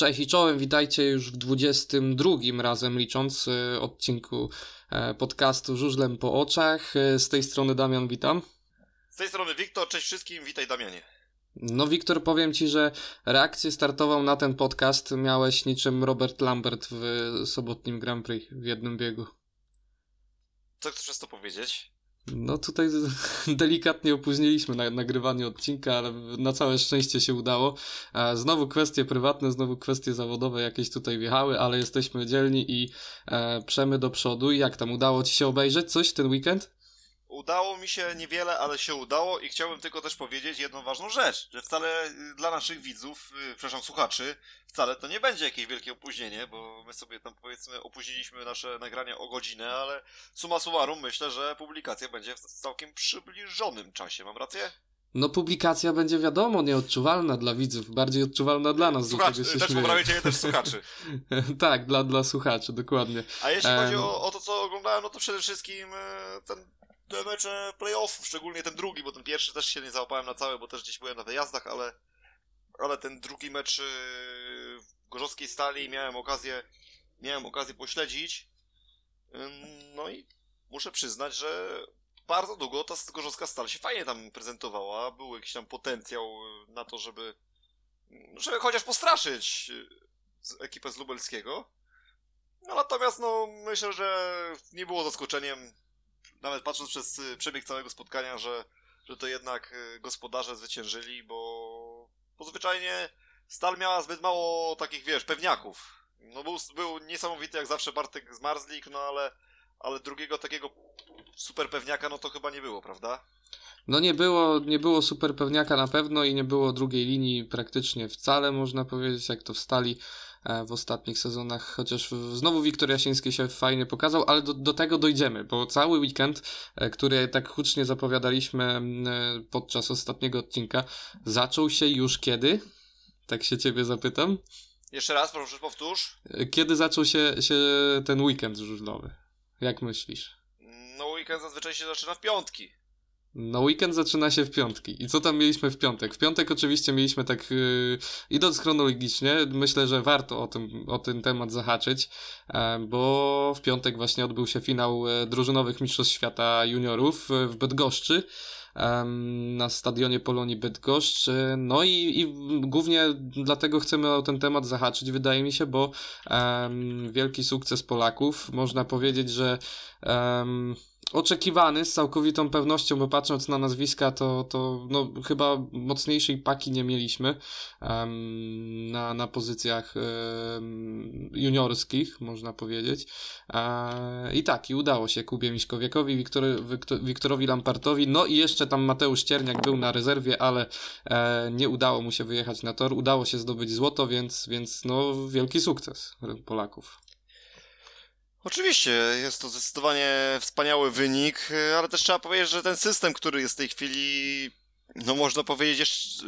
Cześć i czołem, witajcie już w 22 razem licząc y, odcinku e, podcastu Żużlem po oczach. E, z tej strony Damian, witam. Z tej strony Wiktor, cześć wszystkim, witaj Damianie. No Wiktor, powiem Ci, że reakcję startową na ten podcast miałeś niczym Robert Lambert w sobotnim Grand Prix w jednym biegu. Co chcesz przez to powiedzieć? No tutaj delikatnie opóźniliśmy na, nagrywanie odcinka, ale na całe szczęście się udało. E, znowu kwestie prywatne, znowu kwestie zawodowe jakieś tutaj wjechały, ale jesteśmy dzielni i e, przemy do przodu. Jak tam, udało Ci się obejrzeć coś ten weekend? Udało mi się niewiele, ale się udało i chciałbym tylko też powiedzieć jedną ważną rzecz, że wcale y, dla naszych widzów, yy, przepraszam, słuchaczy, wcale to nie będzie jakieś wielkie opóźnienie, bo my sobie tam powiedzmy opóźniliśmy nasze nagrania o godzinę, ale suma summarum myślę, że publikacja będzie w całkiem przybliżonym czasie, mam rację? No publikacja będzie wiadomo, nieodczuwalna dla widzów, bardziej odczuwalna dla nas. Słuchaczy, też poprawię cię, też słuchaczy. tak, dla, dla słuchaczy, dokładnie. A jeśli um... chodzi o, o, to, co oglądałem, no to przede wszystkim y, ten te mecze playoffów, szczególnie ten drugi, bo ten pierwszy też się nie załapałem na całe, bo też gdzieś byłem na wyjazdach, ale, ale ten drugi mecz y, w Gorzowskiej Stali miałem okazję, miałem okazję pośledzić. No i muszę przyznać, że bardzo długo ta Gorzowska Stal się fajnie tam prezentowała. Był jakiś tam potencjał na to, żeby, żeby chociaż postraszyć y, ekipę z Lubelskiego. No, natomiast no, myślę, że nie było zaskoczeniem nawet patrząc przez y, przebieg całego spotkania, że, że to jednak y, gospodarze zwyciężyli, bo, bo zwyczajnie Stal miała zbyt mało takich, wiesz, pewniaków. No był, był niesamowity jak zawsze Bartek z Marzlik, no ale, ale drugiego takiego super pewniaka no to chyba nie było, prawda? No nie było, nie było super pewniaka na pewno i nie było drugiej linii praktycznie wcale, można powiedzieć, jak to wstali E, w ostatnich sezonach, chociaż znowu Wiktor Jasiński się fajnie pokazał, ale do, do tego dojdziemy, bo cały weekend, e, który tak hucznie zapowiadaliśmy e, podczas ostatniego odcinka, zaczął się już kiedy? Tak się ciebie zapytam. Jeszcze raz, proszę powtórz. Kiedy zaczął się, się ten weekend żużlowy? Jak myślisz? No weekend zazwyczaj się zaczyna w piątki. No weekend zaczyna się w piątki. I co tam mieliśmy w piątek? W piątek oczywiście mieliśmy tak, yy, idąc chronologicznie, myślę, że warto o tym, o ten temat zahaczyć, e, bo w piątek właśnie odbył się finał e, drużynowych Mistrzostw Świata Juniorów e, w Bydgoszczy na stadionie Polonii Bydgoszcz. No i, i głównie dlatego chcemy o ten temat zahaczyć, wydaje mi się, bo um, wielki sukces Polaków. Można powiedzieć, że um, oczekiwany z całkowitą pewnością, bo patrząc na nazwiska, to, to no, chyba mocniejszej paki nie mieliśmy um, na, na pozycjach um, juniorskich, można powiedzieć. E, I tak, i udało się Kubie Miśkowiakowi, Wiktor, Wiktor, Wiktorowi Lampartowi, no i jeszcze tam Mateusz Cierniak był na rezerwie, ale e, nie udało mu się wyjechać na tor, udało się zdobyć złoto, więc, więc no wielki sukces Polaków. Oczywiście, jest to zdecydowanie wspaniały wynik, ale też trzeba powiedzieć, że ten system, który jest w tej chwili, no można powiedzieć, jeszcze,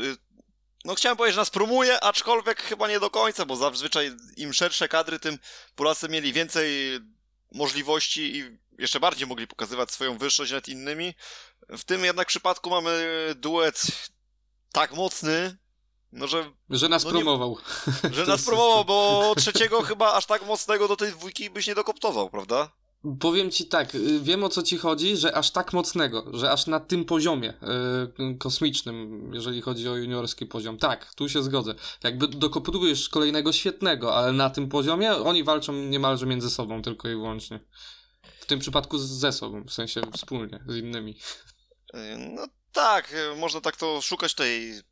no chciałem powiedzieć, że nas promuje, aczkolwiek chyba nie do końca, bo zazwyczaj im szersze kadry, tym Polacy mieli więcej możliwości i jeszcze bardziej mogli pokazywać swoją wyższość nad innymi. W tym jednak przypadku mamy duet tak mocny, no, że, że nas no promował. Nie, że nas promował, bo trzeciego chyba aż tak mocnego do tej dwójki byś nie dokoptował, prawda? Powiem ci tak, y, wiem o co ci chodzi, że aż tak mocnego, że aż na tym poziomie yy, kosmicznym, jeżeli chodzi o juniorski poziom. Tak, tu się zgodzę. Jakby dokoptujesz kolejnego świetnego, ale na tym poziomie oni walczą niemalże między sobą tylko i wyłącznie. W tym przypadku ze sobą, w sensie wspólnie, z innymi. No tak, można tak to szukać tej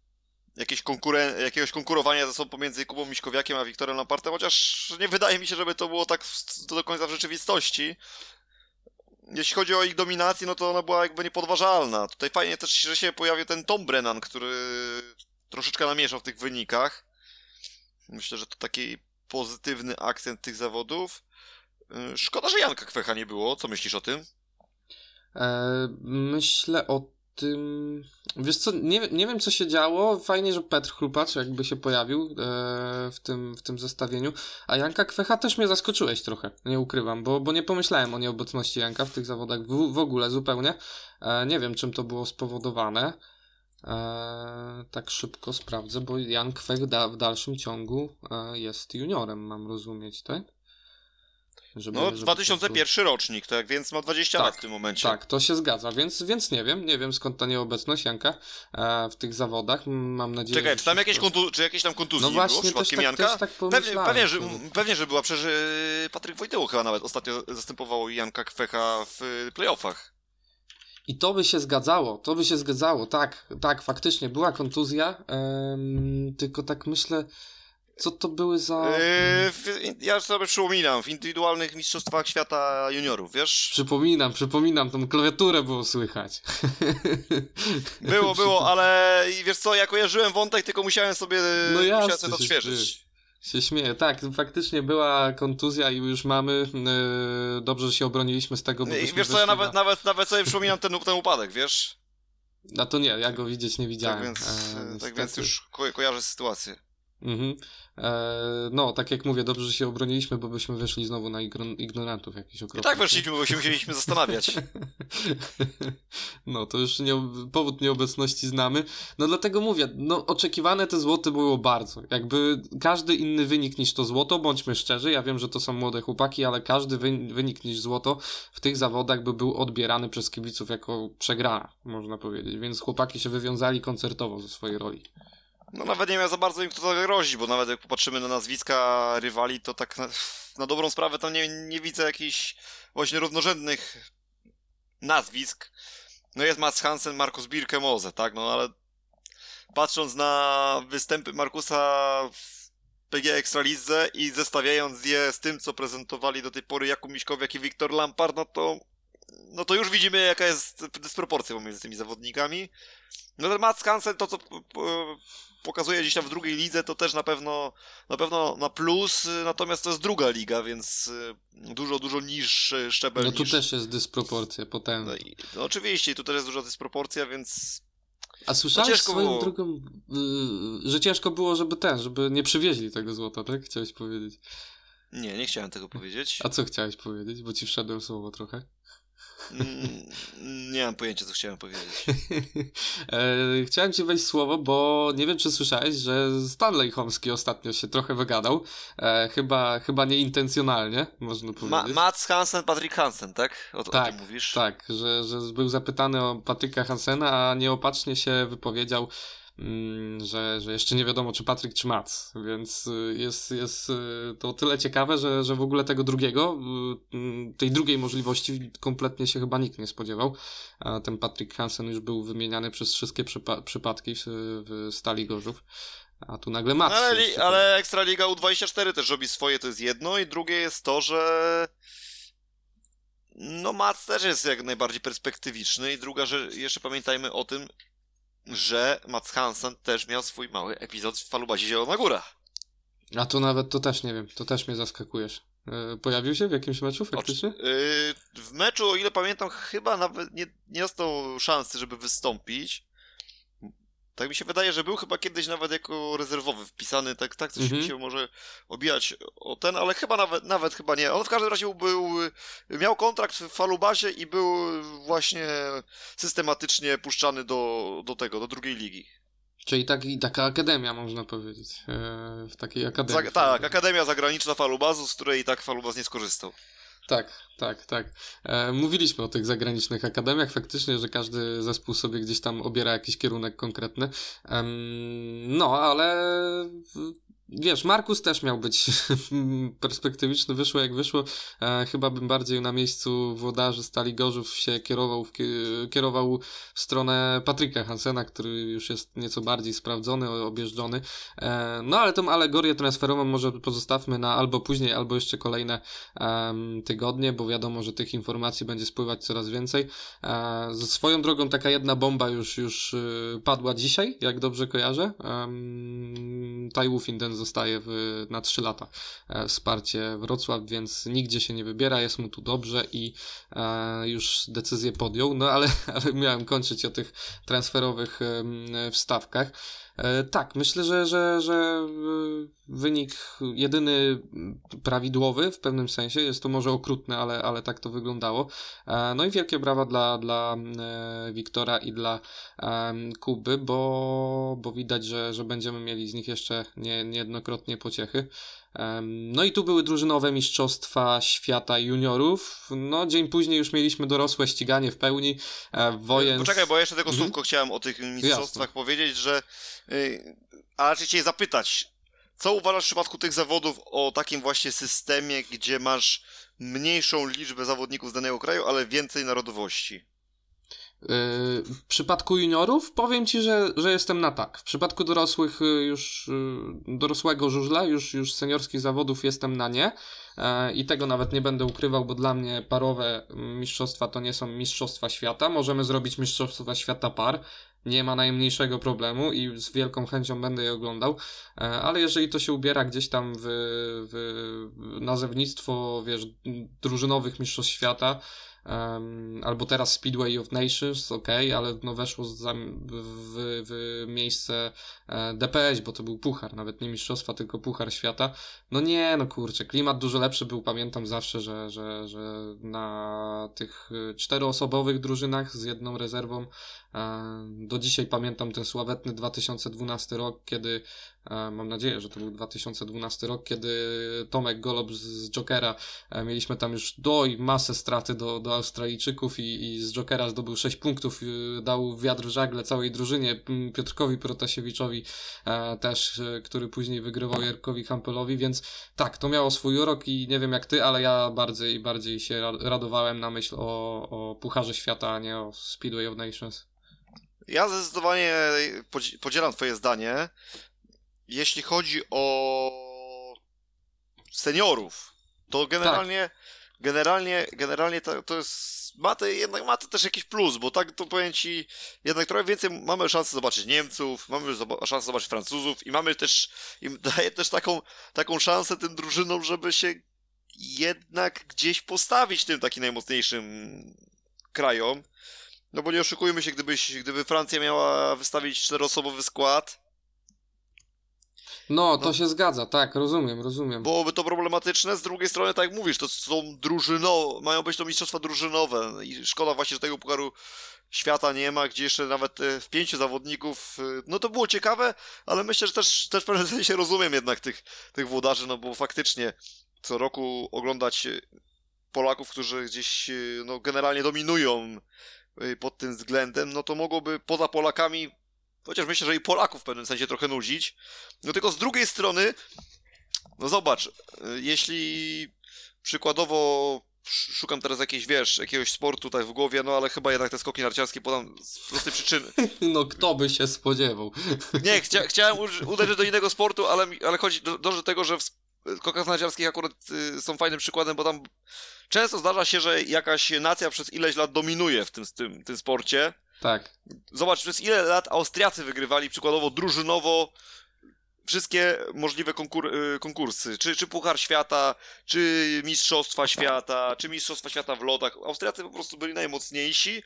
jakieś jakiegoś konkurowania ze sobą pomiędzy Kubą Miśkowiakiem a Wiktorem Lampartem, chociaż nie wydaje mi się, żeby to było tak do końca w rzeczywistości. Jeśli chodzi o ich dominację, no to ona była jakby niepodważalna. Tutaj fajnie też, że się pojawił ten Tom Brennan, który troszeczkę namieszał w tych wynikach. Myślę, że to taki pozytywny akcent tych zawodów. Szkoda, że Janka Kwecha nie było. Co myślisz o tym? Eee, myślę o tym. Wiesz co, nie, nie wiem co się działo. Fajnie, że Petr Chrupacz jakby się pojawił e, w, tym, w tym zestawieniu. A Janka Kwecha też mnie zaskoczyłeś trochę, nie ukrywam, bo, bo nie pomyślałem o nieobecności Janka w tych zawodach w, w ogóle zupełnie. E, nie wiem czym to było spowodowane. E, tak szybko sprawdzę, bo Jan Kwek da, w dalszym ciągu e, jest juniorem, mam rozumieć, tak? Żeby, no, żeby 2001 rocznik, tak, więc ma 20 tak, lat w tym momencie. Tak, to się zgadza, więc, więc nie wiem, nie wiem skąd ta nieobecność Janka e, w tych zawodach. Mam nadzieję, Czekaj, czy tam jakieś, kontu- czy jakieś tam kontuzje no właśnie, było przypadkiem tak, Janka? Tak pewnie, pewnie, że, pewnie, że była, przecież e, Patryk Wojtyło chyba nawet ostatnio zastępował Janka Kwecha w playoffach. I to by się zgadzało, to by się zgadzało, tak, tak, faktycznie była kontuzja, tylko tak myślę, co to były za. Yy, ja sobie przypominam, w indywidualnych mistrzostwach świata juniorów, wiesz? Przypominam, przypominam, tą klawiaturę było słychać. Było, było, ale wiesz co, ja kojarzyłem wątek, tylko musiałem sobie, no jasne, musiałem sobie to odświeżyć. Się śmieję, tak, faktycznie była kontuzja i już mamy. Yy, dobrze, że się obroniliśmy z tego. Bo I wiesz co, ja nawet, na... nawet, nawet sobie przypominam ten, ten upadek, wiesz? A to nie, ja go widzieć nie widziałem. Tak więc, e, tak więc już ko kojarzę sytuację. Mhm. E, no, tak jak mówię, dobrze, że się obroniliśmy, bo byśmy wyszli znowu na ignorantów jakiś okropny. I tak weszliśmy, bo się musieliśmy zastanawiać. no, to już nie, powód nieobecności znamy. No dlatego mówię, no oczekiwane te złoty było bardzo. Jakby każdy inny wynik niż to złoto, bądźmy szczerzy, ja wiem, że to są młode chłopaki, ale każdy wynik niż złoto w tych zawodach by był odbierany przez kibiców jako przegrana, można powiedzieć. Więc chłopaki się wywiązali koncertowo ze swojej roli. No nawet nie miał za bardzo im kto zagrozić, bo nawet jak popatrzymy na nazwiska rywali, to tak na, na dobrą sprawę tam nie, nie widzę jakichś właśnie równorzędnych nazwisk. No jest Mats Hansen, Markus Birke-Mose, tak, no ale patrząc na występy Markusa w PG Ekstralidze i zestawiając je z tym, co prezentowali do tej pory Jakub Miśkowiak i Wiktor Lampard, no to no to już widzimy jaka jest dysproporcja pomiędzy tymi zawodnikami. No ten Mats Hansen, to co pokazuje gdzieś tam w drugiej lidze, to też na pewno na pewno na plus, natomiast to jest druga liga, więc y, dużo, dużo niższy szczebel No tu niż... też jest dysproporcja potężna. No, i, no oczywiście, tu też jest duża dysproporcja, więc... A słyszałeś no swoją było. drogą, yy, że ciężko było, żeby ten, żeby nie przywieźli tego złota, tak? Chciałeś powiedzieć. Nie, nie chciałem tego powiedzieć. A co chciałeś powiedzieć? Bo ci wszedłem słowo trochę. Mm, nie mam pojęcia, co chciałem powiedzieć. E, chciałem ci wejść słowo, bo nie wiem, czy słyszałeś, że Stanley Homski ostatnio się trochę wygadał. E, chyba, chyba nieintencjonalnie, można powiedzieć. Ma Mats Hansen, Patrick Hansen, tak? O, tak, o tym mówisz? Tak, że, że był zapytany o Patryka Hansena, a nieopatrznie się wypowiedział że, że jeszcze nie wiadomo, czy Patryk, czy Mats, więc y, jest, jest y, to tyle ciekawe, że, że w ogóle tego drugiego, y, mm, tej drugiej możliwości kompletnie się chyba nikt nie spodziewał. A ten Patryk Hansen już był wymieniany przez wszystkie przypa przypadki w, w Stali Gorzów. A tu nagle. No, ale, ale Ekstraliga U24 też robi swoje, to jest jedno, i drugie jest to, że no Mats też jest jak najbardziej perspektywiczny i druga, że jeszcze pamiętajmy o tym, że Mats Hansen też miał swój mały epizod w Falubazie Zielona Góra. A to nawet, to też nie wiem, to też mnie zaskakujesz. E, pojawił się w jakimś meczu faktycznie? Yy, w meczu, o ile pamiętam, chyba nawet nie, nie dostał szansy, żeby wystąpić. Tak mi się wydaje, że był chyba kiedyś nawet jako rezerwowy wpisany, tak, tak coś mhm. mi się może obijać o ten, ale chyba nawet, nawet chyba nie. On w każdym razie był, miał kontrakt w Falubasie i był właśnie systematycznie puszczany do, do tego, do drugiej ligi. Czyli taki, taka akademia, można powiedzieć. E, w takiej akademii. Za, tak, akademia zagraniczna Falubazu, z której i tak Falubaz nie skorzystał. Tak, tak, tak. E, mówiliśmy o tych zagranicznych akademiach, faktycznie, że każdy zespół sobie gdzieś tam obiera jakiś kierunek konkretny. no, ale wiesz, Markus też miał być perspektywiczny, wyszło jak wyszło. E, chyba bym bardziej na miejscu włodarzy Stali Gorzów się kierował w, kierował w stronę Patryka Hansena, który już jest nieco bardziej sprawdzony, objeżdżony. E, no ale tą alegorię transferową może pozostawmy na albo później, albo jeszcze kolejne e, tygodnie, bo wiadomo, że tych informacji będzie spływać coraz więcej. E, ze swoją drogą taka jedna bomba już, już y, padła dzisiaj, jak dobrze kojarzę. Tai Wufin ten zostaje w, na 3 lata e, wsparcie Wrocław, więc nigdzie się nie wybiera, jest mu tu dobrze i e, już decyzję podjął, no ale, ale miałem kończyć o tych transferowych wstawkach. E, tak, myślę, że, że, że e, wynik jedyny prawidłowy w pewnym sensie, jest to może okrutne, ale, ale tak to wyglądało. E, no i wielkie brawa dla, dla Wiktora i dla Kuby, bo, bo widać, że, że będziemy mieli z nich jeszcze nie, niejednokrotnie pociechy. No i tu były drużynowe mistrzostwa świata juniorów. No, dzień później już mieliśmy dorosłe ściganie w pełni. E, wojen. Poczekaj, bo jeszcze tylko mhm. słówko chciałem o tych mistrzostwach Jasne. powiedzieć, że. Yy, a raczej cię zapytać, co uważasz w przypadku tych zawodów o takim właśnie systemie, gdzie masz mniejszą liczbę zawodników z danego kraju, ale więcej narodowości? W przypadku juniorów powiem ci, że, że jestem na tak. W przypadku dorosłych y, już y, dorosłego żużla, już, już seniorskich zawodów jestem na nie. E, I tego nawet nie będę ukrywał, bo dla mnie parowe mistrzostwa to nie są mistrzostwa świata. Możemy zrobić mistrzostwa świata par. Nie ma najmniejszego problemu i z wielką chęcią będę je oglądał. E, ale jeżeli to się ubiera gdzieś tam w, w nazewnictwo, wiesz, drużynowych mistrzostw świata, Um, albo teraz Speedway of Nations, ok, ale no weszło w, w, w miejsce e, DPS, bo to był puchar, nawet nie mistrzostwa, tylko puchar świata. No nie, no kurczę, klimat dużo lepszy był, pamiętam zawsze, że, że, że na tych e, czteroosobowych drużynach z jedną rezerwą e, do dzisiaj pamiętam ten sławetny 2012 rok, kiedy mam nadzieję, że to był 2012 rok, kiedy Tomek Golob z Jokera, e, mieliśmy tam już doj masę straty do, do Australijczyków i, i z Jokera zdobył 6 punktów, dał wiatr w żagle całej drużynie, Piotrkowi Protasiewiczowi e, też, który później wygrywał Jarkowi Hampelowi, więc tak, to miało swój urok i nie wiem jak ty, ale ja bardziej, bardziej się radowałem na myśl o, o Pucharze Świata, a nie o Speedway of Nations. Ja zdecydowanie podzielam Twoje zdanie jeśli chodzi o seniorów, to generalnie, tak. generalnie, generalnie to, to jest ma to, jednak ma to też jakiś plus, bo tak to powiem ci, jednak trochę więcej mamy szansę zobaczyć Niemców, mamy szansę zobaczyć Francuzów i mamy też, im daje też taką, taką szansę tym drużynom, żeby się jednak gdzieś postawić tym takim najmocniejszym krajom. No bo nie oszukujmy się, gdybyś, gdyby Francja miała wystawić czteroosobowy skład, no, to no. się zgadza, tak, rozumiem, rozumiem. Byłoby to problematyczne, z drugiej strony, tak jak mówisz, to są drużyno, mają być to mistrzostwa drużynowe i szkoda właśnie, że tego pucharu świata nie ma, gdzie jeszcze nawet e, w pięciu zawodników, e, no to było ciekawe, ale myślę, że też, też w pewnym sensie rozumiem jednak tych, tych włodarzy, no bo faktycznie co roku oglądać e, Polaków, którzy gdzieś no, generalnie dominują pod tym względem, no to mogłoby poza Polakami Chociaż myślę, że i Polaków w pewnym sensie trochę nudzić. No tylko z drugiej strony, no zobacz, y, jeśli przykładowo szukam teraz jakiejś, wiesz, jakiegoś sportu tutaj w głowie, no ale chyba jednak te skoki narciarskie podam z prostej przyczyny. No kto by się spodziewał? Nie, chcia chciałem uderzyć do innego sportu, ale, ale chodzi do, do tego, że w skokach narciarskich akurat y, są fajnym przykładem, bo tam często zdarza się, że jakaś nacja przez ileś lat dominuje w tym, tym, tym sporcie. Tak. Zobacz, przez ile lat Austriacy wygrywali przykładowo drużynowo wszystkie możliwe konkur y, konkursy, czy, czy Puchar Świata, czy Mistrzostwa Świata, czy Mistrzostwa Świata w lotach. Austriacy po prostu byli najmocniejsi,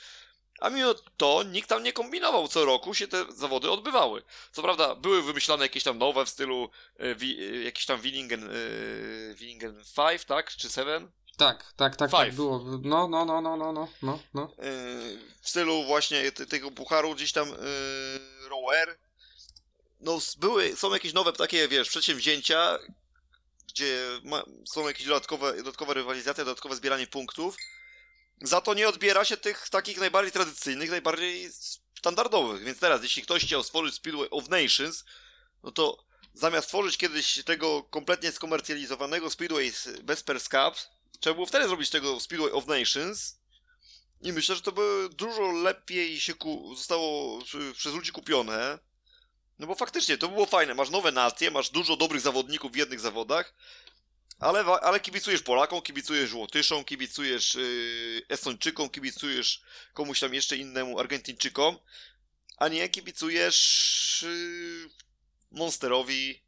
a mimo to nikt tam nie kombinował. Co roku się te zawody odbywały. Co prawda były wymyślane jakieś tam nowe w stylu y, y, jakiś tam Willingen, y, Willingen 5, tak? Czy 7? Tak, tak, tak, tak było. No, no, no, no, no, no, no. no. Yy, w stylu właśnie tego pucharu gdzieś tam yy, rower. No, były, są jakieś nowe takie, wiesz, przedsięwzięcia, gdzie ma, są jakieś dodatkowe, dodatkowe rywalizacje, dodatkowe zbieranie punktów. Za to nie odbiera się tych takich najbardziej tradycyjnych, najbardziej standardowych. Więc teraz, jeśli ktoś chciał stworzyć Speedway of Nations, no to zamiast tworzyć kiedyś tego kompletnie skomercjalizowanego Speedway bez Pers Cups, Trzeba było wtedy zrobić tego Speedway of Nations. I myślę, że to by dużo lepiej się ku... zostało przez ludzi kupione. No bo faktycznie to było fajne. Masz nowe nacje, masz dużo dobrych zawodników w jednych zawodach, ale, ale kibicujesz Polakom, kibicujesz Łotyszom, kibicujesz yy, Estończykom, kibicujesz komuś tam jeszcze innemu Argentyńczykom, a nie kibicujesz yy, Monsterowi,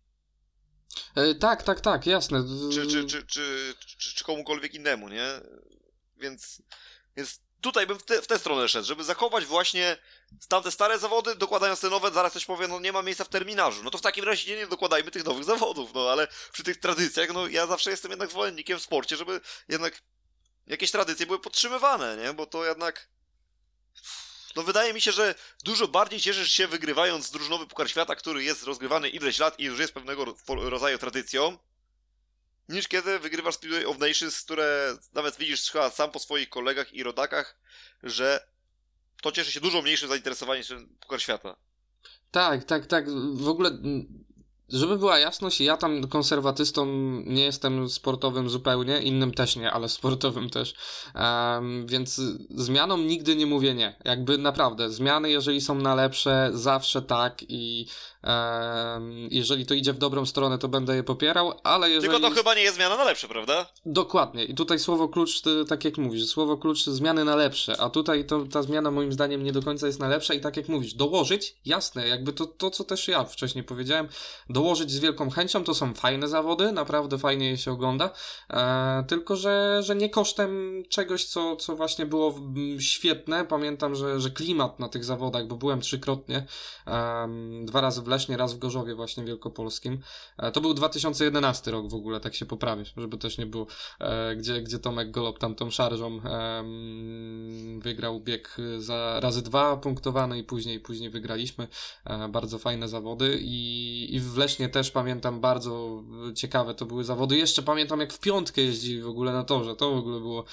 tak, tak, tak, jasne. Czy, czy, czy, czy, czy, komukolwiek innemu, nie? Więc, więc tutaj bym w, te, w tę stronę szedł, żeby zachować właśnie tamte stare zawody, dokładając te nowe, zaraz ktoś powie, no nie ma miejsca w terminarzu. No to w takim razie nie dokładajmy tych nowych zawodów, no ale przy tych tradycjach, no ja zawsze jestem jednak zwolennikiem w sporcie, żeby jednak jakieś tradycje były podtrzymywane, nie? Bo to jednak no wydaje mi się, że dużo bardziej cieszysz się wygrywając drużynowy Puchar Świata, który jest rozgrywany ileś lat i już jest pewnego rodzaju tradycją, niż kiedy wygrywasz Speedway of Nations, które nawet widzisz chyba sam po swoich kolegach i rodakach, że to cieszy się dużo mniejszym zainteresowaniem niż Puchar Świata. Tak, tak, tak. W ogóle żeby była jasność, ja tam konserwatystą nie jestem sportowym zupełnie, innym też nie, ale sportowym też. Um, więc zmianom nigdy nie mówię nie. Jakby naprawdę, zmiany, jeżeli są na lepsze, zawsze tak i jeżeli to idzie w dobrą stronę, to będę je popierał, ale jeżeli... Tylko to chyba nie jest zmiana na lepsze, prawda? Dokładnie. I tutaj słowo klucz, tak jak mówisz, słowo klucz zmiany na lepsze, a tutaj to, ta zmiana moim zdaniem nie do końca jest na lepsze i tak jak mówisz, dołożyć, jasne, jakby to, to co też ja wcześniej powiedziałem, dołożyć z wielką chęcią, to są fajne zawody, naprawdę fajnie je się ogląda, e, tylko że, że nie kosztem czegoś, co, co właśnie było świetne. Pamiętam, że, że klimat na tych zawodach, bo byłem trzykrotnie, e, dwa razy w Lesznie, raz w Gorzowie właśnie wielkopolskim. E, to był 2011 rok w ogóle, tak się poprawię, żeby też nie było, e, gdzie, gdzie Tomek Golob tam tą szarżą wygrał bieg za razy dwa punktowany i później, później wygraliśmy. E, bardzo fajne zawody i, i w Lesznie też pamiętam bardzo ciekawe to były zawody. Jeszcze pamiętam jak w piątkę jeździli w ogóle na torze, to w ogóle było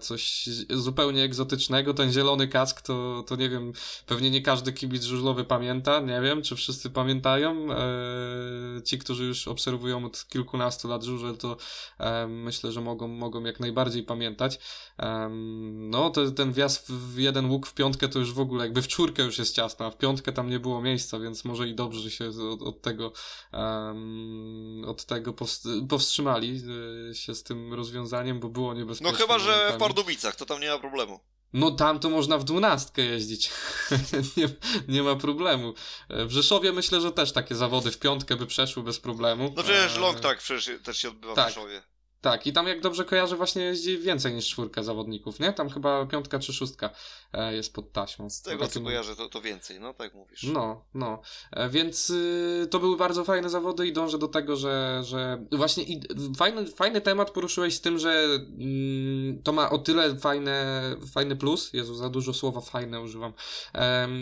coś zupełnie egzotycznego. Ten zielony kask to, to nie wiem, pewnie nie każdy kibic żużlowy pamięta, nie wiem, czy wszyscy pamiętają. E, ci, którzy już obserwują od kilkunastu lat żużel, to e, myślę, że mogą, mogą jak najbardziej pamiętać. E, no, to, ten wjazd w jeden łuk w piątkę to już w ogóle jakby w czwórkę już jest ciasno, a w piątkę tam nie było miejsca, więc może i dobrze, się od, od tego od tego powstrzymali się z tym rozwiązaniem, bo było niebezpieczne. No chyba, że w Pardubicach, to tam nie ma problemu. No tam to można w dwunastkę jeździć. nie, nie ma problemu. W Rzeszowie myślę, że też takie zawody w piątkę by przeszły bez problemu. No przecież long tak przecież też się odbywa tak. w Rzeszowie. Tak, i tam jak dobrze kojarzę, właśnie jeździ więcej niż czwórka zawodników, nie? Tam chyba piątka czy szóstka e, jest pod taśmą. Z tego co kojarzę, to, to więcej, no tak mówisz. No, no. E, więc y, to były bardzo fajne zawody i dążę do tego, że, że właśnie i, fajny, fajny temat poruszyłeś z tym, że mm, to ma o tyle fajne, fajny plus, Jezu, za dużo słowa fajne używam,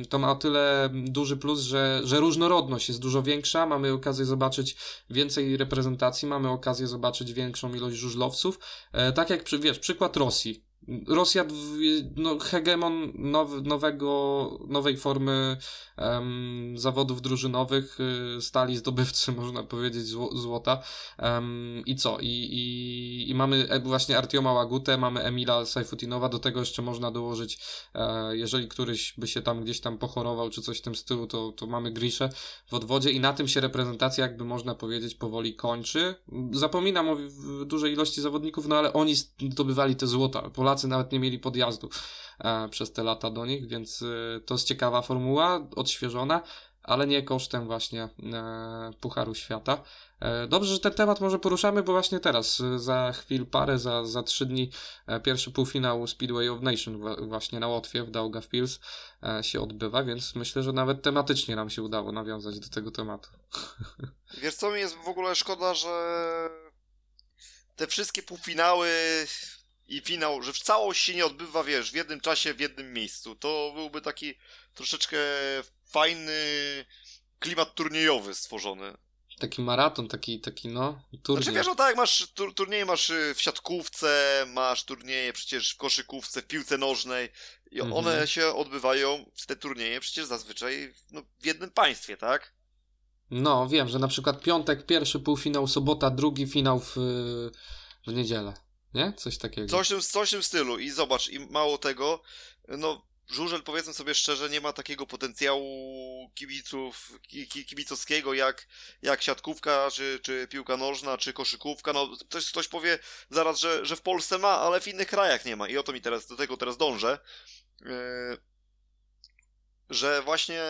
to ma o tyle duży plus, że, że różnorodność jest dużo większa, mamy okazję zobaczyć więcej reprezentacji, mamy okazję zobaczyć większą ilość żużlowców. E, tak jak, wiesz, przykład Rosji. Rosja, no, hegemon now, nowego, nowej formy um, zawodów drużynowych, y, stali zdobywcy, można powiedzieć, zło, złota. Um, I co? I, i, I mamy e, właśnie Artioma Łagutę, mamy Emila Sajfutinowa, do tego jeszcze można dołożyć, e, jeżeli któryś by się tam gdzieś tam pochorował, czy coś w tym stylu, to, to mamy Griszę w odwodzie i na tym się reprezentacja, jakby można powiedzieć, powoli kończy. Zapominam o dużej ilości zawodników, no ale oni zdobywali te złota. Polacy nawet nie mieli podjazdu e, przez te lata do nich, więc e, to jest ciekawa formuła, odświeżona, ale nie kosztem właśnie e, Pucharu Świata. Dobrze, że ten temat może poruszamy, bo właśnie teraz, za chwil parę, za, za trzy dni, pierwszy półfinał Speedway of Nation właśnie na Łotwie w Daugavpils się odbywa, więc myślę, że nawet tematycznie nam się udało nawiązać do tego tematu. Wiesz co, mi jest w ogóle szkoda, że te wszystkie półfinały i finał, że całość się nie odbywa, wiesz, w jednym czasie, w jednym miejscu. To byłby taki troszeczkę fajny klimat turniejowy stworzony. Taki maraton, taki, taki no, turniej. Znaczy wiesz, no tak, masz tur turnieje masz y, w siatkówce, masz turnieje przecież w koszykówce, w piłce nożnej i mhm. one się odbywają, te turnieje przecież zazwyczaj no, w jednym państwie, tak? No, wiem, że na przykład piątek pierwszy półfinał, sobota drugi finał w, w niedzielę. Nie? Coś takiego. Coś, w tym stylu. I zobacz, i mało tego, no Żużel, powiedzmy sobie szczerze, nie ma takiego potencjału kibiców, kibicowskiego jak, jak siatkówka, czy, czy piłka nożna, czy koszykówka. No, ktoś, ktoś powie zaraz, że, że w Polsce ma, ale w innych krajach nie ma. I o to mi teraz, do tego teraz dążę. Yy, że właśnie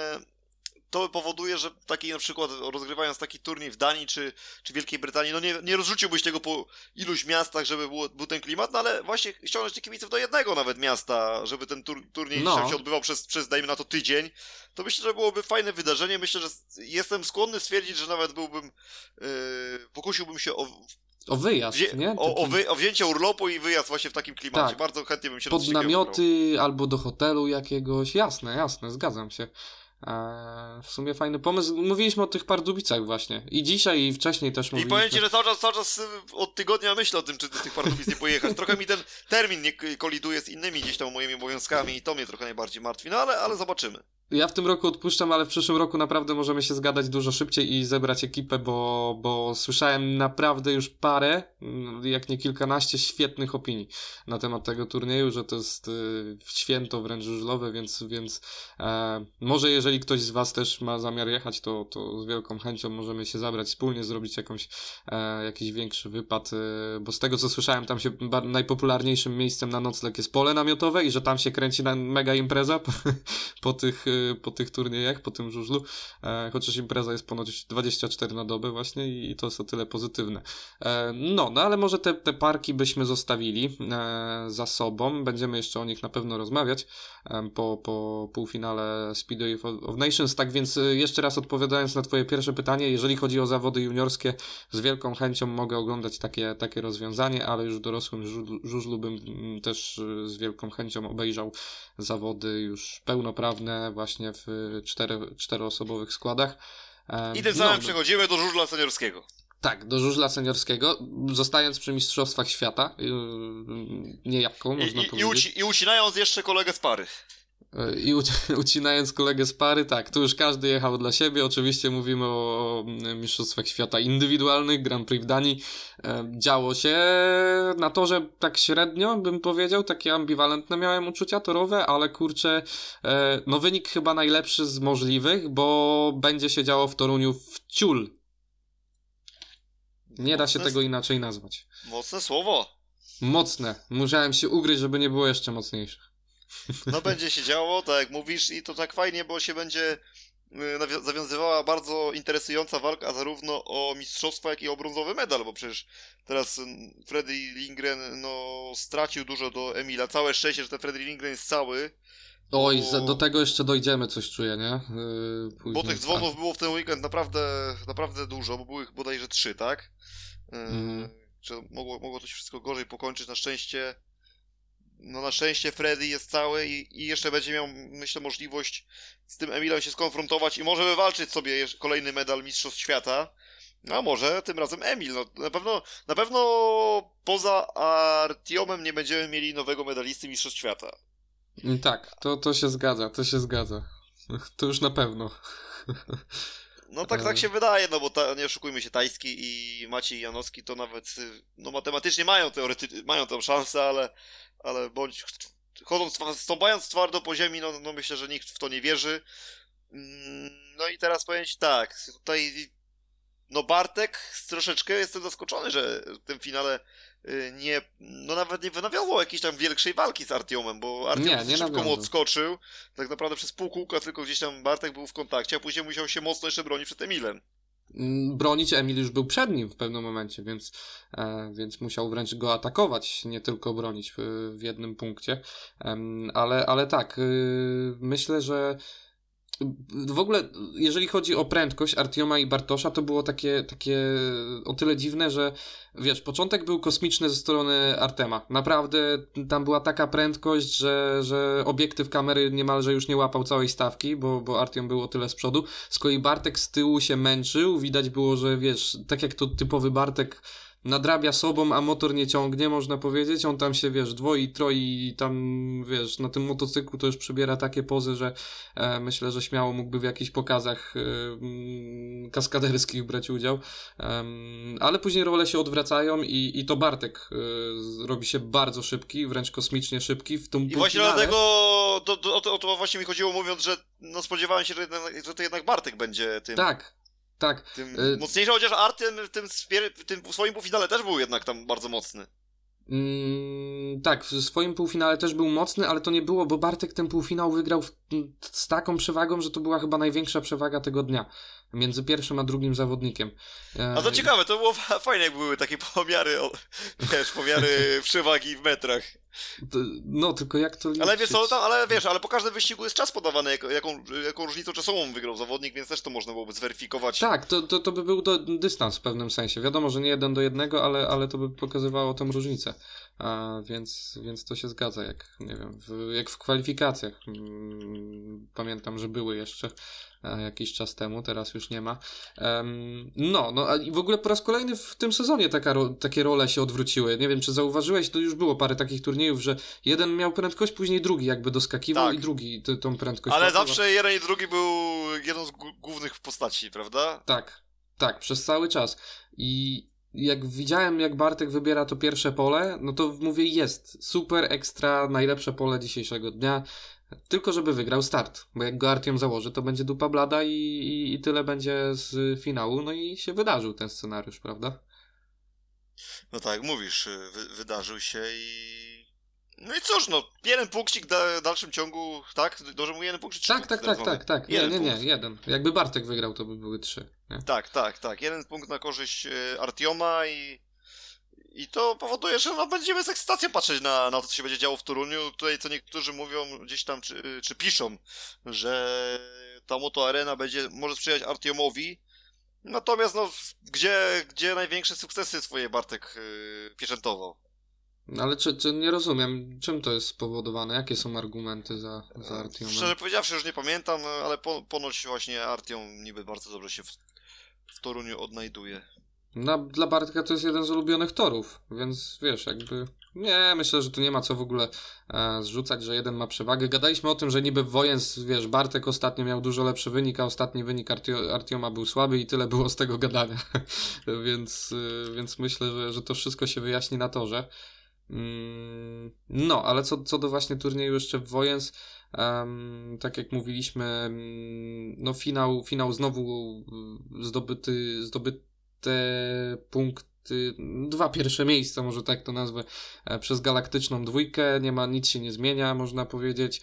to powoduje, że taki na przykład rozgrywając taki turniej w Danii czy, czy Wielkiej Brytanii, no nie, nie rozrzuciłbyś tego po iluś miastach, żeby było, był ten klimat, no ale właśnie ściągnąć tych kibiców do jednego nawet miasta, żeby ten tur, turniej No. się odbywał przez, przez, dajmy na to, tydzień, to myślę, że byłoby fajne wydarzenie. Myślę, że jestem skłonny stwierdzić, że nawet byłbym, yy, pokusiłbym się o, O wyjazd, wzię, nie? o, o, wy, o wzięcie urlopu i wyjazd właśnie w takim klimacie. Tak. Bardzo chętnie bym się Pod namioty albo do hotelu jakiegoś. Jasne, jasne, zgadzam się. Eee, w sumie fajny pomysł. Mówiliśmy o tych Pardubicach właśnie. I dzisiaj, i wcześniej też I mówiliśmy. powiem ci, że cały czas, cały czas y, od tygodnia myślę o tym, czy do tych Pardubic nie pojechać. Trochę mi ten termin nie koliduje z innymi gdzieś tam moimi obowiązkami i to mnie trochę najbardziej martwi, no ale, ale zobaczymy. Ja w tym roku odpuszczam, ale w przyszłym roku naprawdę możemy się zgadać dużo szybciej i zebrać ekipę, bo, bo słyszałem naprawdę już parę, mm, jak nie kilkanaście świetnych opinii na temat tego turnieju, że to jest y, święto wręcz żużlowe, więc, więc e, może jeżeli ktoś z Was też ma zamiar jechać, to, to z wielką chęcią możemy się zabrać wspólnie, zrobić jakąś, e, jakiś większy wypad, e, bo z tego co słyszałem, tam się najpopularniejszym miejscem na nocleg jest pole namiotowe i że tam się kręci na mega impreza po, po tych, y, po tych turniejach, po tym żużlu, e, chociaż impreza jest ponoć 24 na dobę właśnie i, i to jest o tyle pozytywne. E, no, no ale może te, te parki byśmy zostawili e, za sobą, będziemy jeszcze o nich na pewno rozmawiać po, po półfinale Speedway of, Nations, tak więc e, jeszcze raz odpowiadając na twoje pierwsze pytanie, jeżeli chodzi o zawody juniorskie, z wielką chęcią mogę oglądać takie, takie rozwiązanie, ale już w dorosłym żużlu, bym mm, też e, z wielką chęcią obejrzał zawody już pełnoprawne właśnie w cztery, czteroosobowych składach. I tym samym no. przechodzimy do żużla seniorskiego. Tak, do żużla seniorskiego, zostając przy Mistrzostwach Świata, yy, niejako I, można i, i, powiedzieć. uci, I ucinając jeszcze kolegę z pary. Yy, I uci- ucinając kolegę z pary, tak, tu już każdy jechał dla siebie. Oczywiście mówimy o Mistrzostwach Świata indywidualnych, Grand Prix w Danii. E, Działo się na to, że tak średnio bym powiedział, takie ambiwalentne miałem uczucia torowe, ale kurczę, no wynik chyba najlepszy z możliwych, bo będzie się działo w Toruniu w ciul. Nie da się Mocne- tego inaczej nazwać. Mocne słowo. Mocne. Musiałem się ugryźć, żeby nie było jeszcze mocniejszych. No będzie się działo, tak jak mówisz, i to tak fajnie, bo się będzie y, zawiązywała bardzo interesująca walka zarówno o mistrzostwa, jak i o brązowy medal, bo przecież teraz y, Freddy Lindgren no, stracił dużo do Emila. Całe szczęście, że ten Freddy Lindgren jest cały, Oj, za, do tego jeszcze dojdziemy, coś czuję, nie? Yy, później, bo tych dzwonów było w ten weekend naprawdę, naprawdę dużo, bo były ich bodajże trzy, tak? Y, Mhm. Że mogło, mogło to się wszystko gorzej pokończyć. Na szczęście, no na szczęście Freddy jest cały i, i jeszcze będzie miał, myślę, możliwość z tym Emilem się skonfrontować i może wywalczyć sobie kolejny medal Mistrzostw Świata. No a może tym razem Emil. No, na pewno, na pewno poza Artiomem nie będziemy mieli nowego medalisty Mistrzostw Świata. Mm, Tak, to, to się zgadza, to się zgadza. To już na pewno. No tak, tak się wydaje, no bo ta, nie oszukujmy się, Tajski i Maciej Janowski to nawet, y, no matematycznie mają teorety, mają tę szansę, ale, ale bądź chodząc, stąpając twardo po ziemi, no, no myślę, że nikt w to nie wierzy. Mm, No i teraz powiem ci tak, tutaj no Bartek troszeczkę jestem zaskoczony, że w tym finale nie, no nawet nie nawiązywał jakiejś tam większej walki z Artiomem, bo Artiom Nie, nie szybko mu odskoczył, tak naprawdę przez pół kółka tylko gdzieś tam Bartek był w kontakcie, a później musiał się mocno jeszcze bronić przed Emilem. Mm, Bronić Emil już był przed nim w pewnym momencie, więc, e, więc musiał wręcz go atakować, nie tylko bronić w, w jednym punkcie. Em, ale, ale tak, y, myślę, że w ogóle, jeżeli chodzi o prędkość Artioma i Bartosza, to było takie, takie o tyle dziwne, że wiesz, początek był kosmiczny ze strony Artema. Naprawdę tam była taka prędkość, że, że obiektyw kamery niemalże już nie łapał całej stawki, bo, bo Artiom był o tyle z przodu. Z kolei Bartek z tyłu się męczył, widać było, że wiesz, tak jak to typowy Bartek nadrabia sobą, a motor nie ciągnie, można powiedzieć. On tam się, wiesz, dwoi, troi i tam, wiesz, na tym motocyklu to już przybiera takie pozy, że e, myślę, że śmiało mógłby w jakichś pokazach e, mm, kaskaderskich brać udział. Em, ale później role się odwracają i, i to Bartek e, robi się bardzo szybki, wręcz kosmicznie szybki. W tym I właśnie dlatego to, to, o, to, o to właśnie mi chodziło mówiąc, że no spodziewałem się, że, jednak- że to jednak Bartek będzie tym, Tak, tak. tym y- mocniejszy, chociaż Artem w tym, spier- w tym swoim półfinale też był jednak tam bardzo mocny. Mm, tak, w swoim półfinale też był mocny, ale to nie było, bo Bartek ten półfinał wygrał w, z taką przewagą, że to była chyba największa przewaga tego dnia między pierwszym a drugim zawodnikiem. E, a to ciekawe, to było fajne, jak były takie pomiary, wiesz, pomiary przewagi w metrach. No, tylko jak to liczyć? Ale wiesz, co, tam, ale wiesz, ale po każdym wyścigu jest czas podawany, jak, jaką, jaką różnicą czasową wygrał zawodnik, więc też to można byłoby zweryfikować. Tak, to, to, to by był to dystans w pewnym sensie. Wiadomo, że nie jeden do jednego, ale, ale to by pokazywało tą różnicę. A, więc, więc to się zgadza, jak nie wiem, w, jak w kwalifikacjach. Mm, pamiętam, że były jeszcze e, jakiś czas temu, teraz już nie ma. No, no i w ogóle po raz kolejny w tym sezonie taka takie role się odwróciły. Nie wiem, czy zauważyłeś, to już było parę takich turniejów, że jeden miał prędkość, później drugi jakby doskakiwał tak. i drugi tą prędkość. Ale zawsze jeden i drugi był jedną z głównych postaci, prawda? Tak, tak, przez cały czas. I jak widziałem, jak Bartek wybiera to pierwsze pole, no to mówię, jest super, ekstra, najlepsze pole dzisiejszego dnia, tylko żeby wygrał start, bo jak go Artiom założy, to będzie dupa blada i, i, i tyle będzie z finału, no i się wydarzył ten scenariusz, prawda? No tak, mówisz, wy, wydarzył się i no i cóż, no, jeden punkcik w dalszym ciągu, tak? Dobrze mu jeden punkt czy Tak, tak, tak, tak, tak. Nie, nie, nie, jeden. Jakby Bartek wygrał, to by były trzy. Nie? Tak, tak, tak. Jeden punkt na korzyść e, Artioma i i to powoduje, że no, będziemy z ekscytacją patrzeć na, na to, co się będzie działo w Toruniu. Tutaj co niektórzy mówią gdzieś tam, czy, czy piszą, że ta Moto Arena będzie, może sprzyjać Artiomowi. Natomiast no, gdzie, gdzie największe sukcesy swoje Bartek yy, pieczętował? Ale czy, czy nie rozumiem, czym to jest spowodowane? Jakie są argumenty za, za Artiomem? Szczerze powiedziawszy, już nie pamiętam, ale po, ponoć właśnie Artiom niby bardzo dobrze się w, w Toruniu odnajduje. Na, dla Bartka to jest jeden z ulubionych torów, więc wiesz, jakby. Nie, myślę, że tu nie ma co w ogóle e, zrzucać, że jeden ma przewagę. Gadaliśmy o tym, że niby Wojens, wiesz, Bartek ostatnio miał dużo lepszy wynik, a ostatni wynik Artio, Artioma był słaby i tyle było z tego gadania. więc, y, więc myślę, że, że to wszystko się wyjaśni na torze. Mm, no, ale co, co do właśnie turnieju jeszcze w Wojens, um, tak jak mówiliśmy, mm, no finał, finał znowu y, zdobyty, zdobyte punkty dwa pierwsze miejsca, może tak to nazwę, e, przez galaktyczną dwójkę. Nie ma, nic się nie zmienia, można powiedzieć.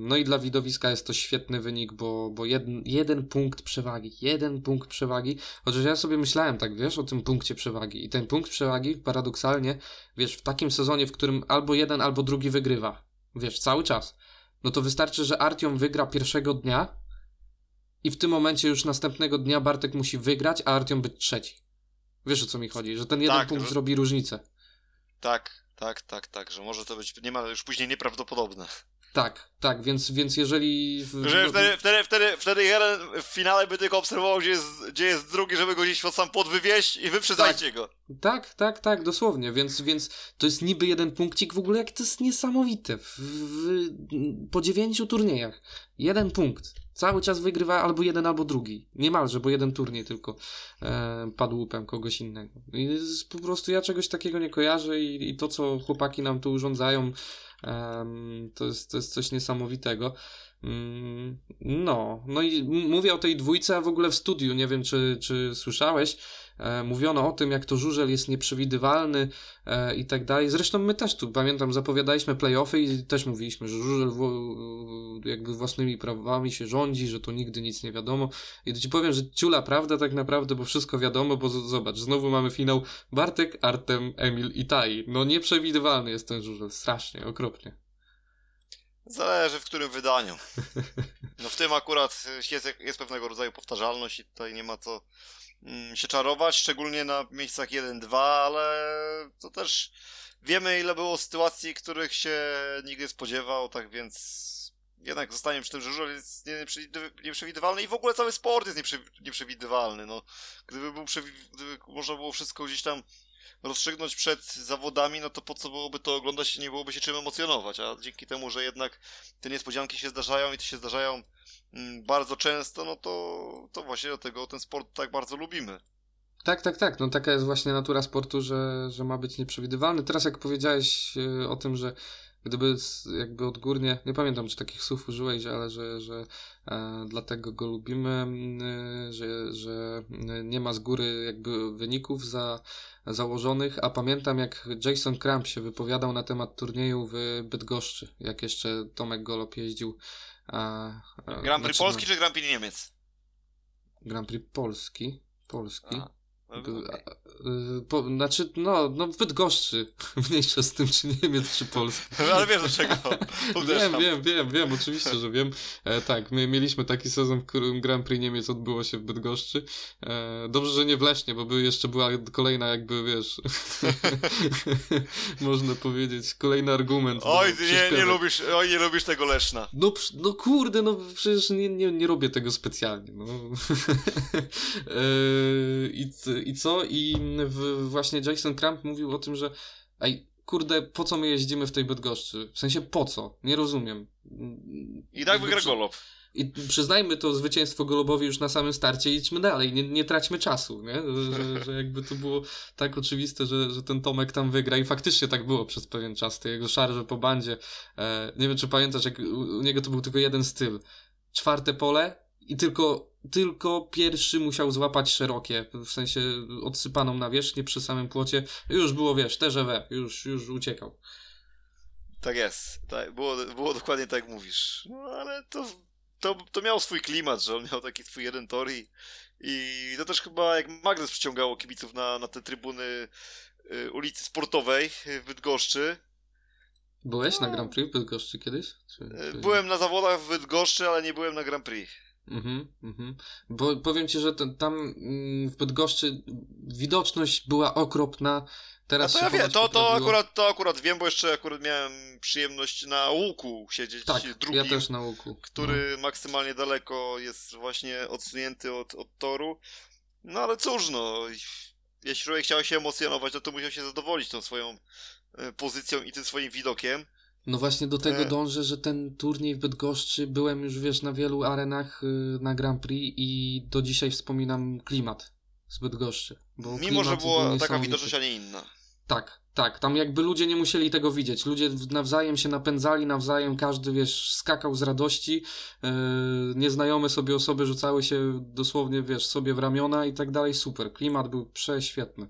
No i dla widowiska jest to świetny wynik, bo, bo jeden, jeden punkt przewagi, jeden punkt przewagi. Chociaż ja sobie myślałem tak, wiesz, o tym punkcie przewagi. I ten punkt przewagi paradoksalnie, wiesz, w takim sezonie, w którym albo jeden, albo drugi wygrywa, wiesz, cały czas. No to wystarczy, że Artiom wygra pierwszego dnia i w tym momencie już następnego dnia Bartek musi wygrać, a Artiom być trzeci. Wiesz o co mi chodzi, że ten jeden tak, punkt że... zrobi różnicę. Tak, tak, tak, tak, że może to być nie ma już później nieprawdopodobne. Tak, tak, więc, więc jeżeli... W... Że wtedy, wtedy, wtedy, wtedy jeden w finale by tylko obserwował, gdzie jest, gdzie jest drugi, żeby go gdzieś sam podwywieźć i wyprzedzajcie tak, go. Tak, tak, tak, dosłownie, więc, więc to jest niby jeden punkcik, w ogóle jak to jest niesamowite. W, w, po dziewięciu turniejach jeden punkt. Cały czas wygrywa albo jeden, albo drugi. Niemalże, bo jeden turniej tylko e, padł łupem kogoś innego. I jest, po prostu ja czegoś takiego nie kojarzę i, i to, co chłopaki nam tu urządzają, e, to, jest, to jest coś niesamowitego. Mm, no, no i mówię o tej dwójce, a w ogóle w studiu, nie wiem czy, czy słyszałeś, mówiono o tym, jak to żużel jest nieprzewidywalny e, i tak dalej. Zresztą my też tu, pamiętam, zapowiadaliśmy playoffy i też mówiliśmy, że żużel jakby własnymi prawami się rządzi, że tu nigdy nic nie wiadomo. I to ci powiem, że ciula prawda tak naprawdę, bo wszystko wiadomo, bo zobacz, znowu mamy finał Bartek, Artem, Emil i Tai. No nieprzewidywalny jest ten żużel, strasznie, okropnie. Zależy w którym wydaniu. No w tym akurat jest, jest pewnego rodzaju powtarzalność i tutaj nie ma co się czarować, szczególnie na miejscach 1-2, ale to też wiemy ile było sytuacji, których się nie spodziewał, tak więc jednak zostaniemy przy tym, że żużel jest nieprzewidywalny i w ogóle cały sport jest nieprzewidywalny. No, gdyby, był gdyby można było wszystko gdzieś tam rozstrzygnąć przed zawodami, no to po co byłoby to oglądać, nie byłoby się czym emocjonować, a dzięki temu, że jednak te niespodzianki się zdarzają i to się zdarzają mm, bardzo często, no to, to właśnie dlatego ten sport tak bardzo lubimy. Tak, tak, tak. No taka jest właśnie natura sportu, że, że ma być nieprzewidywalny. Teraz jak powiedziałeś e, o tym, że gdyby jakby odgórnie, nie pamiętam czy takich słów użyłeś, ale że, że e, dlatego go lubimy, e, że, że nie ma z góry jakby wyników za, założonych, a pamiętam jak Jason Kramp się wypowiadał na temat turnieju w Bydgoszczy, jak jeszcze Tomek Golop jeździł. A, a, Grand Prix znaczy, Polski czy Grand Prix Niemiec? Grand Prix Polski. Polski. A. Y, po, znaczy, no, no Bydgoszczy. Mniejsza z tym, czy Niemiec, czy Polski. Ale wiesz dlaczego. wiem, wiem, wiem, wiem, oczywiście, że wiem. E, tak, my mieliśmy taki sezon, w którym Grand Prix Niemiec odbyło się w Bydgoszczy. E, dobrze, że nie w Lesznie, bo by jeszcze była kolejna jakby, wiesz, można powiedzieć, kolejny argument. Oj, nie, nie lubisz, oj, nie lubisz tego Leszna. No, no kurde, no przecież nie, nie, nie robię tego specjalnie, no. e, I i co? I w, właśnie Jason Crump mówił o tym, że ej, kurde, po co my jeździmy w tej Bydgoszczy? W sensie po co? Nie rozumiem. I tak wygra Golob. I przyznajmy to zwycięstwo Golobowi już na samym starcie i idźmy dalej, nie, nie traćmy czasu, nie? Że, że, jakby to było tak oczywiste, że, że ten Tomek tam wygra i faktycznie tak było przez pewien czas, te jego szarże po bandzie. E, nie wiem, czy pamiętasz, jak u niego to był tylko jeden styl. Czwarte pole i tylko tylko pierwszy musiał złapać szerokie, w sensie odsypaną nawierzchnię przy samym płocie. Już było, wiesz, TGW, już, już uciekał. Tak jest, tak, było, było dokładnie tak jak mówisz. No ale to, to, to miało swój klimat, że on miał taki swój jeden tor i, i to też chyba jak Magnes przyciągało kibiców na, na te trybuny y, ulicy Sportowej w Bydgoszczy. Byłeś no. na Grand Prix w Bydgoszczy kiedyś? Czy, czy... Byłem na zawodach w Bydgoszczy, ale nie byłem na Grand Prix. Mhm, mhm. Bo powiem ci, że to, tam mm, w Bydgoszczy widoczność była okropna. Teraz A to ja wiem, to, to, akurat, to akurat wiem, bo jeszcze akurat miałem przyjemność na łuku siedzieć tak, drugim, ja też na łuku. który no. maksymalnie daleko jest właśnie odsunięty od, od toru. No ale cóż, no, jeśli człowiek chciał się emocjonować, no to musiał się zadowolić tą swoją e, pozycją i tym swoim widokiem. No właśnie do tego e... dążę, że ten turniej w Bydgoszczy byłem już, wiesz, na wielu arenach y, na Grand Prix i do dzisiaj wspominam klimat z Bydgoszczy. Mimo, że była taka widoczność, a nie inna. Tak, tak. Tam jakby ludzie nie musieli tego widzieć. Ludzie nawzajem się napędzali, nawzajem każdy, wiesz, skakał z radości. Yy, nieznajome sobie osoby rzucały się dosłownie, wiesz, sobie w ramiona i tak dalej. Super. Klimat był prześwietny.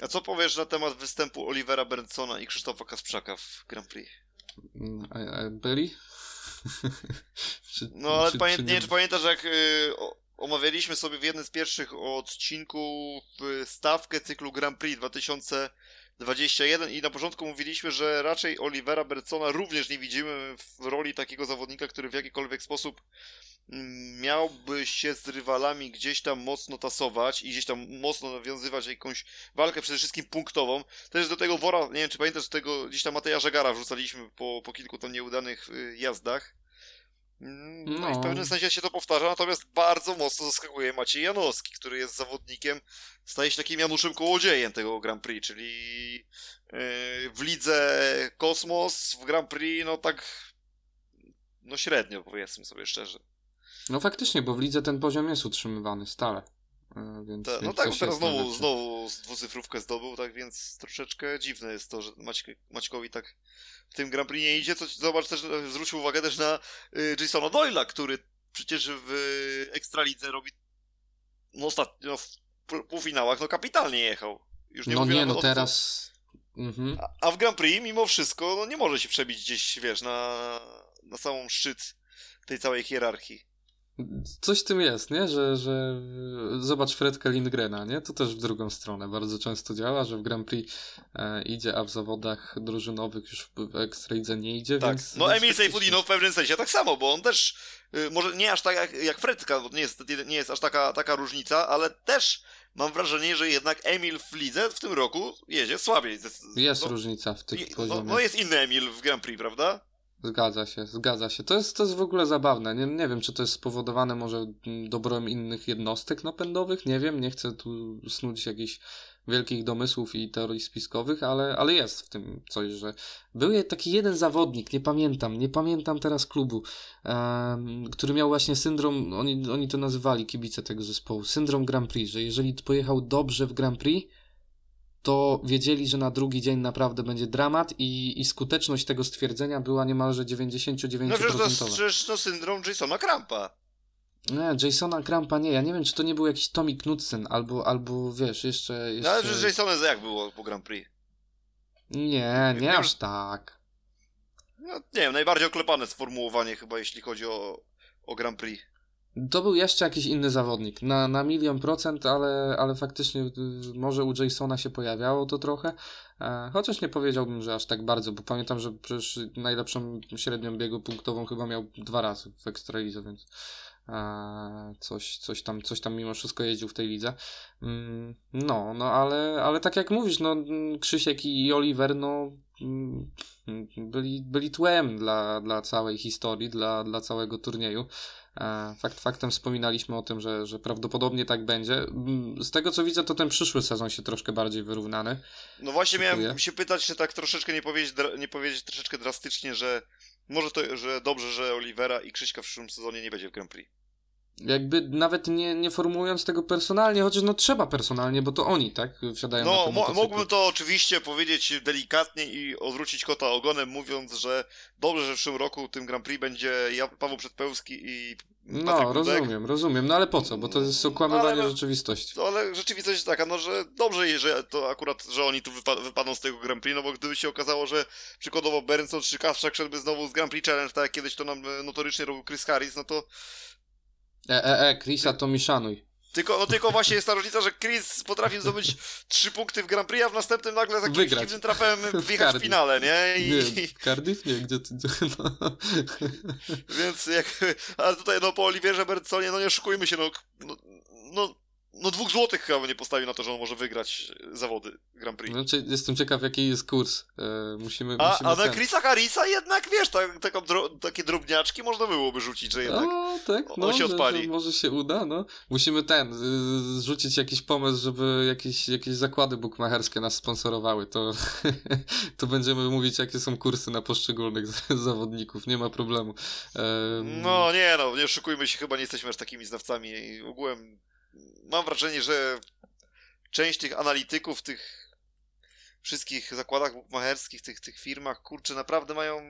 A co powiesz na temat występu Olivera Berntsona i Krzysztofa Kasprzaka w Grand Prix? A, a byli? czy, no ale czy, pamię czy nie... nie... czy pamiętasz jak y, omawialiśmy sobie w jednym z pierwszych odcinków stawkę cyklu Grand Prix 2021 i na początku mówiliśmy, że raczej Olivera Bertsona również nie widzimy w roli takiego zawodnika, który w jakikolwiek sposób miałby się z rywalami gdzieś tam mocno tasować i gdzieś tam mocno nawiązywać jakąś walkę przede wszystkim punktową. Też do tego Wora, nie wiem czy pamiętasz, do tego gdzieś tam Mateja Żegara wrzucaliśmy po, po kilku tam nieudanych y, jazdach. No, no, i w pewnym sensie się to powtarza, natomiast bardzo mocno zaskakuje Maciej Janowski, który jest zawodnikiem, staje się takim Januszem Kołodziejem tego Grand Prix, czyli yy, w lidze Kosmos, w Grand Prix, no tak no średnio powiedzmy sobie szczerze. No faktycznie, bo w lidze ten poziom jest utrzymywany stale. E, więc, Ta, no tak, teraz znowu, znowu dwucyfrówkę zdobył, tak więc troszeczkę dziwne jest to, że Maćk Maćkowi tak w tym Grand Prix nie idzie. Co, zobacz też, zwrócił uwagę też na y, Jasona Doyle'a, który przecież w Ekstralidze robi no ostatnio w półfinałach no kapitalnie jechał. Już nie no nie, no teraz... Mhm. A, a, w Grand Prix mimo wszystko no, nie może się przebić gdzieś, wiesz, na, na samą szczyt tej całej hierarchii. Coś w tym jest, nie? Że, że zobacz Fredka Lindgrena, nie? To też w drugą stronę bardzo często działa, że w Grand Prix e, idzie, a w zawodach drużynowych już w Ekstraidze nie idzie, tak. więc... No Emil Seyfudino w pewnym sensie tak samo, bo on też, y, może nie aż tak jak, jak Fredka, bo nie jest, nie jest aż taka, taka różnica, ale też mam wrażenie, że jednak Emil w lidze w tym roku jedzie słabiej. Jest no, różnica w tych no, poziomach. No jest inny Emil w Grand Prix, prawda? Zgadza się, zgadza się. To jest, to jest w ogóle zabawne. Nie, nie wiem, czy to jest spowodowane może dobrem innych jednostek napędowych. Nie wiem, nie chcę tu snuć jakichś wielkich domysłów i teorii spiskowych, ale, ale jest w tym coś, że był taki jeden zawodnik, nie pamiętam, nie pamiętam teraz klubu, um, który miał właśnie syndrom, oni, oni to nazywali kibice tego zespołu, syndrom Grand Prix, że jeżeli pojechał dobrze w Grand Prix, to wiedzieli, że na drugi dzień naprawdę będzie dramat i, i skuteczność tego stwierdzenia była niemalże 99%. No przecież to przecież syndrom Jasona Krampa. Nie, Jasona Krampa nie. Ja nie wiem, czy to nie był jakiś Tommy Knudsen albo, albo wiesz, jeszcze... jeszcze... No ale że Jasonem jak było po Grand Prix? Nie, nie aż tak. No, nie wiem, najbardziej oklepane sformułowanie chyba, jeśli chodzi o, o Grand Prix. To był jeszcze jakiś inny zawodnik, na, na milion procent, ale, ale faktycznie y, może u Jasona się pojawiało to trochę, e, chociaż nie powiedziałbym, że aż tak bardzo, bo pamiętam, że przecież najlepszą średnią biegu punktową chyba miał dwa razy w Ekstralidze, więc e, coś, coś, tam, coś tam mimo wszystko jeździł w tej lidze. Mm, no, no ale, ale tak jak mówisz, no Krzysiek i Oliver, no mm, byli, byli tłem dla, dla całej historii, dla, dla całego turnieju. E, fakt faktem wspominaliśmy o tym, że, że prawdopodobnie tak będzie. Mm, z tego co widzę, to ten przyszły sezon się troszkę bardziej wyrównany. No właśnie Dziękuję. miałem się pytać, czy tak troszeczkę nie powiedzieć, nie powiedzieć troszeczkę drastycznie, że może to, że dobrze, że Olivera i Krzyśka w przyszłym sezonie nie będzie w Grand Prix jakby nawet nie, nie formułując tego personalnie, chociaż no trzeba personalnie, bo to oni, tak, wsiadają no, na ten mo mógłbym to oczywiście powiedzieć delikatnie i odwrócić kota ogonem, mówiąc, że dobrze, że w przyszłym roku tym Grand Prix będzie Paweł Przedpełski i no, rozumiem, rozumiem. No ale po co? Bo to jest okłamywanie no, ale, rzeczywistości. No, ale rzeczywistość jest taka, no że dobrze, że to akurat, że oni tu wypa wypadną z tego Grand Prix, no bo gdyby się okazało, że przykładowo Berenson czy Kasprzak szedłby znowu z Grand Prix Challenge, tak jak kiedyś to nam notorycznie robił Chris Harris, no to E, e, e, Chrisa to mi szanuj. Tylko, no tylko właśnie jest ta różnica, że Chris potrafił zdobyć trzy punkty w Grand Prix, a w następnym nagle z jakimś dziwnym trafem wjechać w, w finale, nie? I... Nie, Cardiff nie, gdzie ty... No. Więc jak... Ale tutaj no po Oliwierze Bertsonie, no nie oszukujmy się, no, no, no no dwóch złotych chyba nie postawił na to, że on może wygrać zawody Grand Prix. Znaczy, jestem ciekaw, jaki jest kurs. E, musimy, a, musimy a na Chrisa Harrisa jednak, wiesz, tak, taką takie drobniaczki można byłoby rzucić, że jednak o, tak, no, on się odpali. Że, że może się uda, no. Musimy ten, zrzucić jakiś pomysł, żeby jakieś, jakieś zakłady bukmacherskie nas sponsorowały. To, to będziemy mówić, jakie są kursy na poszczególnych zawodników. Nie ma problemu. No nie no, nie szukujmy się, chyba nie jesteśmy aż takimi znawcami. Ogółem mam wrażenie, że część tych analityków w tych wszystkich zakładach bukmacherskich, tych, tych firmach, kurczę, naprawdę mają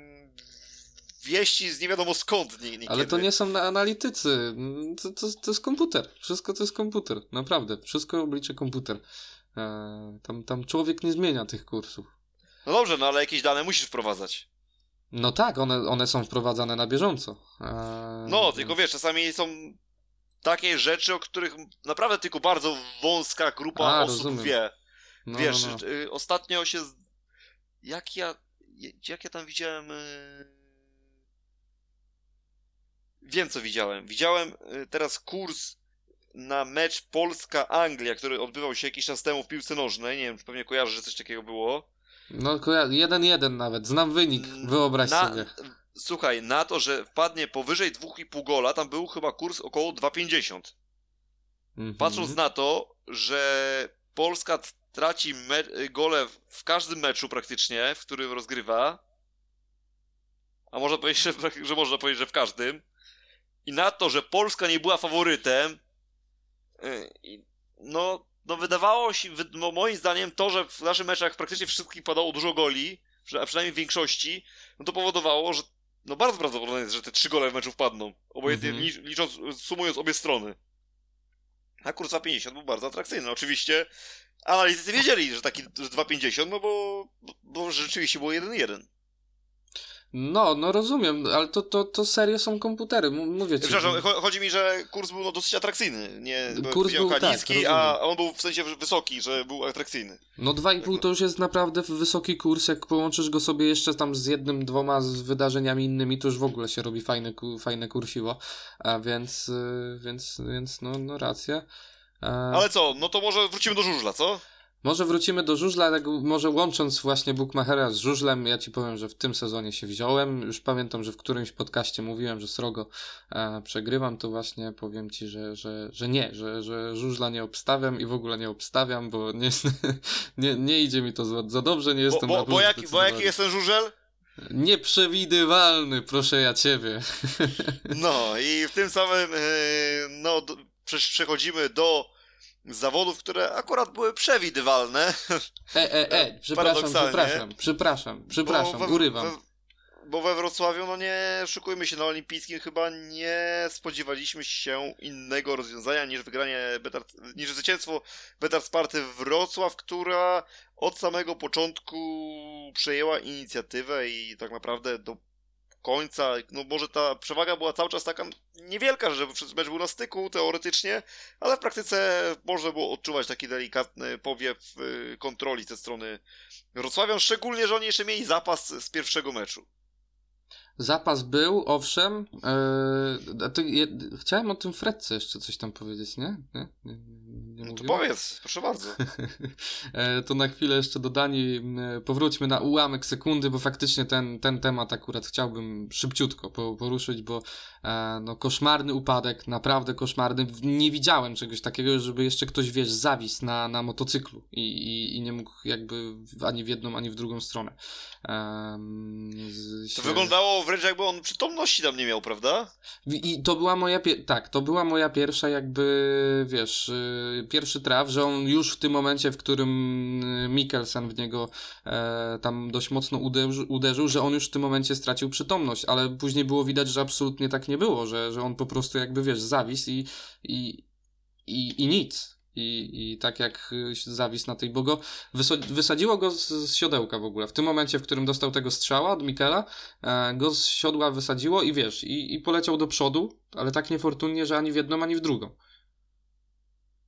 wieści z nie wiadomo skąd niekiedy. Ale to nie są analitycy, to, to, to jest komputer, wszystko to jest komputer, naprawdę, wszystko oblicze komputer. E, tam, tam człowiek nie zmienia tych kursów. No dobrze, no ale jakieś dane musisz wprowadzać. No tak, one, one są wprowadzane na bieżąco. E, no, tylko wiesz, czasami są takie rzeczy, o których naprawdę tylko bardzo wąska grupa A, osób rozumiem. wie. No, Wiesz, no, no. Y, ostatnio się. Jak ja. Jak ja tam widziałem. Y, wiem, co widziałem. Widziałem y, teraz kurs na mecz Polska-Anglia, który odbywał się jakiś czas temu w piłce nożnej. Nie wiem, pewnie kojarzę, że coś takiego było. No, jeden jeden nawet. Znam wynik. Wyobraź na, sobie słuchaj, na to, że wpadnie powyżej 2,5 gola, tam był chyba kurs około 2,50. Mm -hmm. Patrząc na to, że Polska traci gole w każdym meczu praktycznie, w którym rozgrywa, a można powiedzieć, że, że można powiedzieć, że w każdym, i na to, że Polska nie była faworytem, y, no, no wydawało się, no moim zdaniem to, że w naszych meczach praktycznie wszystkich padało dużo goli, a przynajmniej w większości, no to powodowało, że no bardzo prawdopodobne jest, że te trzy gole w meczu wpadną. Obojętnie mm -hmm. licząc, sumując obie strony. A kurs 2,50 był bardzo atrakcyjny. Oczywiście analitycy wiedzieli, że taki 2,50, no bo, bo rzeczywiście było 1-1. No, no rozumiem, ale to, to, to serio są komputery, mówię ci. Przepraszam, chodzi mi, że kurs był no, dosyć atrakcyjny. Nie, kurs był tak, niski, a on był w sensie wysoki, że był atrakcyjny. No 2,5 to już jest naprawdę wysoki kurs, jak połączysz go sobie jeszcze tam z jednym, dwoma z wydarzeniami innymi, to już w ogóle się robi fajne, fajne kursiwo, a więc, y, więc, więc no, no racja. Ale co, no to może wrócimy do żużla, co? Może wrócimy do żużla, tak może łącząc właśnie Bookmachera z żużlem, ja ci powiem, że w tym sezonie się wziąłem. Już pamiętam, że w którymś podcaście mówiłem, że srogo e, przegrywam, to właśnie powiem ci, że, że, że nie, że, że żużla nie obstawiam i w ogóle nie obstawiam, bo nie, nie, nie idzie mi to za, za dobrze, nie jestem bo, bo, bo, jaki, bo jaki jest ten żużel? Nieprzewidywalny, proszę ja ciebie. No i w tym samym, e, no, przechodzimy do zawodów, które akurat były przewidywalne. E, e, e, przepraszam, przepraszam, przepraszam, przepraszam, we, urywam. We, bo we Wrocławiu, no nie szukujmy się, na olimpijskim chyba nie spodziewaliśmy się innego rozwiązania niż wygranie, Betard, niż zwycięstwo Betard Sparty Wrocław, która od samego początku przejęła inicjatywę i tak naprawdę do końca, no może ta przewaga była cały czas taka niewielka, że mecz był na styku teoretycznie, ale w praktyce można było odczuwać taki delikatny powiew y, kontroli ze strony Wrocławian, szczególnie, że oni jeszcze mieli zapas z pierwszego meczu. Zapas był, owszem. Yy, to je, chciałem o tym Fredce jeszcze coś tam powiedzieć, nie? nie? nie, nie no to powiedz, proszę bardzo. e, to na chwilę jeszcze dodani, powróćmy na ułamek sekundy, bo faktycznie ten, ten temat akurat chciałbym szybciutko poruszyć, bo e, no, koszmarny upadek, naprawdę koszmarny. Nie widziałem czegoś takiego, żeby jeszcze ktoś, wiesz, zawisł na, na motocyklu i, i, i nie mógł jakby ani w jedną, ani w drugą stronę. Z, to wyglądało wręcz jakby on przytomności tam nie miał, prawda? I to była moja, tak, to była moja pierwsza jakby, wiesz, y, pierwszy traf, że on już w tym momencie, w którym y, Mikkelsen w niego e, tam dość mocno uderzył, uderzył, że on już w tym momencie stracił przytomność, ale później było widać, że absolutnie tak nie było, że, że on po prostu jakby, wiesz, zawisł i, i, i, i nic. I, I tak jak y, zawis na tej, bo go wysadziło go z, z, siodełka w ogóle. W tym momencie, w którym dostał tego strzała od Mikela, e, go z siodła wysadziło i wiesz, i, i poleciał do przodu, ale tak niefortunnie, że ani w jedną, ani w drugą.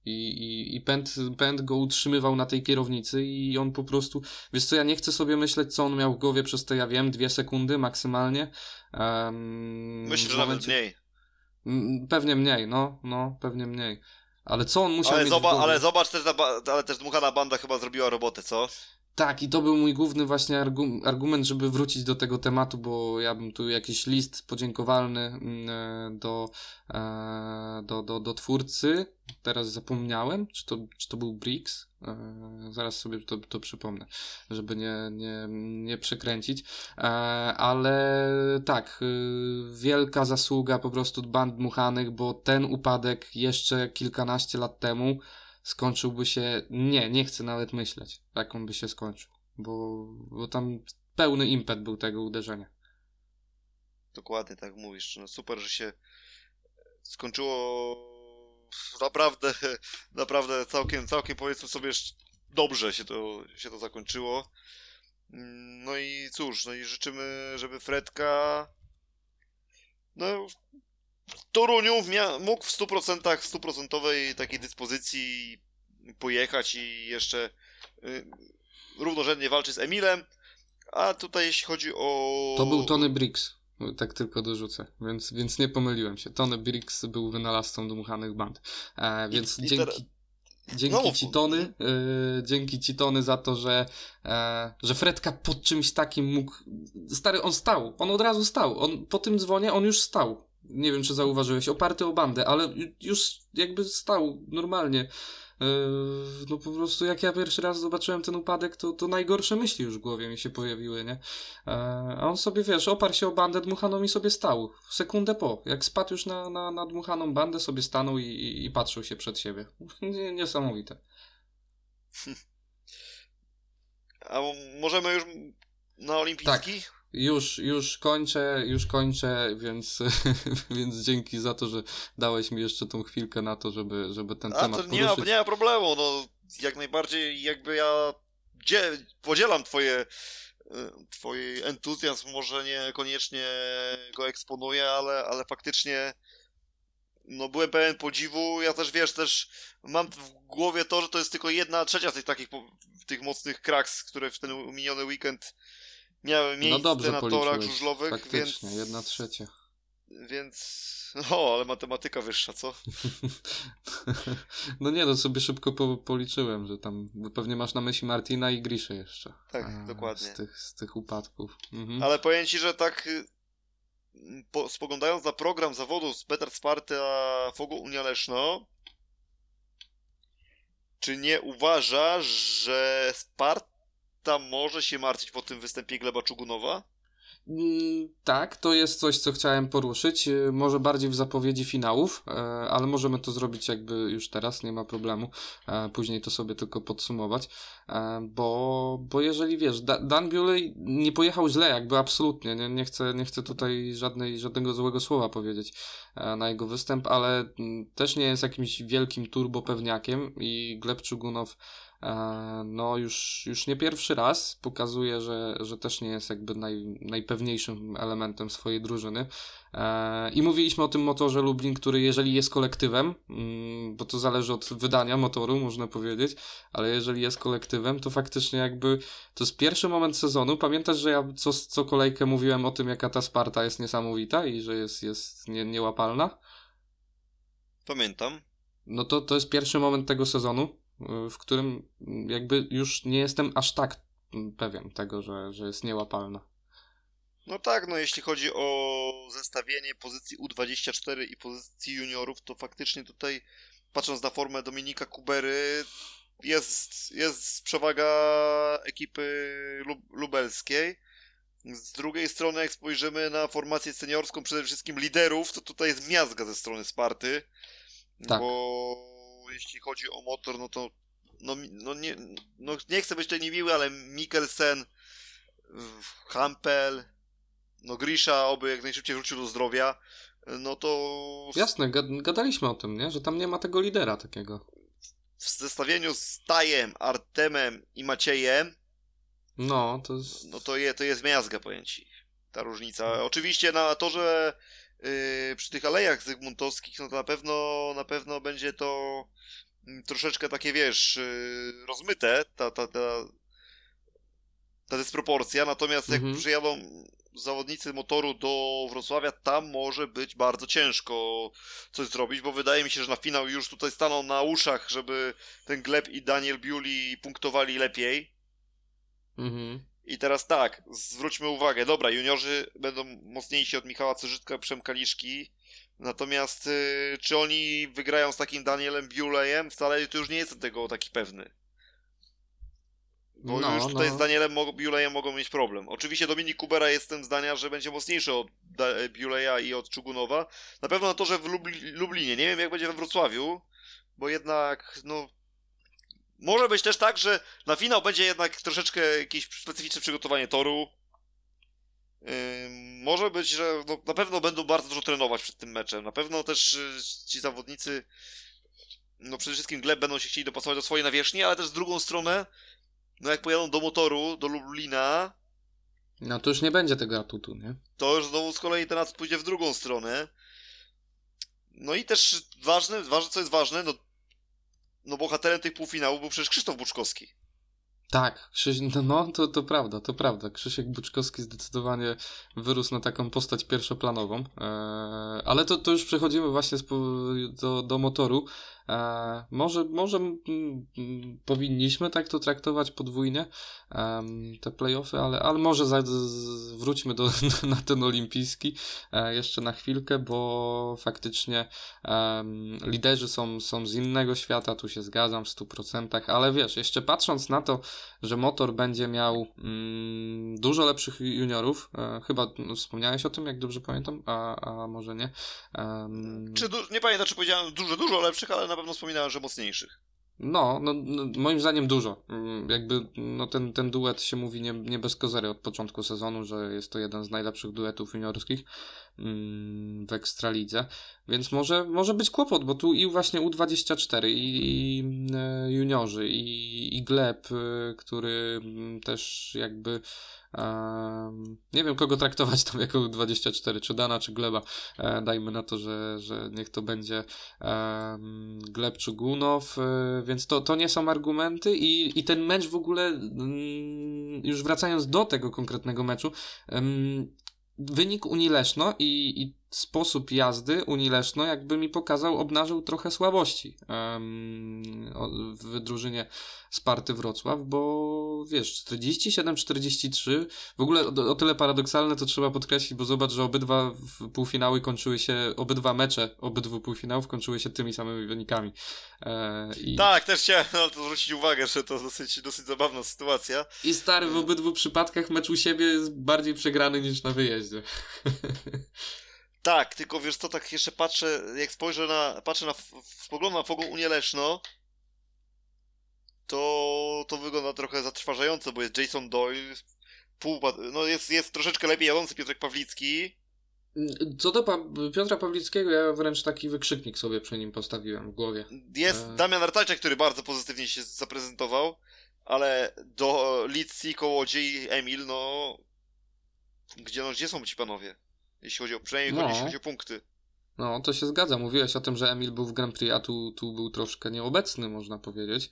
I, i, i pęd, pęd go utrzymywał na tej kierownicy i on po prostu, wiesz co, ja nie chcę sobie myśleć, co on miał w głowie przez te, ja wiem, dwie sekundy maksymalnie. Um, Myślę, że nawet mniej. Pewnie mniej, no, no, pewnie mniej. Ale co on musiał ale mieć zobacz, Ale zobacz, też, ale też dmuchana banda chyba zrobiła robotę, co? Tak, i to był mój główny właśnie argument, żeby wrócić do tego tematu, bo ja bym tu jakiś list podziękowalny mm, e, do, e, do, do, do twórcy, teraz zapomniałem, czy to, czy to był Briggs, zaraz sobie to, to przypomnę, żeby nie, nie, nie przekręcić, ale tak, wielka zasługa po prostu band dmuchanych, bo ten upadek jeszcze kilkanaście lat temu skończyłby się. Nie, nie chcę nawet myśleć, jak on by się skończył, bo, bo tam pełny impet był tego uderzenia. Dokładnie tak mówisz. No super, że się skończyło naprawdę, naprawdę całkiem, całkiem powiedzmy sobie dobrze się to, się to zakończyło. No i cóż, no i życzymy, żeby Fredka no Toruniu mógł w 100%, w stuprocentowej takiej dyspozycji pojechać i jeszcze y, równorzędnie walczyć z Emilem. A tutaj jeśli chodzi o... To był Tony Briggs, tak tylko dorzucę, więc, więc nie pomyliłem się. Tony Briggs był wynalazcą dmuchanych band. E, więc I, dzięki... Dzięki no, ci Tony, yy, dzięki ci Tony za to, że, e, że Fredka pod czymś takim mógł. Stary, on stał, on od razu stał. On po tym dzwonie on już stał nie wiem czy zauważyłeś, oparty o bandę, ale już jakby stał normalnie. E, no po prostu jak ja pierwszy raz zobaczyłem ten upadek, to, to najgorsze myśli już w głowie mi się pojawiły, nie? E, a on sobie, wiesz, oparł się o bandę dmuchaną i sobie stał. Sekundę po. Jak spadł już na, na, na dmuchaną bandę, sobie stanął i, i, i patrzył się przed siebie. Niesamowite. A możemy już na olimpijski? Tak. Już, już kończę, już kończę, więc, więc dzięki za to, że dałeś mi jeszcze tą chwilkę na to, żeby, żeby ten A, temat to nie poruszyć. Ma, nie ma problemu, no jak najbardziej jakby ja dzie, podzielam twoje y, twój entuzjazm, może niekoniecznie go eksponuję, ale, ale faktycznie no byłem pełen podziwu, ja też wiesz, też mam w głowie to, że to jest tylko jedna trzecia z tych takich tych mocnych kraks, które w ten miniony weekend miały no miejsce no dobrze na torach żużlowych, Faktycznie, więc... jedna trzecia. Więc... O, ale matematyka wyższa, co? no nie, to sobie szybko po, policzyłem, że tam pewnie masz na myśli Martina i Griszę jeszcze. Tak, A, dokładnie. Z tych, z tych upadków. Mhm. Ale powiem ci, że tak y, po, spoglądając na program zawodu z Peter Sparta Fogo Unia Leszno, czy nie uważasz, że Spart tam może się martwić po tym występie Gleba Czugunowa? Mm, tak, to jest coś, co chciałem poruszyć. Y, może bardziej w zapowiedzi finałów, e, ale możemy to zrobić jakby już teraz, nie ma problemu. E, później to sobie tylko podsumować. E, bo, bo jeżeli wiesz, Dan Bewley nie pojechał źle, jakby absolutnie. Nie, nie, chcę, nie chcę tutaj żadnej, żadnego złego słowa powiedzieć na jego występ, ale mm, też nie jest jakimś wielkim turbo pewniakiem i Gleb Czugunow no już, już nie pierwszy raz pokazuje, że, że też nie jest jakby naj, najpewniejszym elementem swojej drużyny. E, I mówiliśmy o tym motorze Lublin, który jeżeli jest kolektywem, mm, bo to zależy od wydania motoru, można powiedzieć, ale jeżeli jest kolektywem, to faktycznie jakby to jest pierwszy moment sezonu. Pamiętasz, że ja co, co kolejkę mówiłem o tym, jaka ta Sparta jest niesamowita i że jest, jest nie, niełapalna? Pamiętam. No to, to jest pierwszy moment tego sezonu, w którym jakby już nie jestem aż tak pewien tego, że, że jest niełapalna. No tak, no jeśli chodzi o zestawienie pozycji U24 i pozycji juniorów, to faktycznie tutaj, patrząc na formę Dominika Kubery, jest, jest przewaga ekipy lub, lubelskiej. Z drugiej strony, jak spojrzymy na formację seniorską, przede wszystkim liderów, to tutaj jest miazga ze strony Sparty. Tak. Bo jeśli chodzi o motor, no to no, no, nie, no nie chcę być tutaj niemiły, ale Mikkelsen, Hampel, no Grisha, oby jak najszybciej wrócił do zdrowia, no to... Jasne, gadaliśmy o tym, nie? Że tam nie ma tego lidera takiego. W zestawieniu z Tajem, Artemem i Maciejem no, to jest... No to, je, to jest miazga, pojęci. Ta różnica. Oczywiście na to, że przy tych alejach zygmuntowskich, no to na pewno, na pewno będzie to Mm, troszeczkę takie, wiesz, y, rozmyte, ta, ta, ta, ta dysproporcja, natomiast jak mhm. przyjadą zawodnicy motoru do Wrocławia, tam może być bardzo ciężko coś zrobić, bo wydaje mi się, że na finał już tutaj staną na uszach, żeby ten Gleb i Daniel Biuli punktowali lepiej. Mhm. I teraz tak, zwróćmy uwagę, dobra, juniorzy będą mocniejsi od Michała Cerzytka, Przemkaliszki, Natomiast y, czy oni wygrają z takim Danielem Biulejem? Wcale to już nie jestem tego taki pewny. Bo no, już tutaj no. z Danielem Biulejem mogą mieć problem. Oczywiście Dominik Kubera jestem zdania, że będzie mocniejszy od Biuleja i od Czugunowa. Na pewno na to, że w Lubli Lublinie. Nie wiem jak będzie we Wrocławiu, bo jednak, no... Może być też tak, że na finał będzie jednak troszeczkę jakieś specyficzne przygotowanie toru może być, że no, na pewno będą bardzo dużo trenować przed tym meczem. Na pewno też y, ci zawodnicy, no przede wszystkim Gleb będą się chcieli dopasować do swojej nawierzchni, ale też z drugą stronę, no jak pojadą do motoru, do Lublina. No to już nie będzie tego atutu, nie? To już znowu z kolei ten atut pójdzie w drugą stronę. No i też ważne, ważne co jest ważne, no, no bohaterem tych półfinałów był przecież Krzysztof Buczkowski. Tak, no, no to, to prawda, to prawda. Krzysiek Buczkowski zdecydowanie wyrósł na taką postać pierwszoplanową. E, ale to, to już przechodzimy właśnie do, do motoru. E, może może m, m, powinniśmy tak to traktować podwójnie, e, te playoffy, ale, ale może za, z, wróćmy do, na ten olimpijski e, jeszcze na chwilkę, bo faktycznie liderzy są, są z innego świata, tu się zgadzam w 100%, ale wiesz, jeszcze patrząc na to, że motor będzie miał mm, dużo lepszych juniorów, e, chyba no, wspomniałeś o tym, jak dobrze pamiętam, a, a może nie. Czy nie pamiętam, czy powiedziałem dużo, dużo lepszych, ale na pewno wspominałem, że mocniejszych. No, no, no, moim zdaniem dużo. Mm, jakby no ten, ten duet się mówi nie, nie bez kozery od początku sezonu, że jest to jeden z najlepszych duetów juniorskich mm, w Ekstralidze. Więc może, może być kłopot, bo tu i właśnie U24 i, i e, juniorzy i, i Gleb, e, który mm, też jakby nie wiem, kogo traktować tam jako 24, czy Dana, czy Gleba. E, dajmy na to, że, że niech to będzie Gleb czy Gunow, e, więc to, to nie są argumenty i, i ten mecz w ogóle, mm, już wracając do tego konkretnego meczu, wynik Unii Leszno i, i sposób jazdy Unii Leszno jakby mi pokazał, obnażył trochę słabości w drużynie Sparty Wrocław, bo wiesz, 47-43, w ogóle o, o, tyle paradoksalne to trzeba podkreślić, bo zobacz, że obydwa półfinały kończyły się, obydwa mecze obydwu półfinałów kończyły się tymi samymi wynikami. E, i... Tak, też chciałem na to zwrócić uwagę, że to dosyć, dosyć zabawna sytuacja. I stary, w obydwu przypadkach mecz u siebie jest bardziej przegrany niż na wyjeździe. Tak, tylko wiesz co, tak jeszcze patrzę, jak spojrzę na, patrzę na, spoglądam na Fogą Unię Leszno, to, to wygląda trochę zatrważająco, bo jest Jason Doyle, pół, no jest, jest troszeczkę lepiej jadący Piotrek Pawlicki. Co do pa Piotra Pawlickiego, ja wręcz taki wykrzyknik sobie przy nim postawiłem w głowie. Jest e... Damian Artajczak, który bardzo pozytywnie się zaprezentował, ale do Lidsi, Kołodziej, Emil, no... Gdzie, no, gdzie są ci panowie? Jeśli chodzi o, przynajmniej no. jeśli chodzi o punkty. No, to się zgadza. Mówiłeś o tym, że Emil był w Grand Prix, a tu, tu był troszkę nieobecny, można powiedzieć.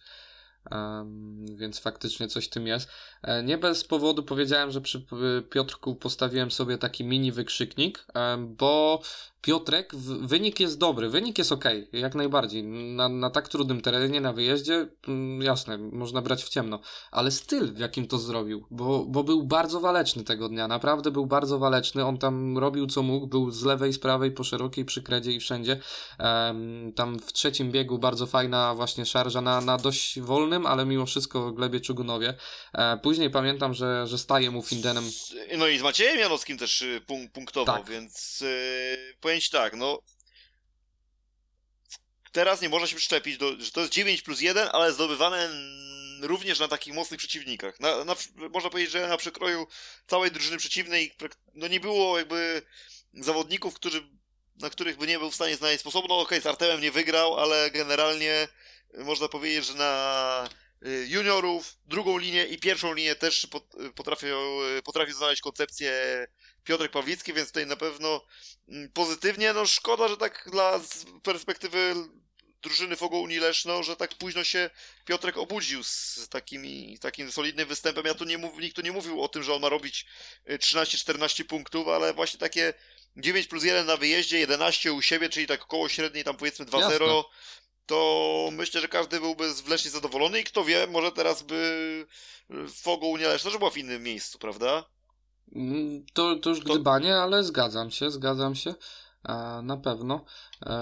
Um, więc faktycznie coś tym jest. E, nie bez powodu powiedziałem, że przy Piotrku postawiłem sobie taki mini wykrzyknik, bo Piotrek, wynik jest dobry, wynik jest ok, jak najbardziej. Na, na tak trudnym terenie, na wyjeździe, mm, jasne, można brać w ciemno, ale styl, w jakim to zrobił, bo, bo był bardzo waleczny tego dnia, naprawdę był bardzo waleczny. On tam robił co mógł, był z lewej, z prawej, po szerokiej, przy kredzie i wszędzie. Um, tam w trzecim biegu bardzo fajna właśnie szarża na, na dość wolnym, ale mimo wszystko w glebie Czugunowie. E, później pamiętam, że, że staje mu Findenem. No i z Maciejem Janowskim też y, punktował, tak. więc. Yy powiem ci tak, no. Teraz nie można się przyczepić, do, że to jest 9 plus 1, ale zdobywane również na takich mocnych przeciwnikach. Na, na, można powiedzieć, że na przekroju całej drużyny przeciwnej no nie było jakby zawodników, którzy, na których by nie był w stanie znaleźć sposobu. No okej, okay, z Artemem nie wygrał, ale generalnie można powiedzieć, że na juniorów, drugą linię i pierwszą linię też potrafią, potrafią znaleźć koncepcję Piotrek Pawlicki, więc tutaj na pewno mm, pozytywnie. No szkoda, że tak dla perspektywy drużyny Fogo Unii Leszno, że tak późno się Piotrek obudził z takimi, takim solidnym występem. Ja tu nie mów, nikt tu nie mówił o tym, że on ma robić 13-14 y, punktów, ale właśnie takie 9 plus 1 na wyjeździe, 11 u siebie, czyli tak około średniej tam powiedzmy 2-0, to myślę, że każdy byłby wlecznie zadowolony i kto wie, może teraz by Fogo Unia Leszno, że była w innym miejscu, prawda? Mm, to, to już gdybanie, ale zgadzam się, zgadzam się. E, na pewno. E...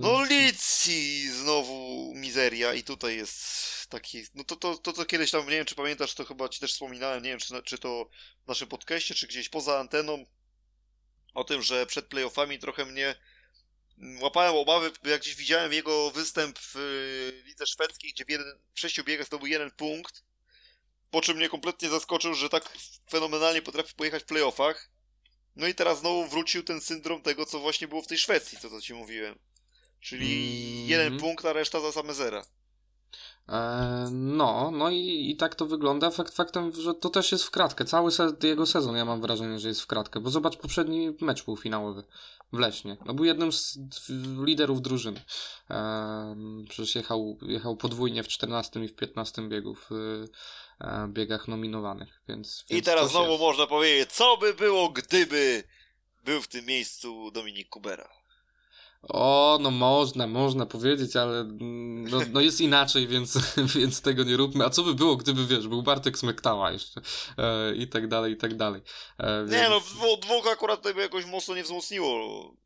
No Licji znowu mizeria i tutaj jest taki, no to, to, to, to kiedyś tam, nie wiem czy pamiętasz, to chyba ci też wspominałem, nie wiem czy, czy to w naszym podcaście, czy gdzieś poza anteną, o tym, że przed playoffami trochę mnie łapałem obawy, jak gdzieś widziałem jego występ w lidze szwedzkiej, gdzie w, jeden, w sześciu biegach to był jeden punkt, po czym mnie kompletnie zaskoczył, że tak fenomenalnie potrafi pojechać w playoffach. No i teraz znowu wrócił ten syndrom tego, co właśnie było w tej Szwecji, to co ci mówiłem. Czyli mm -hmm. jeden punkt, a reszta za same zera. E, no, no i, i tak to wygląda. Fakt faktem, że to też jest w kratkę. Cały se jego sezon ja mam wrażenie, że jest w kratkę. Bo zobacz poprzedni mecz półfinałowy w Leśnie. No był jednym z liderów drużyny. E, przecież jechał, jechał podwójnie w 14 i w 15 biegu w e, biegach nominowanych. Więc, więc I teraz znowu jest. można powiedzieć, co by było, gdyby był w tym miejscu Dominik Kubera. O, no można, można powiedzieć, ale no, no jest inaczej, więc, więc tego nie róbmy. A co by było, gdyby, wiesz, był Bartek Smektała jeszcze e, i tak dalej, i tak dalej. E, więc... Nie, no dwóch, dwóch akurat to by jakoś mocno nie wzmocniło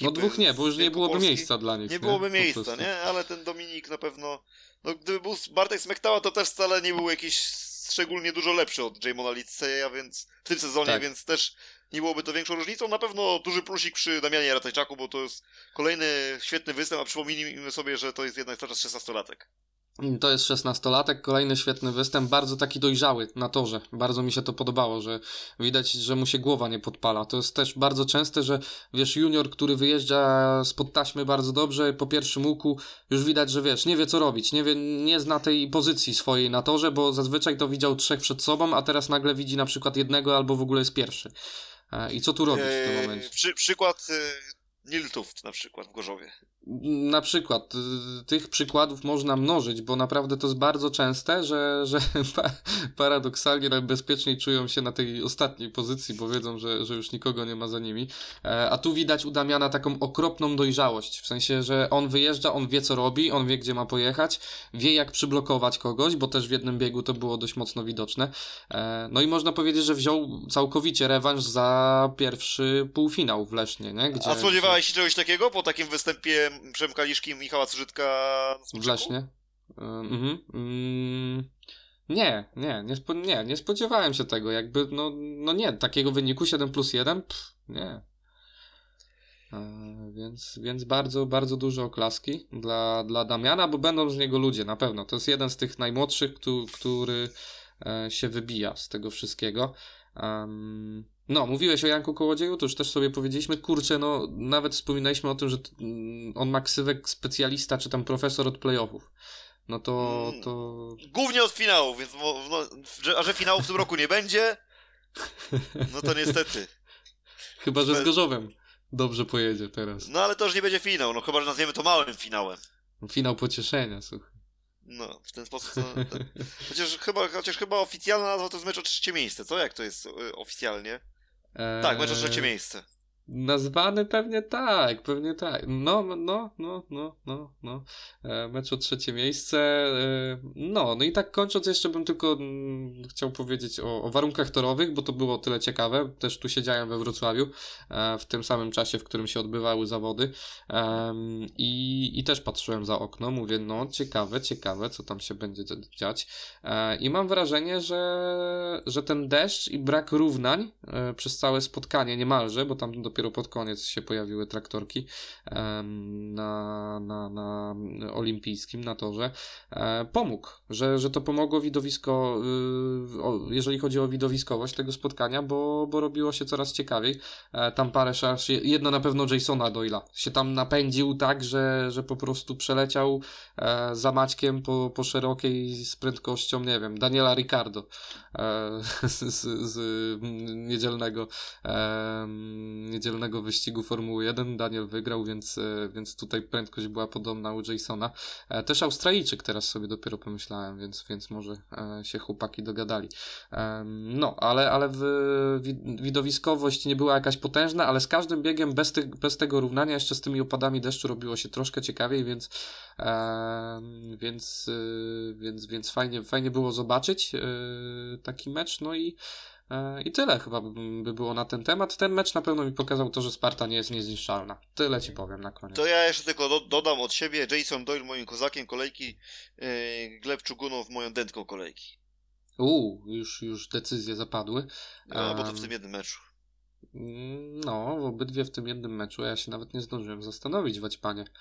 no dwóch nie, bo już nie byłoby Polski. miejsca dla nich. Nie, nie? byłoby miejsca, nie? Ale ten Dominik na pewno... No gdyby był Bartek Smektała, to też wcale nie był jakiś szczególnie dużo lepszy od Jamona Litseya, więc w tym sezonie, tak. więc też nie byłoby to większą różnicą. Na pewno duży plusik przy Damianie Ratajczaku, bo to jest kolejny świetny występ, a przypomnijmy sobie, że to jest jednak cały czas 16-latek. To jest szesnastolatek, kolejny świetny występ, bardzo taki dojrzały na torze. Bardzo mi się to podobało, że widać, że mu się głowa nie podpala. To jest też bardzo częste, że wiesz, junior, który wyjeżdża spod taśmy bardzo dobrze, po pierwszym łuku już widać, że wiesz, nie wie co robić, nie, wie, nie zna tej pozycji swojej na torze, bo zazwyczaj to widział trzech przed sobą, a teraz nagle widzi na przykład jednego albo w ogóle jest pierwszy. I co tu robić w tym momencie? Przy, przykład y, Niltuft na przykład w Gorzowie. Na przykład y, tych przykładów można mnożyć, bo naprawdę to jest bardzo częste, że, że paradoksalnie najbezpieczniej czują się na tej ostatniej pozycji, bo wiedzą, że, że już nikogo nie ma za nimi. E, a tu widać u Damiana taką okropną dojrzałość, w sensie, że on wyjeżdża, on wie co robi, on wie gdzie ma pojechać, wie jak przyblokować kogoś, bo też w jednym biegu to było dość mocno widoczne. E, no i można powiedzieć, że wziął całkowicie rewanż za pierwszy półfinał w Lesznie, nie? Gdzie, A spodziewałeś się czegoś takiego po takim występie Przemka Liszki i Michała Cużytka w Lesznie? E, mhm. Mm, nie, nie, nie, spo, nie, nie spodziewałem się tego. Jakby, no, no nie, takiego wyniku 7 plus 1, pff, nie. E, więc, więc bardzo, bardzo duże oklaski dla, dla Damiana, bo będą z niego ludzie, na pewno. To jest jeden z tych najmłodszych, który, który e, się wybija z tego wszystkiego. Um, no, mówiłeś o Janku Kołodzieju, to już też sobie powiedzieliśmy, kurczę, no, nawet wspominaliśmy o tym, że mm, on ma ksywek specjalista, czy tam profesor od playoffów. No to, mm, to... Głównie od finału, więc no, a że finału w tym roku nie będzie, no to niestety. Chyba, że z Gorzowem dobrze pojedzie teraz. No ale to już nie będzie finał, no chyba, że nazwiemy to małym finałem. Finał pocieszenia, słuchaj. No, w ten sposób. To, to... Chociaż, chyba, chociaż chyba oficjalna nazwa to jest mecz o trzecie miejsce, co? Jak to jest y, oficjalnie? Eee... Tak, mecz o trzecie miejsce. Nazwany pewnie tak, pewnie tak. No, no, no, no, no, no. E, mecz o trzecie miejsce. E, no, no i tak kończąc, jeszcze bym tylko mm, chciał powiedzieć o, o, warunkach torowych, bo to było tyle ciekawe. Też tu siedziałem we Wrocławiu e, w tym samym czasie, w którym się odbywały zawody. i, I też patrzyłem za okno, mówię, no ciekawe, ciekawe, co tam się będzie dziać. I mam wrażenie, że, że ten deszcz i brak równań przez całe spotkanie niemalże, bo tam dopiero dopiero pod koniec się pojawiły traktorki na, na, na olimpijskim, na torze, e, pomógł, że, że to pomogło widowisko, y, jeżeli chodzi o widowiskowość tego spotkania, bo, bo robiło się coraz ciekawiej. E, tam parę szans, jedno na pewno Jasona Doyla się tam napędził tak, że, że po prostu przeleciał e, za Maćkiem po, po szerokiej z prędkością, nie wiem, Daniela Ricardo z, z, z niedzielnego, niedzielnego niedzielnego wyścigu Formuły 1. Daniel wygrał, więc, e, więc tutaj prędkość była podobna u Jasona. E, też Australijczyk teraz sobie dopiero pomyślałem, więc, więc może e, się chłopaki dogadali. No, ale, ale w, widowiskowość nie była jakaś potężna, ale z każdym biegiem bez, bez tego równania, jeszcze z tymi opadami deszczu robiło się troszkę ciekawiej, więc, więc, więc, więc fajnie, fajnie było zobaczyć taki mecz. No i I tyle chyba by było na ten temat. Ten mecz na pewno mi pokazał to, że Sparta nie jest niezniszczalna. Tyle ci powiem na koniec. To ja jeszcze tylko do, dodam od siebie. Jason Doyle moim kozakiem kolejki, yy, Gleb Czugunow moją dętką kolejki. Uuu, już, już decyzje zapadły. No, bo to w tym jednym meczu. No, w obydwie w tym jednym meczu. Ja się nawet nie zdążyłem zastanowić, Waćpanie. A,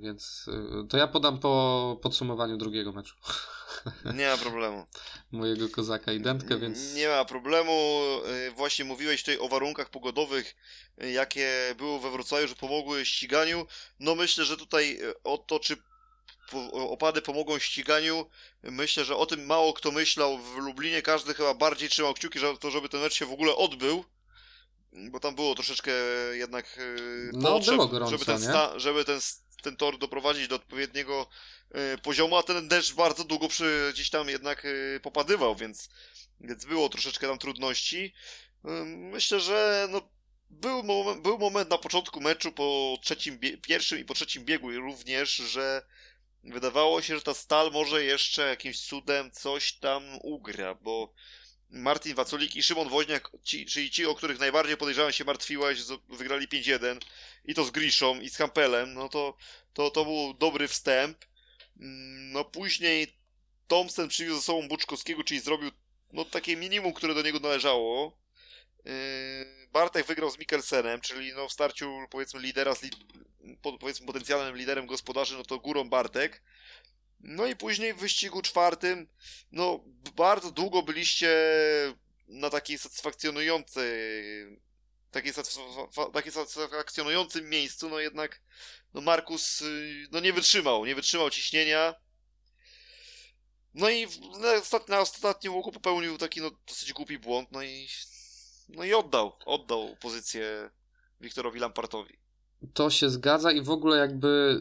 więc y, to ja podam po podsumowaniu drugiego meczu. Nie ma problemu. Mojego kozaka i dętkę, więc. Nie ma problemu. Y, właśnie mówiłeś tutaj o warunkach pogodowych, jakie były we Wrocławiu, że pomogły ściganiu. No myślę, że tutaj o to, czy opady pomogą ściganiu. Myślę, że o tym mało kto myślał w Lublinie. Każdy chyba bardziej trzymał kciuki, żeby to, żeby ten mecz się w ogóle odbył bo tam było troszeczkę jednak yy, no, potrzeb, było gorąco, żeby, ten, sta, żeby ten, ten tor doprowadzić do odpowiedniego yy, poziomu, a ten deszcz bardzo długo przy, gdzieś tam jednak yy, popadywał, więc, więc było troszeczkę tam trudności. Myślę, że no, był, moment, był moment na początku meczu, po trzecim pierwszym i po trzecim biegu również, że wydawało się, że ta stal może jeszcze jakimś cudem coś tam ugra, bo Martin Waculik i Szymon Woźniak, ci, czyli ci, o których najbardziej podejrzewam się martwiłeś, wygrali 5-1 i to z Griszą i z Kampelem, no to, to, to był dobry wstęp. Mm, no później Thompson przywiózł ze sobą Buczkowskiego, czyli zrobił no takie minimum, które do niego należało. Yy, Bartek wygrał z Mikkelsenem, czyli no w starciu powiedzmy lidera z li powiedzmy potencjalnym liderem gospodarzy, no to górą Bartek. No i później w wyścigu czwartym, no bardzo długo byliście na takiej satysfakcjonującej, takiej, takiej satysfakcjonującym miejscu, no jednak no Markus y, no nie wytrzymał, nie wytrzymał ciśnienia. No i na, na ostatnim łuku popełnił taki no dosyć głupi błąd, no i no i oddał, oddał pozycję Wiktorowi Lampartowi. to się zgadza i w ogóle jakby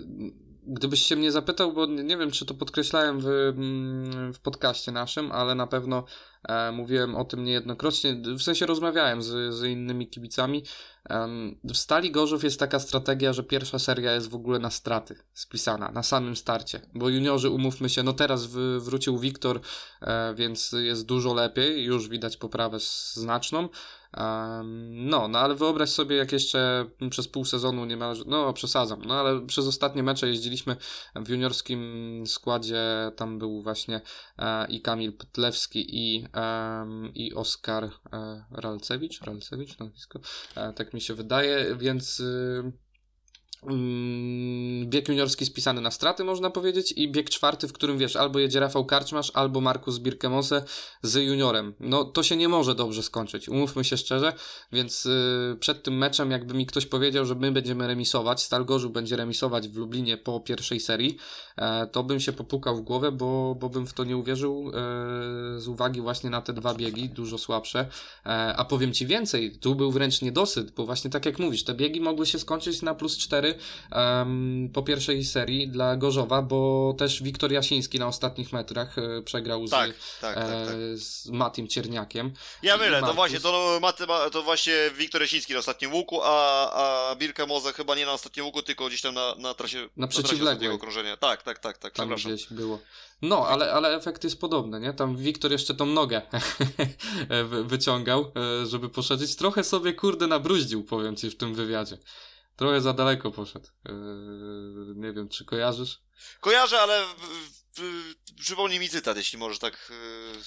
gdybyś się mnie zapytał, bo nie wiem, czy to podkreślałem w, mm, w podcaście naszym, ale na pewno mówiłem o tym niejednokrotnie, w sensie rozmawiałem z, z innymi kibicami. E, w Stali Gorzów jest taka strategia, że pierwsza seria jest w ogóle na straty spisana, na samym starcie, bo juniorzy, umówmy się, no teraz wrócił Wiktor, e, więc jest dużo lepiej, już widać poprawę znaczną, no, no ale wyobraź sobie, jak jeszcze przez pół sezonu nie ma, no przesadzam, no ale przez ostatnie mecze jeździliśmy w juniorskim składzie, tam był właśnie e, i Kamil Petlewski i, e, i Oskar e, Ralcewicz, Ralcewicz nazwisko, e, tak mi się wydaje, więc... Mm, bieg juniorski spisany na straty, można powiedzieć, i bieg czwarty, w którym wiesz, albo jedzie Rafał Karczmasz, albo Markus Birkemose z juniorem. No to się nie może dobrze skończyć, umówmy się szczerze, więc yy, przed tym meczem, jakby mi ktoś powiedział, że my będziemy remisować, Stal Gorzów będzie remisować w Lublinie po pierwszej serii, e, to bym się popukał w głowę, bo, bo bym w to nie uwierzył e, z uwagi właśnie na te dwa biegi, dużo słabsze. E, a powiem Ci więcej, tu był wręcz niedosyt, bo właśnie tak jak mówisz, te biegi mogły się skończyć na plus 4 um, po pierwszej serii dla Gorzowa, bo też Wiktor Jasiński na ostatnich metrach e, przegrał z, tak, tak, tak, e, tak. z Matim Cierniakiem. Ja mylę, to właśnie, to, Maty, to właśnie Wiktor Jasiński na ostatnim łuku, a, a Birka Moze chyba nie na ostatnim łuku, tylko gdzieś tam na, na trasie, na przeciwległej okrążenia. Tak, tak, tak, tak, tam gdzieś było. No, ale, ale efekt jest podobny, nie? Tam Wiktor jeszcze tą nogę wyciągał, e, żeby poszerzyć. Trochę sobie, kurde, nabruździł, powiem ci w tym wywiadzie. Trochę za daleko poszedł. Yy, nie wiem, czy kojarzysz? Kojarzę, ale przypomnij mi cytat, jeśli możesz tak yy,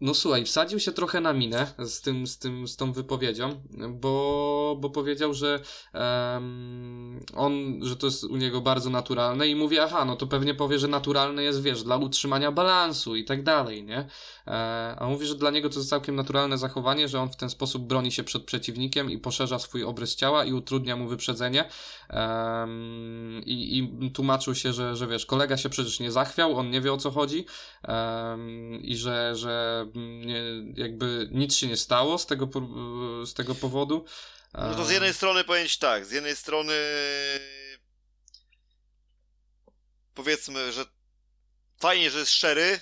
no słuchaj, wsadził się trochę na minę z, tym, z, tym, z tą wypowiedzią, bo, bo powiedział, że um, on, że to jest u niego bardzo naturalne i mówi, aha, no to pewnie powie, że naturalne jest, wiesz, dla utrzymania balansu i tak dalej, nie? E, a mówi, że dla niego to jest całkiem naturalne zachowanie, że on w ten sposób broni się przed przeciwnikiem i poszerza swój obrys ciała i utrudnia mu wyprzedzenie um, i, i tłumaczył się, że, że wiesz, kolega się przecież nie zachwiał, on nie wie o co chodzi um, i że, że nie, jakby nic się nie stało z tego, z tego powodu. No to z jednej strony powiem tak, z jednej strony powiedzmy, że fajnie, że jest szczery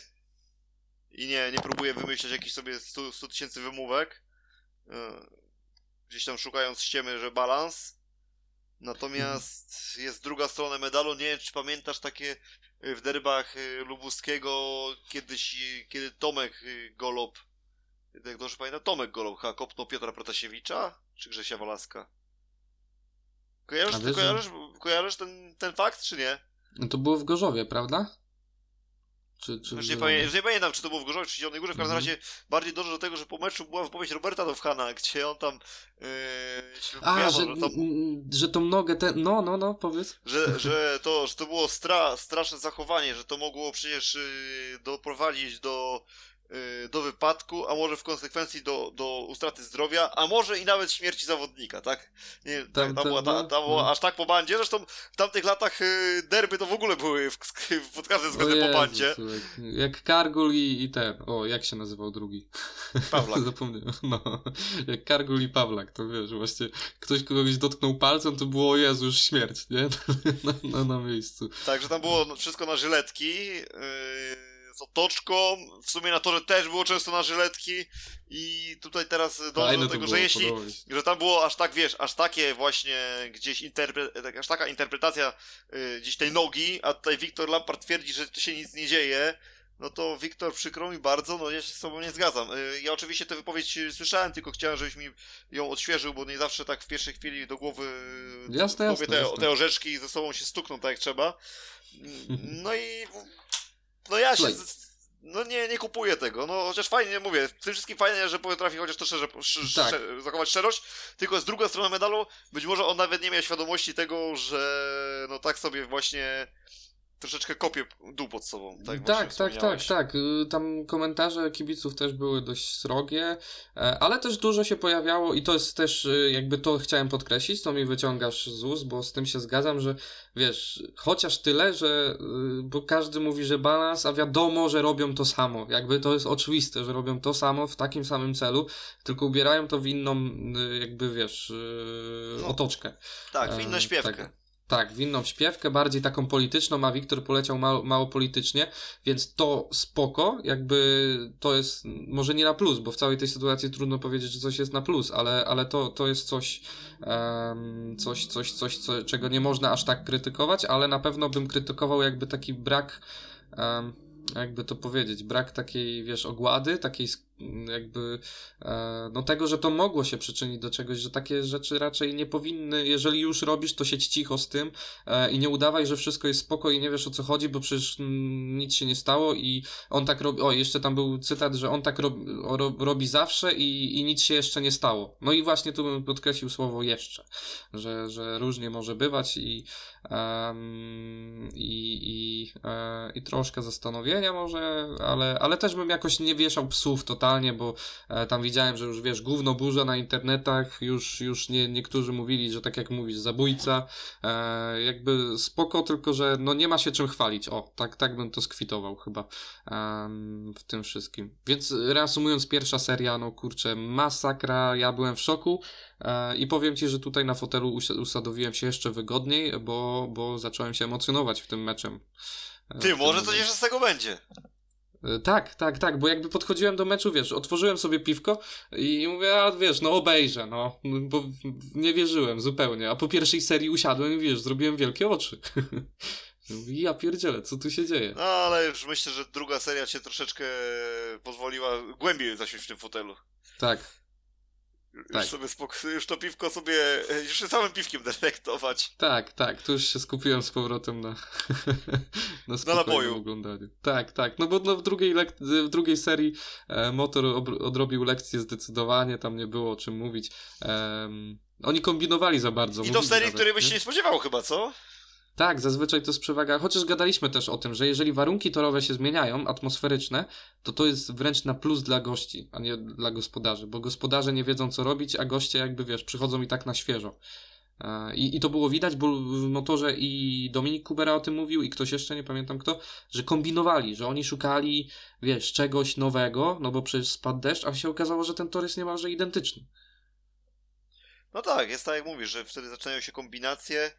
i nie, nie próbuje wymyślać jakichś sobie 100 tysięcy wymówek, e, gdzieś tam szukając ściemy, że balans. Natomiast mhm. jest druga strona medalu. Nie wiem, czy pamiętasz takie w derbach y, Lubuskiego kiedyś, y, kiedy Tomek Golob, jak dobrze pamiętam, Tomek Golob chyba kopnął Piotra Protasiewicza, czy Grzesia Walaska? Kojarzysz, kojarzysz, kojarzysz ten, ten fakt, czy nie? No to było w Gorzowie, prawda? Czy, czy już, nie pamię- już nie pamiętam, czy to było w Gorzowie, czy w Zielonej Górze. W każdym mm-hmm. razie bardziej dążę do tego, że po meczu była wypowiedź Roberta Dowhana, gdzie on tam. Yy, A, że, że, tam, że tą nogę, ten. No, no, no, powiedz. Że, że, to, że to było stra- straszne zachowanie, że to mogło przecież yy, doprowadzić do do wypadku, a może w konsekwencji do, do utraty zdrowia, a może i nawet śmierci zawodnika, tak? Nie, tam, tam, tam, była, ta, tam było no. aż tak po bandzie, zresztą w tamtych latach y, derby to w ogóle były w, pod każdym względem po bandzie. Jak Kargul i, i ten, o, jak się nazywał drugi? Pawlak. Zapomniałem, no. Jak Kargul i Pawlak, to wiesz, właśnie ktoś kogoś dotknął palcem, to było, o Jezu, już śmierć, nie? na, na, na miejscu. Także tam było wszystko na żyletki, yy z otoczką. W sumie na torze też było często na żyletki i tutaj teraz dążę do tego, że jeśli, że tam było aż tak, wiesz, aż takie właśnie gdzieś interpre, tak, aż taka interpretacja y, gdzieś tej nogi, a tutaj Wiktor Lampard twierdzi, że tu się nic nie dzieje, no to Wiktor, przykro mi bardzo, no ja się z tobą nie zgadzam. Y, ja oczywiście tę wypowiedź słyszałem, tylko chciałem, żebyś mi ją odświeżył, bo nie zawsze tak w pierwszej chwili do głowy, jasne, jasne, te, jasne. te orzeszki ze sobą się stukną tak jak trzeba. No i no ja Słuchaj. się. No nie, nie kupuję tego. No chociaż fajnie, mówię, w tym wszystkim fajnie, że potrafi chociaż to szczerze, sz, tak. Szczer, zachować szczerość, tylko z druga strona medalu, być może on nawet nie miał świadomości tego, że no tak sobie właśnie troszeczkę kopie dół pod sobą. Tak, tak, tak, tak, tak. Y, tam komentarze kibiców też były dość srogie, e, ale też dużo się pojawiało i to jest też y, jakby to chciałem podkreślić, to mi wyciągasz z ust, bo z tym się zgadzam, że wiesz, chociaż tyle, że y, bo każdy mówi, że balans, a wiadomo, że robią to samo. Jakby to jest oczywiste, że robią to samo w takim samym celu, tylko ubierają to w inną, jakby wiesz, no, otoczkę. Tak, w inną e, śpiewkę. Tak. Tak, w inną śpiewkę, bardziej taką polityczną, a Wiktor poleciał mało, mało politycznie, więc to spoko, jakby to jest może nie na plus, bo w całej tej sytuacji trudno powiedzieć, że coś jest na plus, ale, ale to, to jest coś, um, coś, coś, coś co, czego nie można aż tak krytykować, ale na pewno bym krytykował jakby taki brak um, jakby to powiedzieć, brak takiej, wiesz, ogłady, takiej jakby, e, no tego, że to mogło się przyczynić do czegoś, że takie rzeczy raczej nie powinny, jeżeli już robisz, to siedź cicho z tym e, i nie udawaj, że wszystko jest spoko i nie wiesz o co chodzi, bo przecież nic się nie stało i on tak robi, o, jeszcze tam był cytat, że on tak robi, robi zawsze i, i nic się jeszcze nie stało. No i właśnie tu bym podkreślił słowo jeszcze, że, że różnie może bywać i, um, i, i, e, i troszkę zastanowienia może, ale, ale też bym jakoś nie wieszał psów totalnie, bo e, tam widziałem, że już wiesz, gówno burza na internetach, już, już nie, niektórzy mówili, że tak jak mówisz, zabójca, e, jakby spoko, tylko że no nie ma się czym chwalić, o, tak, tak bym to skwitował chyba w tym wszystkim. Więc reasumując, pierwsza seria, no kurczę, masakra, ja byłem w szoku, E, I powiem Ci, że tutaj na fotelu usadowiłem się jeszcze wygodniej, bo, bo zacząłem się emocjonować w tym meczem. Ty, może coś jeszcze z tego będzie. E, tak, tak, tak, bo jakby podchodziłem do meczu, wiesz, otworzyłem sobie piwko i mówię, a wiesz, no obejrzę, no, bo nie wierzyłem zupełnie, a po pierwszej serii usiadłem i wiesz, zrobiłem wielkie oczy. ja pierdzielę, co tu się dzieje? No, ale już myślę, że druga seria cię troszeczkę pozwoliła głębiej zasiąść w tym fotelu. Tak, tak. Już sobie spoko- już to piwko sobie, już się samym piwkiem delektować. Tak, tak, tu już się skupiłem z powrotem na, na, na naboju. oglądaniu. Tak, tak, no bo no, w, drugiej lek- w drugiej serii e, Motor ob- odrobił lekcję zdecydowanie, tam nie było o czym mówić. E, oni kombinowali za bardzo. I to w serii, której byś się nie spodziewał chyba, co? Tak, zazwyczaj to jest przewaga, chociaż gadaliśmy też o tym, że jeżeli warunki torowe się zmieniają, atmosferyczne, to to jest wręcz na plus dla gości, a nie dla gospodarzy, bo gospodarze nie wiedzą co robić, a goście jakby wiesz, przychodzą i tak na świeżo. E, I, I to było widać, bo w motorze i Dominik Kubera o tym mówił, i ktoś jeszcze, nie pamiętam kto, że kombinowali, że oni szukali, wiesz, czegoś nowego, no bo przecież spadł deszcz, a się okazało, że ten tor jest niemalże identyczny. No tak, jest tak jak mówisz, że wtedy zaczynają się kombinacje,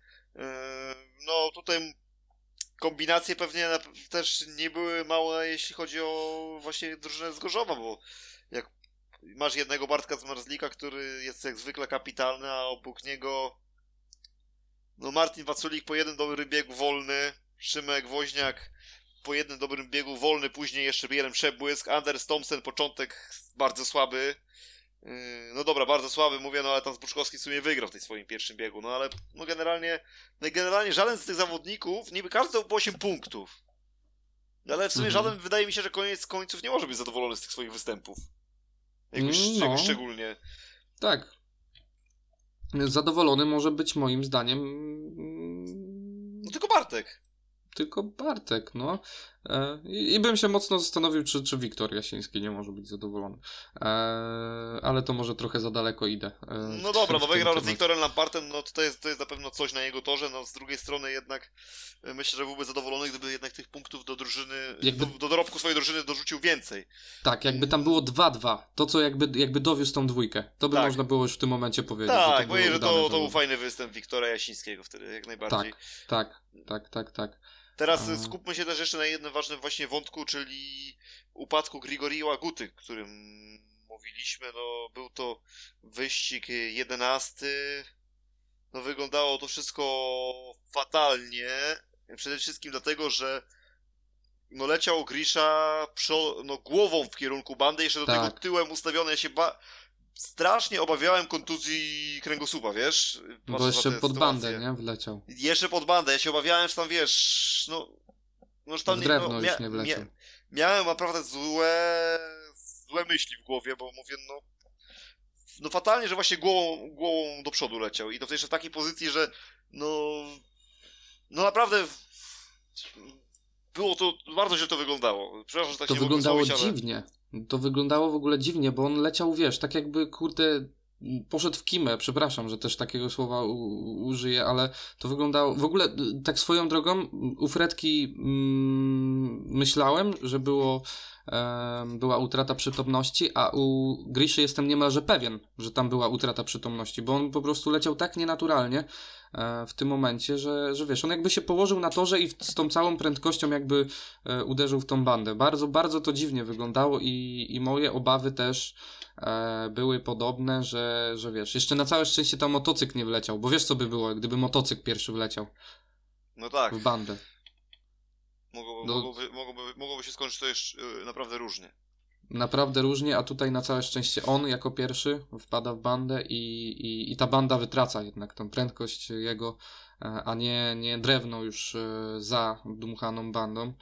no tutaj kombinacje pewnie też nie były małe, jeśli chodzi o właśnie drużynę z Gorzowa, bo jak masz jednego Bartka z Marzlika, który jest jak zwykle kapitalny, a obok niego no Martin Waculik po jednym dobrym biegu wolny, Szymek Woźniak po jednym dobrym biegu wolny, później jeszcze jeden przebłysk, Anders Thompson początek bardzo słaby, no dobra, bardzo słaby, mówię, no ale tam Zbuczkowski w sumie wygrał w tej swoim pierwszym biegu, no ale no generalnie, no generalnie żaden z tych zawodników, niby każdy dał po 8 punktów. Ale w sumie mhm. żaden, wydaje mi się, że koniec końców nie może być zadowolony z tych swoich występów. Jakoś, no, jakoś szczególnie. Tak. Zadowolony może być moim zdaniem... No tylko Bartek. Tylko Bartek, no. E, I, bym się mocno zastanowił, czy, czy Wiktor Jasiński nie może być zadowolony. E, ale to może trochę za daleko idę. E, no dobra, bo wygrał z Wiktorem Lampartem, no to jest, to jest na pewno coś na jego torze, no z drugiej strony jednak myślę, że byłby zadowolony, gdyby jednak tych punktów do drużyny, jakby... do, do dorobku swojej drużyny dorzucił więcej. Tak, jakby tam było 2-2, to co jakby, jakby dowiózł tą dwójkę, to by tak. można było już w tym momencie powiedzieć. Tak, bo że to, to był fajny występ Wiktora Jasińskiego wtedy, jak najbardziej. Tak, tak, tak, tak, tak. Teraz skupmy się też jeszcze na jednym ważnym właśnie wątku, czyli upadku Grigori Łaguty, którym mówiliśmy. No, był to wyścig jedenasty. No, wyglądało to wszystko fatalnie. Przede wszystkim dlatego, że no leciał Grisza no, głową w kierunku bandy, jeszcze do tak. tego tyłem ustawiony. Ja się ba strasznie obawiałem kontuzji kręgosłupa, wiesz? Bo jeszcze pod bandę, nie? Wleciał. Jeszcze pod bandę. Ja się obawiałem, że tam, wiesz, no... no że tam w drewno no, już nie wleciał. Mia miałem naprawdę złe... złe myśli w głowie, bo mówię, no... No fatalnie, że właśnie głową, głową do przodu leciał. I to jeszcze w takiej pozycji, że no... No naprawdę było to, bardzo źle to wyglądało. Przepraszam, że tak to się wyglądało ale... dziwnie. To wyglądało w ogóle dziwnie, bo on leciał, wiesz, tak jakby, kurde, poszedł w kimę, przepraszam, że też takiego słowa u, użyję, ale to wyglądało, w ogóle tak swoją drogą, u Fredki mm, myślałem, że było była utrata przytomności, a u Griszy jestem niemalże pewien, że tam była utrata przytomności, bo on po prostu leciał tak nienaturalnie e, w tym momencie, że, że wiesz, on jakby się położył na torze i z tą całą prędkością jakby e, uderzył w tą bandę. Bardzo, bardzo to dziwnie wyglądało i, i moje obawy też e, były podobne, że, że wiesz, jeszcze na całe szczęście tam motocykl nie wleciał, bo wiesz co by było, gdyby motocykl pierwszy wleciał. No tak. W bandę. Mogłoby, no, mogłoby, mogłoby, mogłoby się skończyć to jeszcze yy, naprawdę różnie. Naprawdę różnie, a tutaj na całe szczęście on jako pierwszy wpada w bandę i, i, i ta banda wytraca jednak tą prędkość jego, e, a nie, nie drewno już e, za dmuchaną bandą.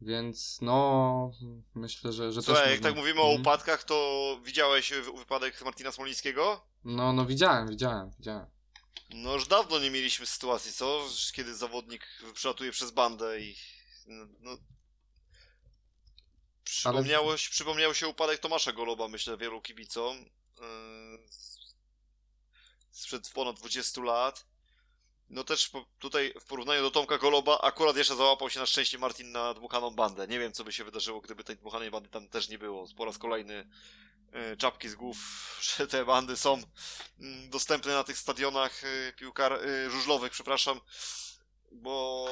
Więc no, myślę, że, że Słuchaj, też. jak można... tak mówimy o mhm. upadkach, to widziałeś wypadek Martina Smolińskiego? No, no widziałem, widziałem, widziałem. No już dawno nie mieliśmy sytuacji, co? Kiedy zawodnik przelatuje przez bandę i no, no. Przypomniało, przypomniał się upadek Tomasza Goloba, myślę, wielu kibicom. Yy, sprzed ponad 20 lat. No też tutaj w porównaniu do Tomka Goloba akurat jeszcze załapał się na szczęście Martin na dmuchaną bandę. Nie wiem, co by się wydarzyło, gdyby tej dmuchanej bandy tam też nie było. Po raz kolejny yy, czapki z głów, że te bandy są yy, dostępne na tych stadionach piłkar żużlowych, przepraszam, bo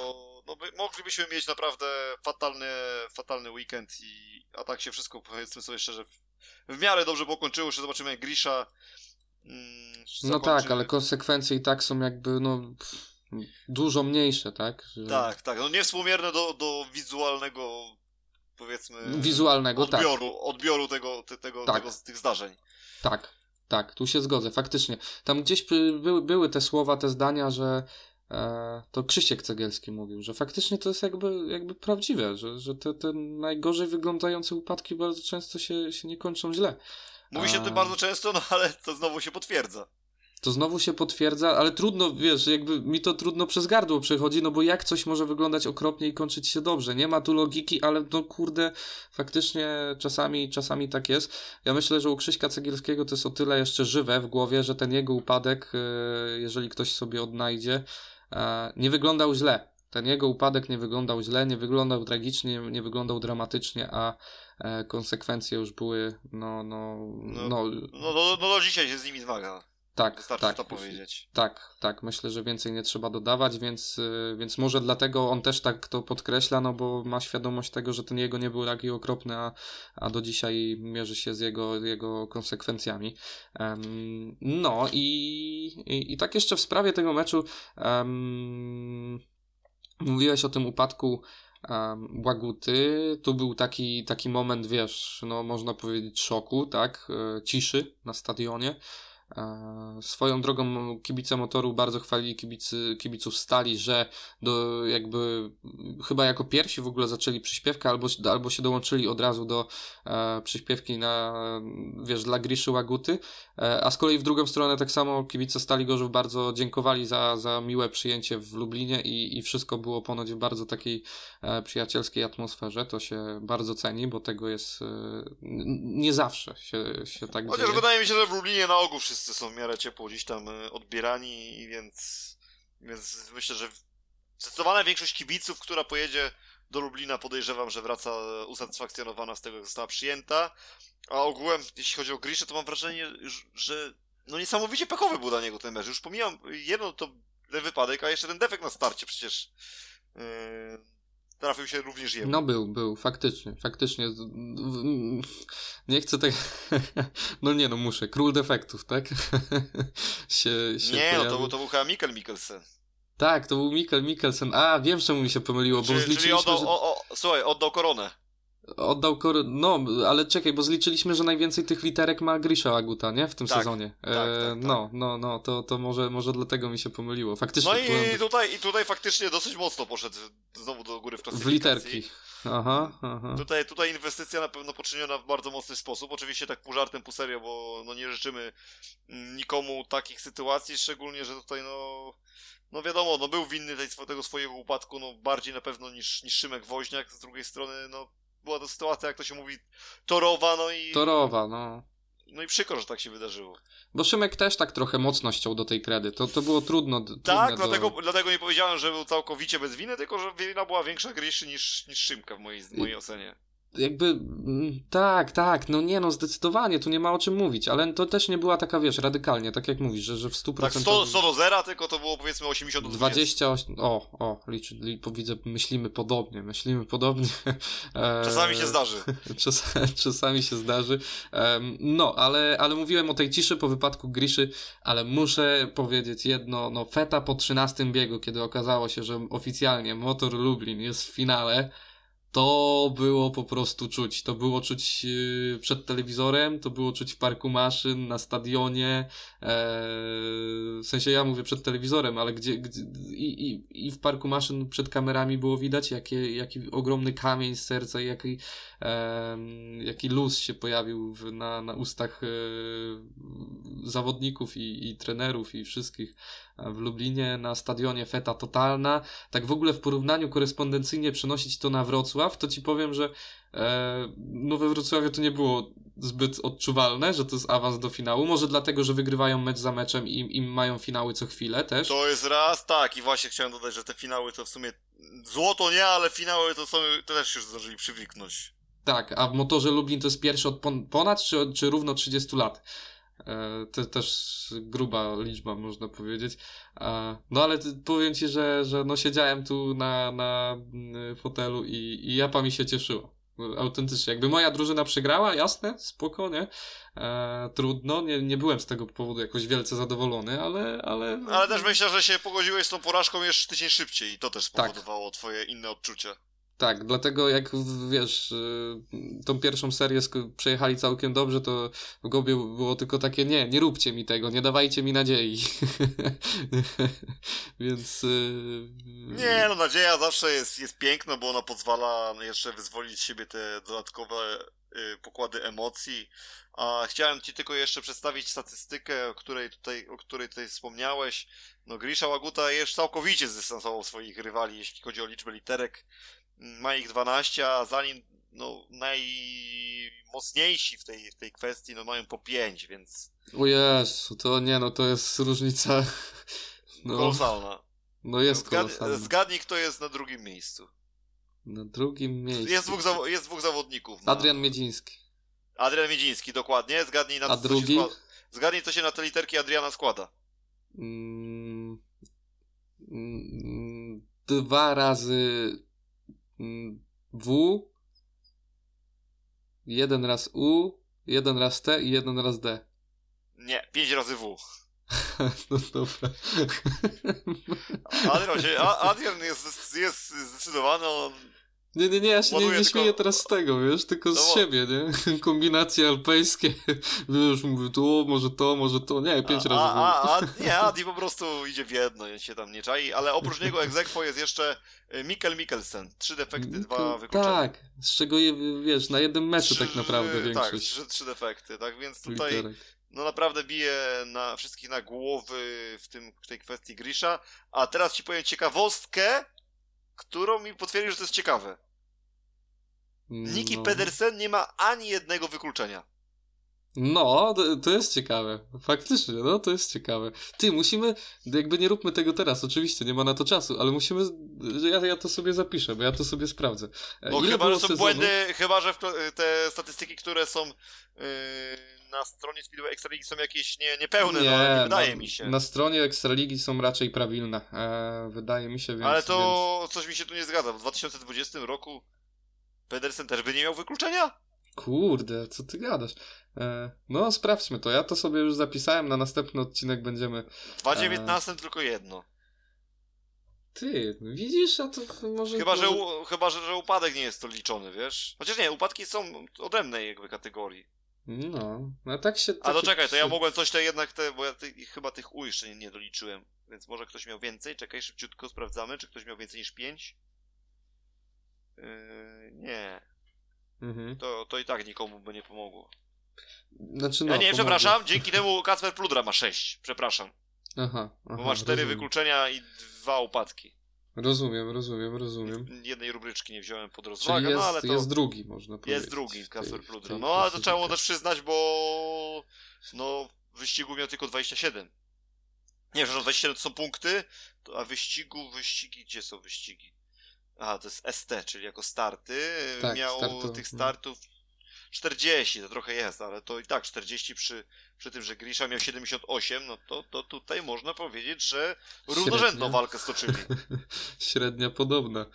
no by, moglibyśmy mieć naprawdę fatalny, fatalny weekend i a tak się wszystko, powiedzmy sobie szczerze, w, w miarę dobrze pokończyło, jeszcze zobaczymy jak Grisha mm, No tak, ale konsekwencje i tak są jakby, no dużo mniejsze, tak? Że... Tak, tak, no niewspółmierne do, do wizualnego powiedzmy wizualnego, tak. odbioru, tak. odbioru tego, te, tego, tak. tego, tych zdarzeń. Tak, tak, tu się zgodzę, faktycznie. Tam gdzieś były, były te słowa, te zdania, że to Krzysiek Cegielski mówił, że faktycznie to jest jakby, jakby prawdziwe, że, że te, te najgorzej wyglądające upadki bardzo często się, się nie kończą źle. Mówi się o tym bardzo często, no ale to znowu się potwierdza. To znowu się potwierdza, ale trudno, wiesz, jakby mi to trudno przez gardło przechodzi, no bo jak coś może wyglądać okropnie i kończyć się dobrze? Nie ma tu logiki, ale no kurde, faktycznie czasami, czasami tak jest. Ja myślę, że u Krzyśka Cegielskiego to jest o tyle jeszcze żywe w głowie, że ten jego upadek, e, jeżeli ktoś sobie odnajdzie, E, nie wyglądał źle. Ten jego upadek nie wyglądał źle, nie wyglądał tragicznie, nie wyglądał dramatycznie, a e, konsekwencje już były, no, no, no. No, no, no, no do dzisiaj się z nimi zmaga. Tak, Wystarczy tak, to powiedzieć. Tak, tak. Myślę, że więcej nie trzeba dodawać, więc, y, więc może dlatego on też tak to podkreśla, no bo ma świadomość tego, że ten jego nie był taki okropny, a, a do dzisiaj mierzy się z jego, jego konsekwencjami. Um, no i, i, i, tak jeszcze w sprawie tego meczu um, mówiłeś o tym upadku um, Łaguty. Tu był taki, taki moment, wiesz, no można powiedzieć szoku, tak, e, ciszy na stadionie. Swoją drogą kibice motoru bardzo chwalili kibicy, kibiców Stali, że do, jakby chyba jako pierwsi w ogóle zaczęli przyśpiewkę albo, albo się dołączyli od razu do e, przyśpiewki na, wiesz, dla Griszy Łaguty, e, a z kolei w drugą stronę tak samo kibice Stali Gorzów bardzo dziękowali za, za miłe przyjęcie w Lublinie i, i wszystko było ponoć w bardzo takiej e, przyjacielskiej atmosferze, to się bardzo ceni, bo tego jest e, nie zawsze się, się tak Chociaż dzieje. wydaje mi się, że w Lublinie na ogół wszyscy wszyscy są w miarę ciepło gdzieś tam e, odbierani, więc, więc myślę, że zdecydowana większość kibiców, która pojedzie do Lublina, podejrzewam, że wraca usatysfakcjonowana z tego, jak została przyjęta. A ogółem, jeśli chodzi o Griszę, to mam wrażenie, że no niesamowicie pechowy był dla niego ten mecz. Już pomijam jedno to ten wypadek, a jeszcze ten defekt na starcie przecież. Yy trafił się również jemu. No był, był, faktycznie, faktycznie. Nie chcę tak... No nie, no muszę. Król defektów, tak? się, się nie, pojawił. no to, był, to był chyba Mikkel Mikkelsen. Tak, to był Mikkel Mikkelsen. A, wiem, czemu mi się pomyliło, bo czyli, zliczyliśmy, czyli oddał, że... o, o, słuchaj, oddał koronę. Oddał kor... No, ale czekaj, bo zliczyliśmy, że najwięcej tych literek ma Grisha Aguta, nie? W tym Tak, sezonie. tak, tak, tak. No, no, no, to, to może, może dlatego mi się pomyliło. Faktycznie. No i byłem tutaj, i tutaj faktycznie dosyć mocno poszedł znowu do góry w w klasyfikacji. literki. Aha, aha. Tutaj, tutaj inwestycja na pewno poczyniona w bardzo mocny sposób. Oczywiście tak pół żartem, pół serio, bo no nie życzymy nikomu takich sytuacji, szczególnie, że tutaj no, no wiadomo, no był winny tej, tego swojego upadku, no bardziej na pewno niż, niż Szymek Woźniak. Z drugiej strony, no była to sytuacja, jak to się mówi, torowa, no i, Torowa, no. no i przykro, że tak się wydarzyło. Bo Szymek też tak trochę mocno ściął do tej kredy. To, to było trudno. Tak, dlatego, Do... dlatego nie powiedziałem, że był całkowicie bez winy, tylko że wina była większa Griszy niż, niż Szymka w mojej, w mojej ocenie. Jakby, mm, tak, tak, no nie no, zdecydowanie, tu nie ma o czym mówić, ale to też nie była taka, wiesz, radykalnie, tak jak mówisz, że, że w 100%... Tak, 100, 100 do 0, tylko to było powiedzmy 80 do 20. 28, o, o, licz, li, widzę, myślimy podobnie, myślimy podobnie. E, Czasami się zdarzy. Czas, czasami się zdarzy. No, ale, ale mówiłem o tej ciszy po wypadku Griszy, ale muszę powiedzieć jedno, no Feta po 13 biegu, kiedy okazało się, że oficjalnie Motor Lublin jest w finale, to było po prostu czuć. To było czuć yy, przed telewizorem, to było czuć w parku maszyn, na stadionie. E, w sensie ja mówię przed telewizorem, ale gdzie, gdzie i, i, i w parku maszyn przed kamerami było widać, jaki ogromny kamień z serca jaki, jaki luz się pojawił na, na ustach e, zawodników i, i trenerów i wszystkich w Lublinie na stadionie Feta Totalna. Tak w ogóle w porównaniu korespondencyjnie przenosić to na Wrocław, to ci powiem, że e, no we Wrocławiu to nie było zbyt odczuwalne, że to jest awans do finału. Może dlatego, że wygrywają mecz za meczem i, i mają finały co chwilę też. To jest raz, tak, i właśnie chciałem dodać, że te finały to w sumie złoto nie, ale finały to, są, to też już zdążyli przywiknąć. Tak, a w motorze Lublin to jest pierwszy od pon- ponad czy, czy równo 30 lat. E, to też gruba liczba, można powiedzieć. E, no ale powiem ci, że, że no siedziałem tu na, na mm, fotelu i, i japa mi się cieszyła. Autentycznie. Jakby moja drużyna przegrała, jasne, spoko, nie? E, trudno, nie, nie byłem z tego powodu jakoś wielce zadowolony, ale... Ale, Ale też myślę, że się pogodziłeś z tą porażką jeszcze tydzień szybciej i to też Tak. spowodowało twoje inne odczucia. Tak, dlatego jak wiesz, y, tą pierwszą serię przejechali całkiem dobrze, to w głowie było tylko takie, nie, nie róbcie mi tego, nie dawajcie mi nadziei. Więc. y, Nie, no nadzieja zawsze jest, jest piękna, bo ona pozwala jeszcze wyzwolić z siebie te dodatkowe y, pokłady emocji. A chciałem ci tylko jeszcze przedstawić statystykę, o której tutaj, o której tutaj wspomniałeś. No Grisha Łaguta już całkowicie zdystansował swoich rywali, jeśli chodzi o liczbę literek. Ma ich 12, a za nim no, najmocniejsi w tej, w tej kwestii no, mają po 5, więc O Jezu, to nie, no to jest różnica. No, kolosalna. no jest Zgad, kolosalna. zgadnij, kto jest na drugim miejscu. Na drugim miejscu. Jest dwóch, zawo- jest dwóch zawodników. na- Adrian Miedziński. Adrian Miedziński, dokładnie. Zgadnij, na A co drugi? Się składa. Zgadnij, co się na te literki Adriana składa. Mm, mm, dwa razy W, jeden raz U, jeden raz T i jeden raz D. Nie, pięć razy W. No dobra. Adrian, Adrian jest, jest zdecydowany, on Nie, nie, nie, ja się nie, Ładuję nie tylko- śmieję teraz z tego, wiesz, tylko z No siebie, nie? Kombinacje alpejskie, wiesz, mówię to, może to, może to, nie, pięć a, razy a, a, a, Nie, Adi po prostu idzie w jedno, się tam nie czai, ale oprócz niego egzekwo jest jeszcze y, Mikkel Mikkelsen. Trzy defekty, dwa wykluczenia. Tak, z czego, je, wiesz, na jednym meczu tak Trzy- naprawdę Tak, większość trzy, trzy defekty, tak więc tutaj literek. no naprawdę bije na wszystkich na głowy w, tym, w tej kwestii Grisha. A teraz ci powiem ciekawostkę, którą mi potwierdzi, że to jest ciekawe. Niki No. Pedersen nie ma ani jednego wykluczenia. No, to, to jest ciekawe. Faktycznie, no to jest ciekawe. Ty, musimy, jakby nie róbmy tego teraz, oczywiście, nie ma na to czasu, ale musimy, ja, ja to sobie zapiszę, bo ja to sobie sprawdzę. Bo Ile chyba, że są sezonów? błędy, chyba, że te statystyki, które są yy, na stronie Speedway Extraligi są jakieś nie, niepełne, no, ale nie wydaje na, mi się. Na stronie Ekstraligi są raczej prawilne, e, wydaje mi się, więc... ale to coś mi się tu nie zgadza. W 2020 roku Pedersen też by nie miał wykluczenia? Więc... Kurde, co ty gadasz? E, no, sprawdźmy to, ja to sobie już zapisałem, na następny odcinek będziemy... W 2019 tylko jedno. Ty, widzisz, a to może... Chyba, że, u, chyba że, że upadek nie jest to liczony, wiesz? Chociaż nie, upadki są odrębnej jakby kategorii. No, no tak się... A to takie- czekaj, to ja mogłem coś te jednak, te, bo ja ty, chyba tych U jeszcze nie, nie doliczyłem. Więc może ktoś miał więcej? Czekaj, szybciutko sprawdzamy, czy ktoś miał więcej niż 5? Yy, nie, Mhm. to, to i tak nikomu by nie pomogło. Znaczy, no, ja nie, przepraszam, dzięki temu Kacper Pludra ma 6, przepraszam. Aha, Bo aha ma 4 rozumiem. wykluczenia i dwa upadki. Rozumiem, rozumiem, rozumiem. Jednej rubryczki nie wziąłem pod rozwagę, jest, no ale to... jest drugi, można powiedzieć. Jest drugi Kasper Pludra. No ale to trzeba było też przyznać, bo no w wyścigu miał tylko 27. Nie, że 27 to są punkty, to, a wyścigu, wyścigi, gdzie są wyścigi? Aha, to jest ST, czyli jako starty. Tak, miał startu, tych no. startów 40, to trochę jest, ale to i tak 40 przy, przy tym, że Grisza miał 78, no to, to tutaj można powiedzieć, że równorzędną Średnia. walkę stoczyli. Średnia podobna.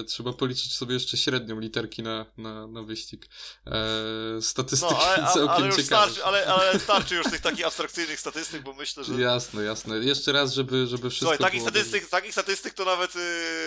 E, trzeba policzyć sobie jeszcze średnią literki na, na, na wyścig. E, statystyki No, ale, całkiem ale, ciekawe. starczy, ale, ale starczy już tych takich abstrakcyjnych statystyk, bo myślę, że Jasne, jasne. Jeszcze raz, żeby, żeby wszystko Słuchaj, takich było statystyk, takich statystyk to nawet y,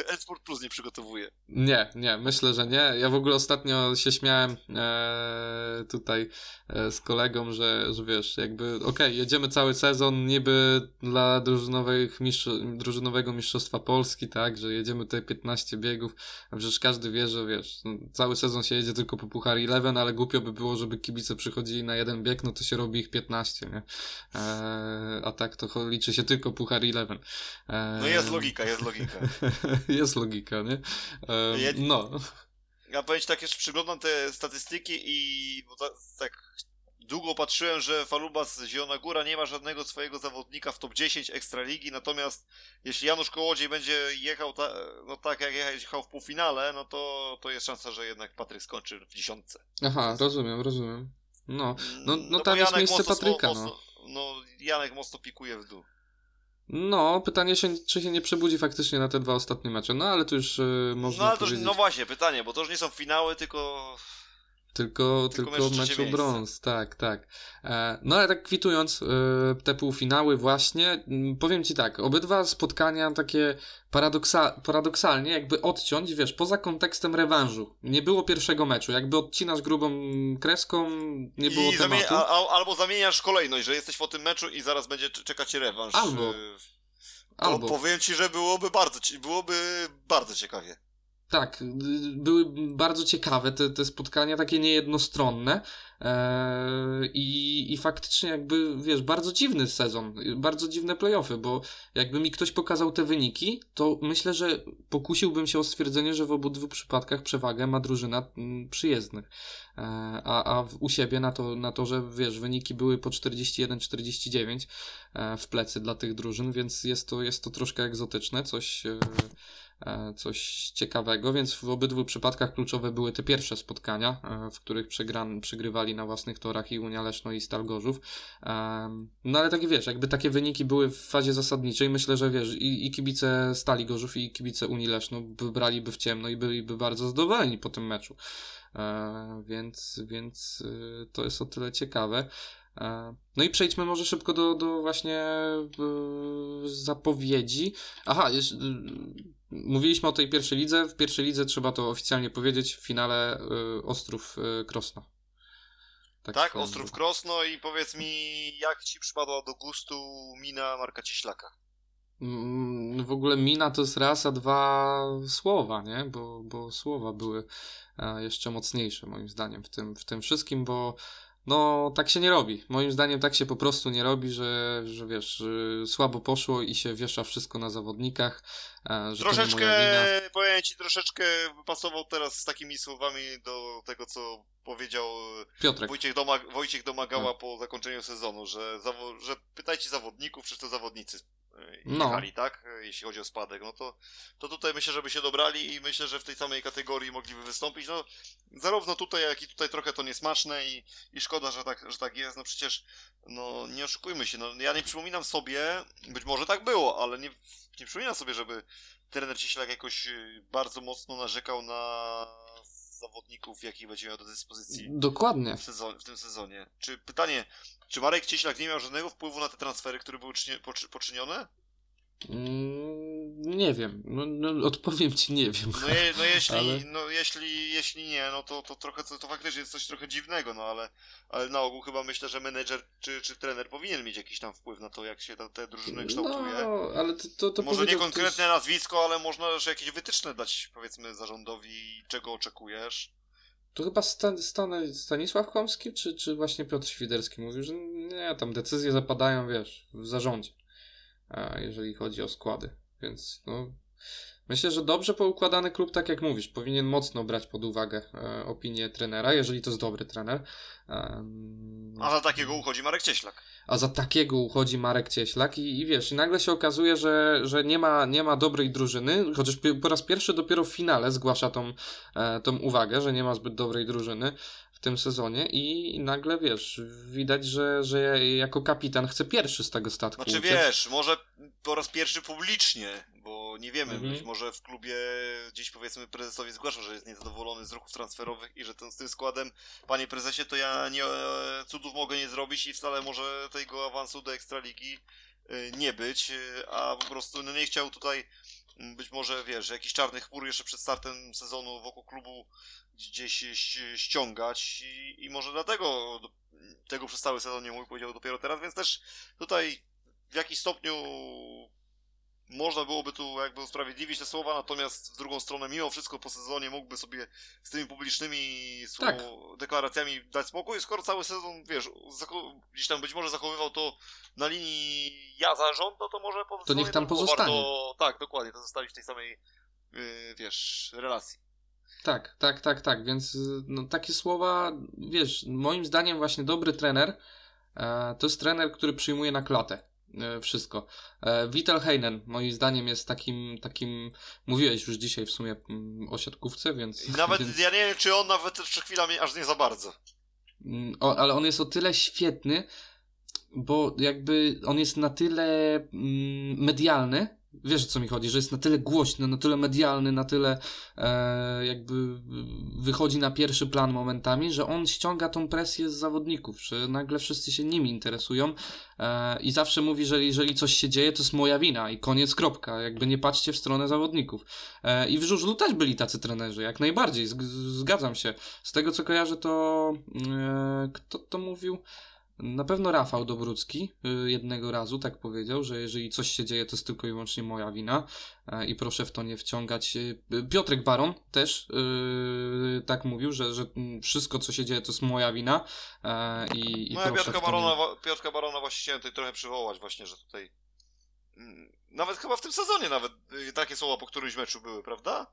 Esport Plus nie przygotowuje. Nie, nie, myślę, że nie. Ja w ogóle ostatnio się śmiałem e, tutaj e, z kolegą, że, że wiesz, jakby okej, jedziemy cały sezon niby dla drużynowych mistrz, drużynowego mistrzostwa Polski, tak, że jedziemy te 15 biegów, a przecież każdy wie, że wiesz, no, cały sezon się jedzie tylko po Puchar Eleven, ale głupio by było, żeby kibice przychodzili na jeden bieg, no to się robi ich 15, nie? E, a tak to liczy się tylko Puchar Eleven. E, No jest logika, jest logika. jest logika, nie? E, Ja- No. Ja powiem ci tak, jeszcze przyglądam te statystyki i bo ta, tak długo patrzyłem, że Faluba z Zielona Góra nie ma żadnego swojego zawodnika w top 10 Ekstraligi, natomiast jeśli Janusz Kołodziej będzie jechał ta, no tak jak jechał w półfinale, no to, to jest szansa, że jednak Patryk skończy w dziesiątce. Aha, rozumiem, rozumiem. No, no, no bo tam jest Janek miejsce mocno- Patryka, no. mocno, no. Janek mocno pikuje w dół. No, pytanie się, czy się nie przebudzi faktycznie na te dwa ostatnie mecze. No, ale to już y, można No ale to już, no właśnie, pytanie, bo to już nie są finały, tylko Tylko, Tylko tylko mecz o trzecie mecz o miejsce. brąz, tak, tak. E, no ale tak kwitując e, te półfinały właśnie, powiem ci tak, obydwa spotkania takie paradoksa paradoksalnie jakby odciąć, wiesz, poza kontekstem rewanżu. Nie było pierwszego meczu, jakby odcinasz grubą kreską, nie było I tematu. a, albo zamieniasz kolejność, że jesteś po tym meczu i zaraz będzie czekać rewanż. Albo. Y, Albo. powiem ci, że byłoby bardzo, byłoby bardzo ciekawie. Tak, y, były bardzo ciekawe te, te spotkania, takie niejednostronne eee, i, i faktycznie jakby, wiesz, bardzo dziwny sezon, bardzo dziwne playoffy, bo jakby mi ktoś pokazał te wyniki, to myślę, że pokusiłbym się o stwierdzenie, że w obydwu przypadkach przewagę ma drużyna mm, przyjezdnych, eee, a, a u siebie na to, na to, że wiesz, wyniki były po 41-49 e, w plecy dla tych drużyn, więc jest to, jest to troszkę egzotyczne, coś... e, e, coś ciekawego, więc w obydwu przypadkach kluczowe były te pierwsze spotkania, e, w których przegran, przegrywali na własnych torach i Unia Leszno i Stal Gorzów. No ale takie wiesz, jakby takie wyniki były w fazie zasadniczej, myślę, że wiesz, i, i kibice Stali Gorzów i kibice Unii Leszno wybraliby w ciemno i byliby bardzo zadowoleni po tym meczu. E, więc, więc to jest o tyle ciekawe. E, No i przejdźmy może szybko do, do właśnie zapowiedzi. Aha, jeszcze, mówiliśmy o tej pierwszej lidze. W pierwszej lidze trzeba to oficjalnie powiedzieć. W finale y, Ostrów y, Krosno. Tak, swoją Ostrów. Krosno i powiedz mi, jak ci przypadła do gustu mina Marka Cieślaka? Mm, W ogóle mina to jest raz, a dwa słowa, nie? Bo, bo słowa były e, jeszcze mocniejsze moim zdaniem w tym, w tym wszystkim, bo no tak się nie robi. Moim zdaniem tak się po prostu nie robi, że, że wiesz, że słabo poszło i się wiesza wszystko na zawodnikach, e, że Troszeczkę, powiem ci, troszeczkę pasował teraz z takimi słowami do tego, co powiedział Piotrek, Wojciech, Domag- Wojciech Domagała No. po zakończeniu sezonu, że, że pytajcie zawodników, przecież to zawodnicy No. jechali, tak? E, Jeśli chodzi o spadek, no to, to tutaj myślę, żeby się dobrali i myślę, że w tej samej kategorii mogliby wystąpić. No, zarówno tutaj, jak i tutaj trochę to niesmaczne i, i szkoda, że tak, że tak jest. No przecież, no nie oszukujmy się, no ja nie przypominam sobie, być może tak było, ale nie, nie przypominam sobie, żeby trener Cieślak jakoś e, bardzo mocno narzekał na zawodników, jakich będzie miał do dyspozycji dokładnie. w, sezon, w tym sezonie. Czy pytanie, czy Marek Cieślak nie miał żadnego wpływu na te transfery, które były poczynione? Mm, nie wiem. No, no, odpowiem ci, nie wiem. No, je, no, jeśli, Ale- no jeśli, jeśli nie, no to, to trochę to, to faktycznie jest coś trochę dziwnego, no ale, ale na ogół chyba myślę, że menedżer czy, czy trener powinien mieć jakiś tam wpływ na to, jak się ta, te drużyny kształtuje. No, ale to, to, to Może nie konkretne ktoś- nazwisko, ale można też jakieś wytyczne dać, powiedzmy, zarządowi, czego oczekujesz. To chyba Stan, Stan, Stanisław Chomski, czy, czy właśnie Piotr Świderski mówił, że nie, tam decyzje zapadają, wiesz, w zarządzie, a jeżeli chodzi o składy. Więc no, myślę, że dobrze poukładany klub, tak jak mówisz, powinien mocno brać pod uwagę e, opinię trenera, jeżeli to jest dobry trener. A za takiego uchodzi Marek Cieślak. a za takiego uchodzi Marek Cieślak i, i wiesz, i nagle się okazuje, że, że nie, ma, nie ma dobrej drużyny, chociaż po raz pierwszy dopiero w finale zgłasza tą, e, tą uwagę, że nie ma zbyt dobrej drużyny w tym sezonie i, nagle, wiesz, widać, że, że jako kapitan chce pierwszy z tego statku Znaczy uciec. wiesz, może po raz pierwszy publicznie, bo nie wiemy, Mhm. być może w klubie gdzieś powiedzmy prezesowi zgłaszał, że jest niezadowolony z ruchów transferowych i że ten, z tym składem, panie prezesie, to ja nie, e, cudów mogę nie zrobić i wcale może tego awansu do Ekstraligi e, nie być, e, a po prostu no, nie chciał tutaj m, być może, wiesz, jakiś czarny chmur jeszcze przed startem sezonu wokół klubu gdzieś ściągać i, i może dlatego tego przez cały sezon nie mógł, powiedział dopiero teraz, więc też tutaj w jakiś stopniu można byłoby tu jakby usprawiedliwić te słowa, natomiast w drugą stronę mimo wszystko po sezonie mógłby sobie z tymi publicznymi Tak. deklaracjami dać spokój, skoro cały sezon, wiesz, gdzieś tam być może zachowywał to na linii ja zarząd, no to może po To niech tam pozostanie. Warto, tak, dokładnie, to zostawić w tej samej, yy, wiesz, relacji. Tak, tak, tak, tak, więc y, no, takie słowa, wiesz, moim zdaniem właśnie dobry trener e, to jest trener, który przyjmuje na klatę wszystko. E, Vital Heinen moim zdaniem jest takim, takim, mówiłeś już dzisiaj w sumie mm, o siatkówce, więc... I nawet więc, ja nie wiem, czy on nawet też chwilami aż nie za bardzo. mm, o, ale on jest o tyle świetny, bo jakby on jest na tyle mm, medialny, wiesz o co mi chodzi, że jest na tyle głośny, na tyle medialny, na tyle e, jakby wychodzi na pierwszy plan momentami, że on ściąga tą presję z zawodników, że nagle wszyscy się nim interesują e, i zawsze mówi, że jeżeli coś się dzieje, to jest moja wina i koniec, kropka, jakby nie patrzcie w stronę zawodników. E, I w żużlu też byli tacy trenerzy, jak najbardziej, zg- zgadzam się. Z tego co kojarzę, to e, kto to mówił? Na pewno Rafał Dobrucki y, jednego razu tak powiedział, że jeżeli coś się dzieje, to jest tylko i wyłącznie moja wina e, i proszę w to nie wciągać. Y, Piotrek Baron też y, tak mówił, że, że wszystko co się dzieje to jest moja wina e, i, i No ja proszę Piotrka nie... Barona, wa- Piotrka Barona właśnie chciałem tutaj trochę przywołać właśnie, że tutaj mm, nawet chyba w tym sezonie nawet y, takie słowa po którymś meczu były, prawda?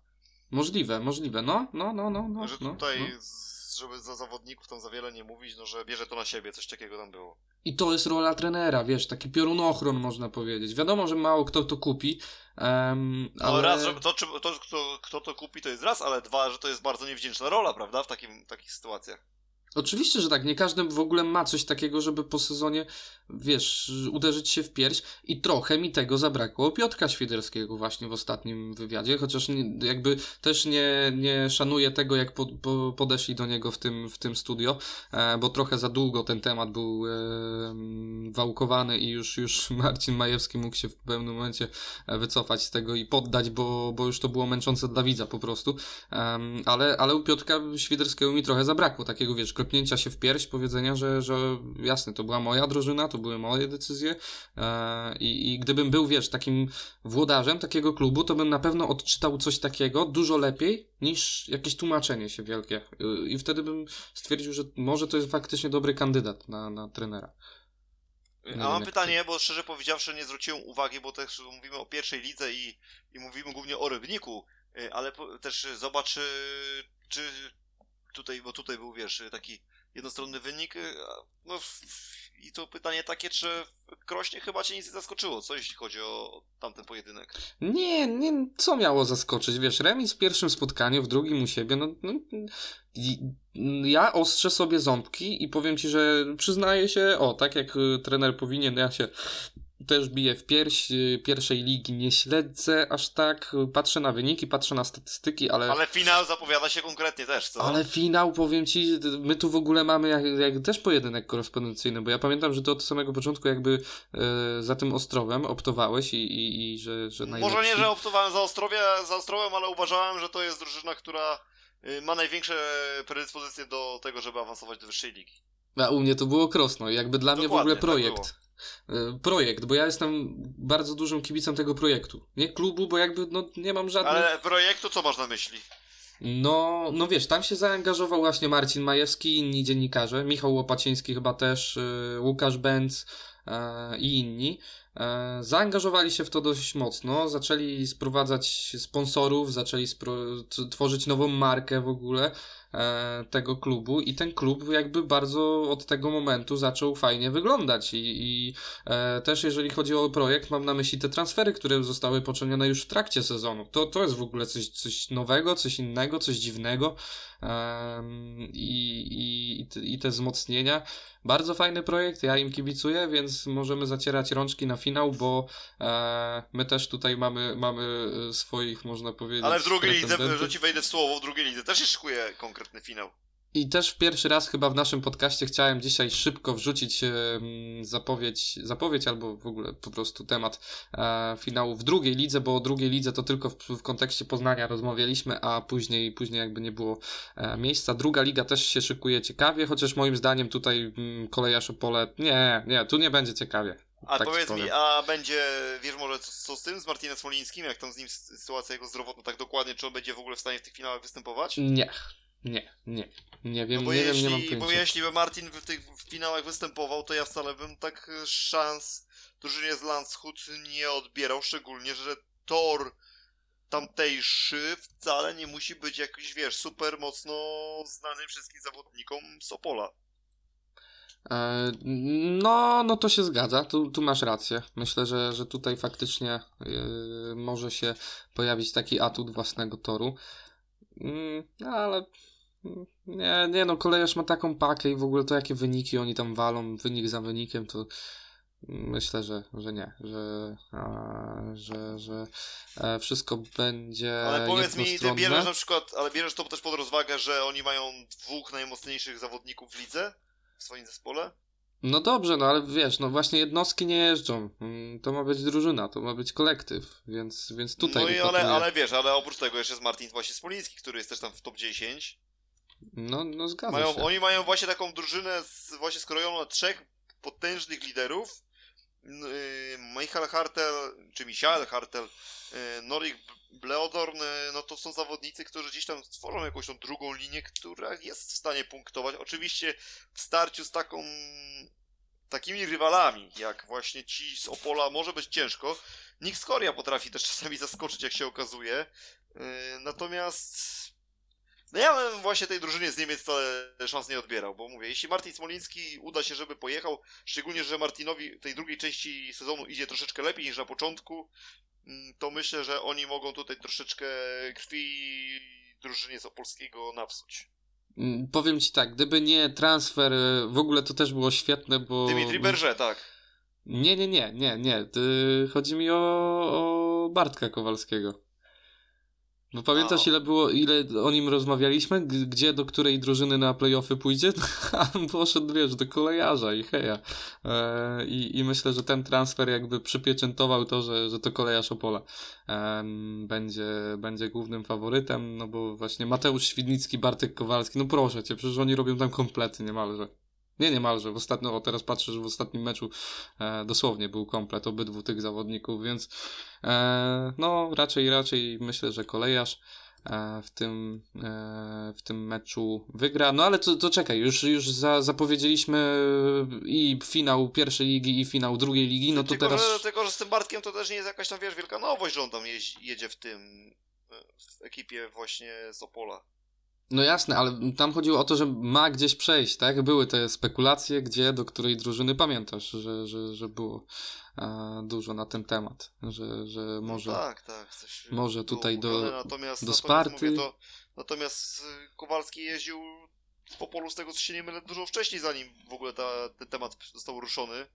Możliwe, możliwe, no, no, no, no, no, że no, tutaj, no. z- żeby za zawodników tam za wiele nie mówić, no że bierze to na siebie, coś takiego tam było. I to jest rola trenera, wiesz, taki piorunochron można powiedzieć. Wiadomo, że mało kto to kupi, em, No ale... raz, że to, to kto, kto to kupi to jest raz, ale dwa, że to jest bardzo niewdzięczna rola, prawda? W takim, takich sytuacjach. Oczywiście, że tak. Nie każdy w ogóle ma coś takiego, żeby po sezonie, wiesz, uderzyć się w pierś i trochę mi tego zabrakło Piotrka Świderskiego właśnie w ostatnim wywiadzie, chociaż nie, jakby też nie, nie szanuję tego, jak po, po, podeszli do niego w tym, w tym studio, e, bo trochę za długo ten temat był e, wałkowany i już, już Marcin Majewski mógł się w pewnym momencie e, wycofać z tego i poddać, bo, bo już to było męczące dla widza po prostu. Em, ale, ale u Piotrka Świderskiego mi trochę zabrakło takiego, wiesz, klepnięcia się w pierś, powiedzenia, że, że jasne, to była moja drużyna, to były moje decyzje e, i, i gdybym był, wiesz, takim włodarzem takiego klubu, to bym na pewno odczytał coś takiego dużo lepiej niż jakieś tłumaczenie się wielkie i wtedy bym stwierdził, że może to jest faktycznie dobry kandydat na, na trenera. A mam pytanie, bo szczerze powiedziawszy nie zwróciłem uwagi, bo też mówimy o pierwszej lidze i, i mówimy głównie o Rybniku, y, ale po, też zobacz, y, czy tutaj, bo tutaj był, wiesz, taki jednostronny wynik, y, no i to pytanie takie, czy Krośnie chyba cię nic nie zaskoczyło, co jeśli chodzi o tamten pojedynek? Nie, nie, co miało zaskoczyć? Wiesz, remis w pierwszym spotkaniu, w drugim u siebie, no, no i- ja ostrzę sobie ząbki i powiem ci, że przyznaję się, o, tak jak y, trener powinien, ja się też bije w pierś. Pierwszej ligi nie śledzę aż tak. Patrzę na wyniki, patrzę na statystyki, ale. Ale finał zapowiada się konkretnie też, co? Ale finał, powiem ci, my tu w ogóle mamy jak, jak też pojedynek korespondencyjny, bo ja pamiętam, że to od samego początku jakby e, za tym Ostrowem optowałeś i, i, i że, że najlepsi... Może nie, że optowałem za, Ostrowia, za Ostrowem, ale uważałem, że to jest drużyna, która y, ma największe predyspozycje do tego, żeby awansować do wyższej ligi. A u mnie to było krosno. Jakby dla Dokładnie, mnie w ogóle tak projekt. Tak projekt, bo ja jestem bardzo dużym kibicem tego projektu. Nie klubu, bo jakby no, nie mam żadnych... Ale projektu co masz na myśli? No, no wiesz, tam się zaangażował właśnie Marcin Majewski, inni dziennikarze, Michał Łopaciński chyba też, yy, Łukasz Benz yy, i inni. Zaangażowali się w to dość mocno, zaczęli sprowadzać sponsorów, zaczęli spro- tworzyć nową markę w ogóle tego klubu i ten klub jakby bardzo od tego momentu zaczął fajnie wyglądać i, i e, też jeżeli chodzi o projekt, mam na myśli te transfery, które zostały poczynione już w trakcie sezonu. To, to jest w ogóle coś, coś nowego, coś innego, coś dziwnego i, i, i te wzmocnienia. Bardzo fajny projekt, ja im kibicuję, więc możemy zacierać rączki na finał, bo e, my też tutaj mamy, mamy swoich, można powiedzieć. Ale w drugiej lidze, że ci wejdę w słowo, w drugiej lidze też się szykuje konkretny finał. I też pierwszy raz chyba w naszym podcaście chciałem dzisiaj szybko wrzucić zapowiedź, zapowiedź albo w ogóle po prostu temat e, finału w drugiej lidze, bo o drugiej lidze to tylko w, w kontekście Poznania rozmawialiśmy, a później, później jakby nie było e, miejsca. Druga liga też się szykuje ciekawie, chociaż moim zdaniem tutaj mm, kolejarz Opole, nie, nie, tu nie będzie ciekawie. A tak powiedz mi, a będzie, wiesz może co, co, z tym, z Martinem Smolińskim, jak tam z nim sytuacja jego zdrowotna tak dokładnie, czy on będzie w ogóle w stanie w tych finałach występować? Nie, nie, nie. Nie wiem, no nie jeśli, wiem, nie mam pojęcia. Bo jeśli by Martin w tych finałach występował, to ja wcale bym tak e, szans drużynie z Landshut nie odbierał, szczególnie, że Thor tamtejszy wcale nie musi być jakiś, wiesz, super mocno znany wszystkim zawodnikom Sopola. E, no, no to się zgadza, tu, tu masz rację. Myślę, że, że tutaj faktycznie yy, może się pojawić taki atut własnego toru. Yy, ale nie, nie no, kolejarz ma taką pakę i w ogóle to jakie wyniki oni tam walą, wynik za wynikiem, to myślę, że, że nie, że, a, że, że e, wszystko będzie. Ale powiedz mi, ty bierzesz na przykład, ale bierzesz to też pod rozwagę, że oni mają dwóch najmocniejszych zawodników w lidze w swoim zespole? No dobrze, no ale wiesz, no właśnie jednostki nie jeżdżą. Mm, to ma być drużyna, to ma być kolektyw, więc, więc tutaj. No i ale, ale wiesz, ale oprócz tego jeszcze jest Martin właśnie Spoliński, który jest też tam w top 10. No, no zgadza mają, się. Oni mają właśnie taką drużynę z, właśnie skrojoną na trzech potężnych liderów. Yy, Michael Hartel, czy Michael Hartel, yy, Norik Bleodorn, yy, no to są zawodnicy, którzy gdzieś tam stworzą jakąś tą drugą linię, która jest w stanie punktować. Oczywiście w starciu z taką takimi rywalami, jak właśnie ci z Opola, może być ciężko. Nick Skoria potrafi też czasami zaskoczyć, jak się okazuje. Natomiast no ja bym właśnie tej drużynie z Niemiec wcale szans nie odbierał, bo mówię, jeśli Martin Smoliński uda się, żeby pojechał, szczególnie, że Martinowi tej drugiej części sezonu idzie troszeczkę lepiej niż na początku, mm, to myślę, że oni mogą tutaj troszeczkę krwi drużynie z Opolskiego napsuć. Mm, powiem ci tak, gdyby nie transfer, e, w ogóle to też było świetne, bo... Dimitri Berger, tak. Nie, nie, nie, nie, nie. Chodzi mi o, o Bartka Kowalskiego. No pamiętasz ile było, ile o nim rozmawialiśmy? Gdzie, do której drużyny na playoffy pójdzie? Poszedł, wiesz, do kolejarza i heja. E, i, I myślę, że ten transfer jakby przypieczętował to, że, że to kolejarz Opola e, będzie, będzie głównym faworytem, no bo właśnie Mateusz Świdnicki, Bartek Kowalski, no proszę cię, przecież oni robią tam komplety niemalże. Nie niemalże, w ostatnim, o teraz patrzę, że w ostatnim meczu e, dosłownie był komplet obydwu tych zawodników, więc e, no raczej, raczej myślę, że kolejarz e, w tym, e, w tym meczu wygra. No ale to, to czekaj, już, już za, zapowiedzieliśmy i finał pierwszej ligi i finał drugiej ligi, no to tylko, teraz... Że, tylko, że z tym Bartkiem to też nie jest jakaś tam, wiesz, wielka nowość, że on tam jedzie w tym, w ekipie właśnie z Opola. No jasne, ale tam chodziło o to, że ma gdzieś przejść, tak? Były te spekulacje, gdzie, do której drużyny pamiętasz, że, że, że było e, dużo na ten temat, że, że no może, no tak, tak, może tutaj do, natomiast, do Sparty. Mówię, to, natomiast y, Kowalski jeździł po polu z tego, co się nie mylę, dużo wcześniej, zanim w ogóle ta, ten temat został ruszony.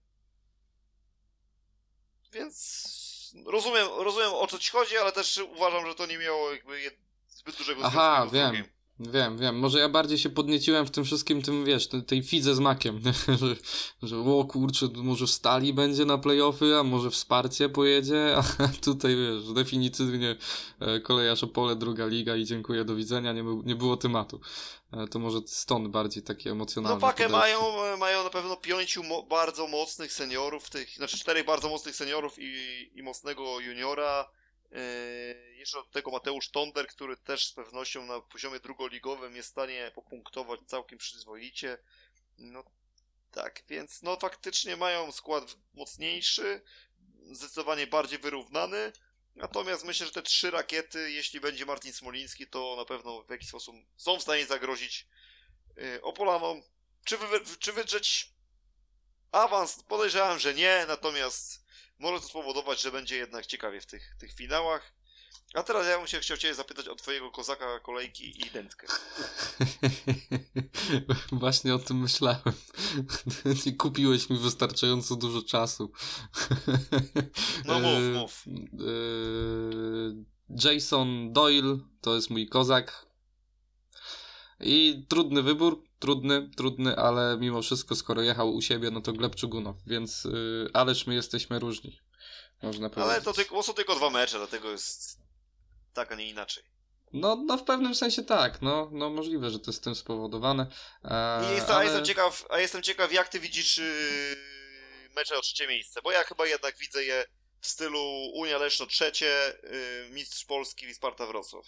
więc rozumiem, rozumiem o co ci chodzi, ale też uważam, że to nie miało jakby zbyt dużego Aha, wiem. Wiem, wiem. Może ja bardziej się podnieciłem w tym wszystkim, tym wiesz, tej, fidze z makiem, że, że o kurczę, może w stali będzie na playoffy, a może wsparcie pojedzie, a tutaj wiesz, definitywnie e, kolejarz Opole, druga liga i dziękuję, do widzenia, nie, nie było tematu. E, to może stąd bardziej takie emocjonalne. No pakę mają, e, mają na pewno pięciu mo bardzo mocnych seniorów, tych, znaczy czterech bardzo mocnych seniorów i, i mocnego juniora jeszcze do tego Mateusz Tonder, który też z pewnością na poziomie drugoligowym jest w stanie popunktować całkiem przyzwoicie. No tak, więc no faktycznie mają skład mocniejszy, zdecydowanie bardziej wyrównany. Natomiast myślę, że te trzy rakiety, jeśli będzie Martin Smoliński, to na pewno w jakiś sposób są w stanie zagrozić yy, Opolanom. Czy, wy, czy wydrzeć awans? Podejrzewam, że nie, natomiast może to spowodować, że będzie jednak ciekawie w tych, tych finałach. A teraz ja bym się chciał Cię zapytać o Twojego kozaka kolejki i dętkę. Właśnie o tym myślałem. Nie kupiłeś mi wystarczająco dużo czasu. No mów, e, mów. E, Jason Doyle to jest mój kozak. I trudny wybór, trudny, trudny, ale mimo wszystko, skoro jechał u siebie, no to Gleb Czugunow, więc yy, ależ my jesteśmy różni. Można powiedzieć. Ale to tylko, są tylko dwa mecze, dlatego jest tak, a nie inaczej. No, no w pewnym sensie tak, no, no możliwe, że to jest tym spowodowane. E, jest, ale... a, jestem ciekaw, a jestem ciekaw, jak ty widzisz yy, mecze o trzecie miejsce, bo ja chyba jednak widzę je w stylu Unia Leszno trzecie, yy, Mistrz Polski i Sparta Wrocław.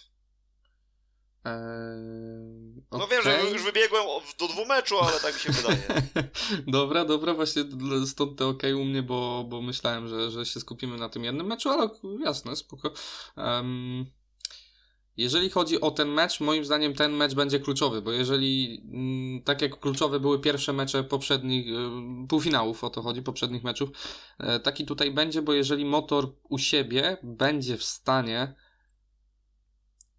Eee, okay. No wiem, że już wybiegłem do dwóch meczu, ale tak mi się wydaje. dobra, dobra, właśnie stąd te ok u mnie, bo, bo myślałem, że, że się skupimy na tym jednym meczu, ale jasne, spoko. Um, jeżeli chodzi o ten mecz, moim zdaniem ten mecz będzie kluczowy, bo jeżeli mm, tak jak kluczowe były pierwsze mecze poprzednich y, półfinałów, o to chodzi, poprzednich meczów, y, taki tutaj będzie, bo jeżeli motor u siebie będzie w stanie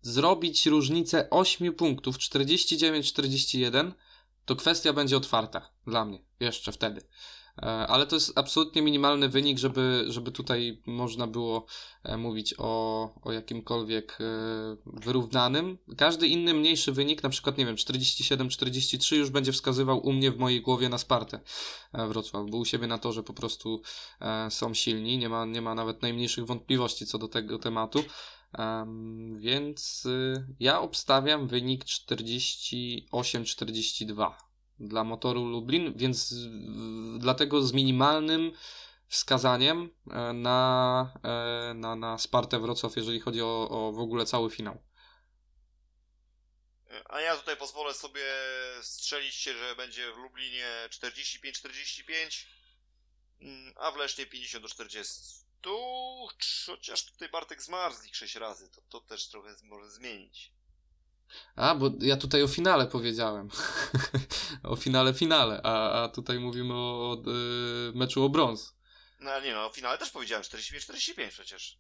zrobić różnicę 8 punktów 49-41, to kwestia będzie otwarta dla mnie jeszcze wtedy. E, ale to jest absolutnie minimalny wynik, żeby, żeby tutaj można było e, mówić o, o jakimkolwiek e, wyrównanym. Każdy inny mniejszy wynik, na przykład, nie wiem, 47-43 już będzie wskazywał u mnie w mojej głowie na Spartę Wrocław, bo u siebie na to, że po prostu są silni, nie ma, nie ma nawet najmniejszych wątpliwości co do tego tematu. Um, więc y, ja obstawiam wynik 48-42 dla motoru Lublin, więc dlatego z minimalnym wskazaniem e, na, e, na, na Spartę Wrocław, jeżeli chodzi o, o w ogóle cały finał. A ja tutaj pozwolę sobie strzelić się, że będzie w Lublinie 45-45, mm, a w Lesznie 50 do 40 tu, chociaż tutaj Bartek zmarł z nich 6 razy, to, to też trochę może zmienić. A, bo ja tutaj o finale powiedziałem. o finale, finale, a, a tutaj mówimy o y, meczu o brąz. No ale nie no, o finale też powiedziałem 45-45 przecież.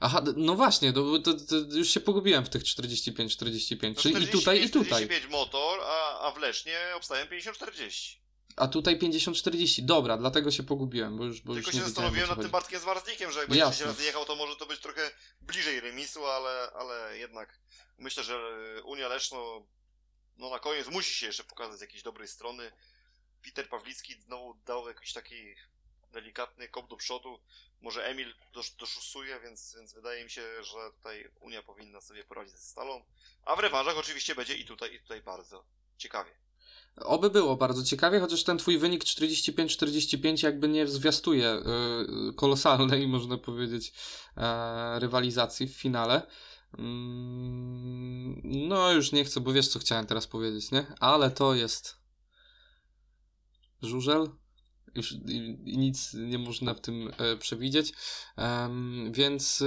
Aha, no właśnie, to, to, to, już się pogubiłem w tych 45-45, no czyli i tutaj, i tutaj. 45 motor, a, a w Lesznie obstawiam 50-40. A tutaj 50-40. Dobra, dlatego się pogubiłem, bo już bo Tylko już się zastanowiłem nad tym Bartkiem Zwarznikiem, że jakby się raz jechał, to może to być trochę bliżej remisu, ale, ale jednak myślę, że Unia Leszno no na koniec musi się jeszcze pokazać z jakiejś dobrej strony. Peter Pawlicki znowu dał jakiś taki delikatny kop do przodu. Może Emil dosz, doszusuje, więc, więc wydaje mi się, że tutaj Unia powinna sobie poradzić ze Stalą. A w rewanżach oczywiście będzie i tutaj, i tutaj bardzo ciekawie. Oby było bardzo ciekawie, chociaż ten twój wynik 45-45 jakby nie zwiastuje yy, kolosalnej, można powiedzieć, yy, rywalizacji w finale. Yy, no już nie chcę, bo wiesz co chciałem teraz powiedzieć, nie? Ale to jest żużel już nic nie można w tym e, przewidzieć. więc e,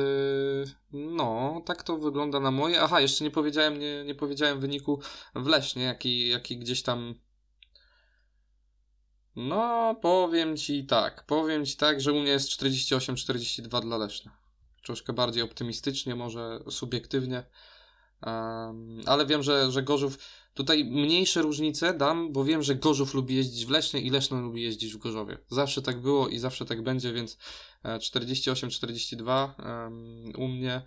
no, tak to wygląda na moje. Aha, jeszcze nie powiedziałem, nie, nie powiedziałem wyniku w Leśnie, jaki, jaki gdzieś tam. No, powiem ci tak. Powiem ci tak, że u mnie jest 48-42 dla Leszna. Troszkę bardziej optymistycznie, może subiektywnie. Um, ale wiem, że, że Gorzów Tutaj mniejsze różnice dam, bo wiem, że Gorzów lubi jeździć w Lesznie i Leszno lubi jeździć w Gorzowie. Zawsze tak było i zawsze tak będzie, więc 48-42 e, u mnie.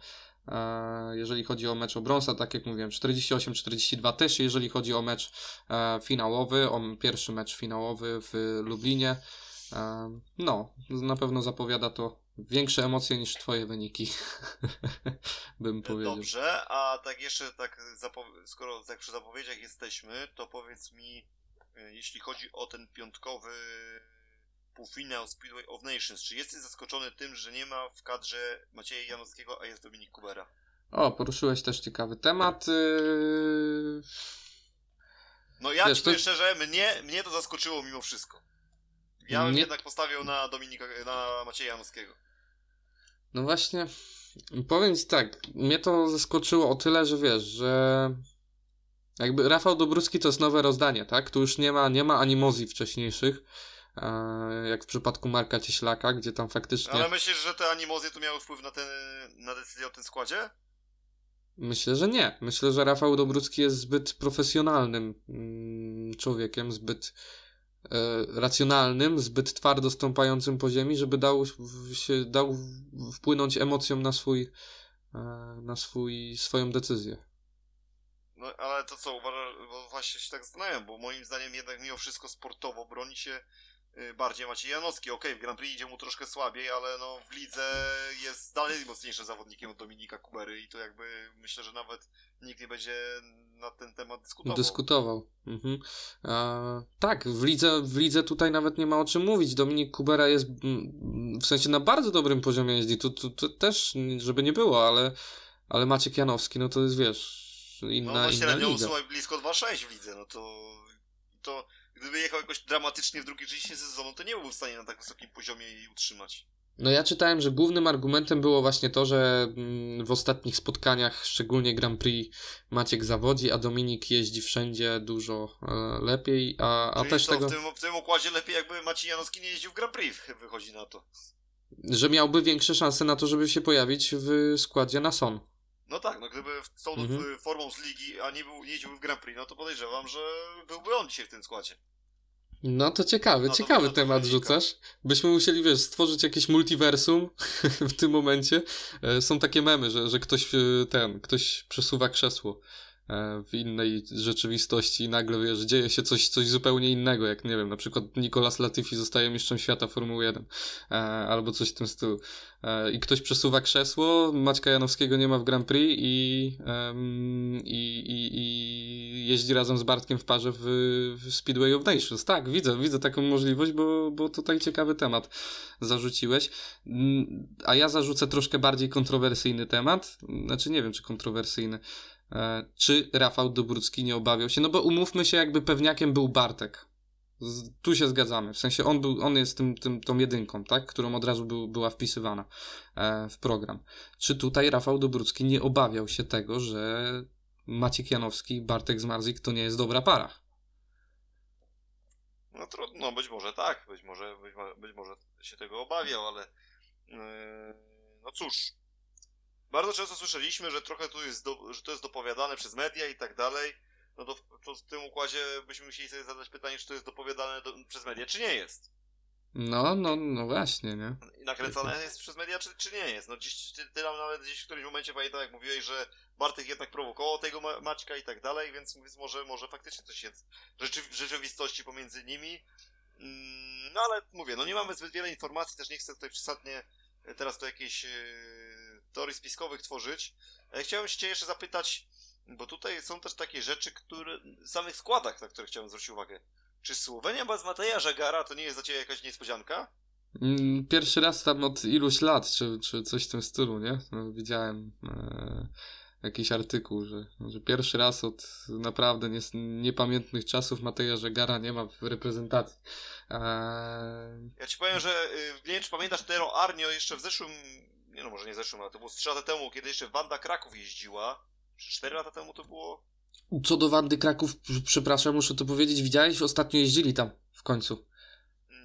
E, jeżeli chodzi o mecz o brąza, tak jak mówiłem, 48-42 też, jeżeli chodzi o mecz e, finałowy, o pierwszy mecz finałowy w Lublinie. No, na pewno zapowiada to większe emocje niż twoje wyniki, bym powiedział. Dobrze, a tak jeszcze tak, skoro tak przy zapowiedziach jesteśmy, to powiedz mi, e, jeśli chodzi o ten piątkowy półfinał Speedway of Nations, czy jesteś zaskoczony tym, że nie ma w kadrze Macieja Janowskiego, a jest Dominik Kubera? O, poruszyłeś też ciekawy temat. Yy... No ja Wiesz, ci to... szczerze, mnie, mnie to zaskoczyło mimo wszystko. Ja bym nie... jednak postawił na Dominika, na Macieja Janowskiego. No właśnie, powiem ci tak, mnie to zaskoczyło o tyle, że wiesz, że jakby Rafał Dobruski to jest nowe rozdanie, tak? Tu już nie ma, nie ma animozji wcześniejszych, e, jak w przypadku Marka Cieślaka, gdzie tam faktycznie... Ale myślisz, że te animozje to miały wpływ na, ten, na decyzję o tym składzie? Myślę, że nie. Myślę, że Rafał Dobrucki jest zbyt profesjonalnym mm, człowiekiem, zbyt racjonalnym, zbyt twardo stąpającym po ziemi, żeby dał się dał wpłynąć emocjom na swój e, na swój, swoją decyzję. No ale to co, uważasz, bo właśnie się tak zastanawiam, bo moim zdaniem jednak mimo wszystko sportowo broni się y, bardziej Maciej Janowski. Okej, okay, w Grand Prix idzie mu troszkę słabiej, ale no w lidze jest dalej mocniejszym zawodnikiem od Dominika Kubery i to jakby myślę, że nawet nikt nie będzie na ten temat dyskutował. Dyskutował. Mhm. E, tak, w lidze, w lidze tutaj nawet nie ma o czym mówić. Dominik Kubera jest mm, w sensie na bardzo dobrym poziomie jeździ. Tu, tu, tu też, żeby nie było, ale, ale Maciek Janowski, no to jest wiesz, inna, no, no inna liga. No blisko 2-6 w lidze, no to, to gdyby jechał jakoś dramatycznie w drugiej części sezonu, to nie byłby w stanie na tak wysokim poziomie jej utrzymać. No ja czytałem, że głównym argumentem było właśnie to, że mm, w ostatnich spotkaniach, szczególnie Grand Prix, Maciek zawodzi, a Dominik jeździ wszędzie dużo e, lepiej, a, a też to tego... W tym, w tym układzie lepiej jakby Maciej Janowski nie jeździł w Grand Prix, wychodzi na to. Że miałby większe szanse na to, żeby się pojawić w składzie na Son. No tak, no gdyby z tą mhm. formą z ligi, a nie, był, nie jeździłby w Grand Prix, no to podejrzewam, że byłby on dzisiaj w tym składzie. No to ciekawy, no to ciekawy temat rzucasz. Byśmy musieli, wiesz, stworzyć jakieś multiversum w tym momencie. E, są takie memy, że, że ktoś e, ten, ktoś przesuwa krzesło w innej rzeczywistości i nagle wiesz, dzieje się coś, coś zupełnie innego, jak nie wiem, na przykład Nicolas Latifi zostaje mistrzem świata Formuły 1 e, albo coś w tym stylu. E, I ktoś przesuwa krzesło, Maćka Janowskiego nie ma w Grand Prix i, i, i, i jeździ razem z Bartkiem w parze w, w Speedway of Nations. Tak, widzę, widzę taką możliwość, bo, bo tutaj ciekawy temat zarzuciłeś. Mm, a ja zarzucę troszkę bardziej kontrowersyjny temat. Znaczy nie wiem, czy kontrowersyjny. E, czy Rafał Dobrucki nie obawiał się, no bo umówmy się, jakby pewniakiem był Bartek. Z, tu się zgadzamy, w sensie on, był, on jest tym, tym, tą jedynką, tak, którą od razu był, była wpisywana e, w program. Czy tutaj Rafał Dobrucki nie obawiał się tego, że Maciek Janowski i Bartek Zmarzik to nie jest dobra para? No trudno, być może tak, być może, być, być może się tego obawiał, ale yy, no cóż, bardzo często słyszeliśmy, że trochę tu jest, do, że to jest dopowiadane przez media i tak dalej. No to, to w tym układzie byśmy musieli sobie zadać pytanie, czy to jest dopowiadane do, przez media, czy nie jest. No, no, no właśnie, nie? I nakręcone jest przez media, czy, czy nie jest? No dziś, ty, ty nam nawet gdzieś w którymś momencie pamiętam, jak mówiłeś, że Bartek jednak prowokował tego ma Maćka i tak dalej, więc, więc może, może faktycznie coś jest rzeczy, w rzeczywistości pomiędzy nimi. Mm, no ale mówię, no nie mamy zbyt wiele informacji, też nie chcę tutaj przesadnie teraz to jakieś yy, teorii spiskowych tworzyć. Ale chciałem się jeszcze zapytać, bo tutaj są też takie rzeczy, które, w samych składach, na które chciałem zwrócić uwagę. Czy Słowenia bez Mateja Żagara to nie jest dla Ciebie jakaś niespodzianka? Mm, pierwszy raz tam od iluś lat, czy, czy coś w tym stylu, nie? No, widziałem e, jakiś artykuł, że, że pierwszy raz od naprawdę nie, niepamiętnych czasów Mateja Żegara nie ma w reprezentacji. E... Ja ci powiem, że y, nie wiem, czy pamiętasz Tero Arnio jeszcze w zeszłym nie no, może nie zeszłym, ale to było 3 lata temu, kiedy jeszcze Wanda Kraków jeździła. Czy 4 lata temu to było? Co do Wandy Kraków, przepraszam, muszę to powiedzieć, widziałeś? Ostatnio jeździli tam w końcu.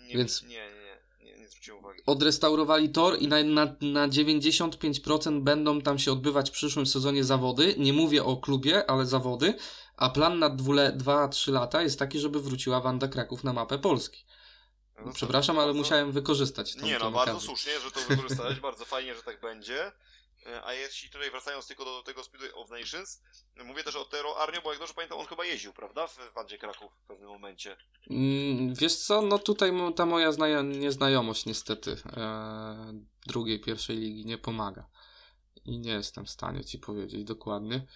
Nie, Więc... nie, nie, nie, nie, zwróciłem uwagi. odrestaurowali tor i na, na, na 95% będą tam się odbywać w przyszłym sezonie zawody. Nie mówię o klubie, ale zawody. A plan na 2-3 lata jest taki, żeby wróciła Wanda Kraków na mapę Polski. No, Przepraszam, ale bardzo- musiałem wykorzystać tą, Nie, no bardzo okazję. słusznie, że to wykorzystałeś, bardzo fajnie, że tak będzie. E, A jeśli tutaj wracając tylko do tego Speed of Nations, mówię też o Tero Arnio, bo jak dobrze pamiętam, on chyba jeździł, prawda, w Wandzie Kraków w pewnym momencie. Mm, Wiesz co, no tutaj ta moja znajo- nieznajomość niestety e, drugiej, pierwszej ligi nie pomaga. I nie jestem w stanie ci powiedzieć dokładnie.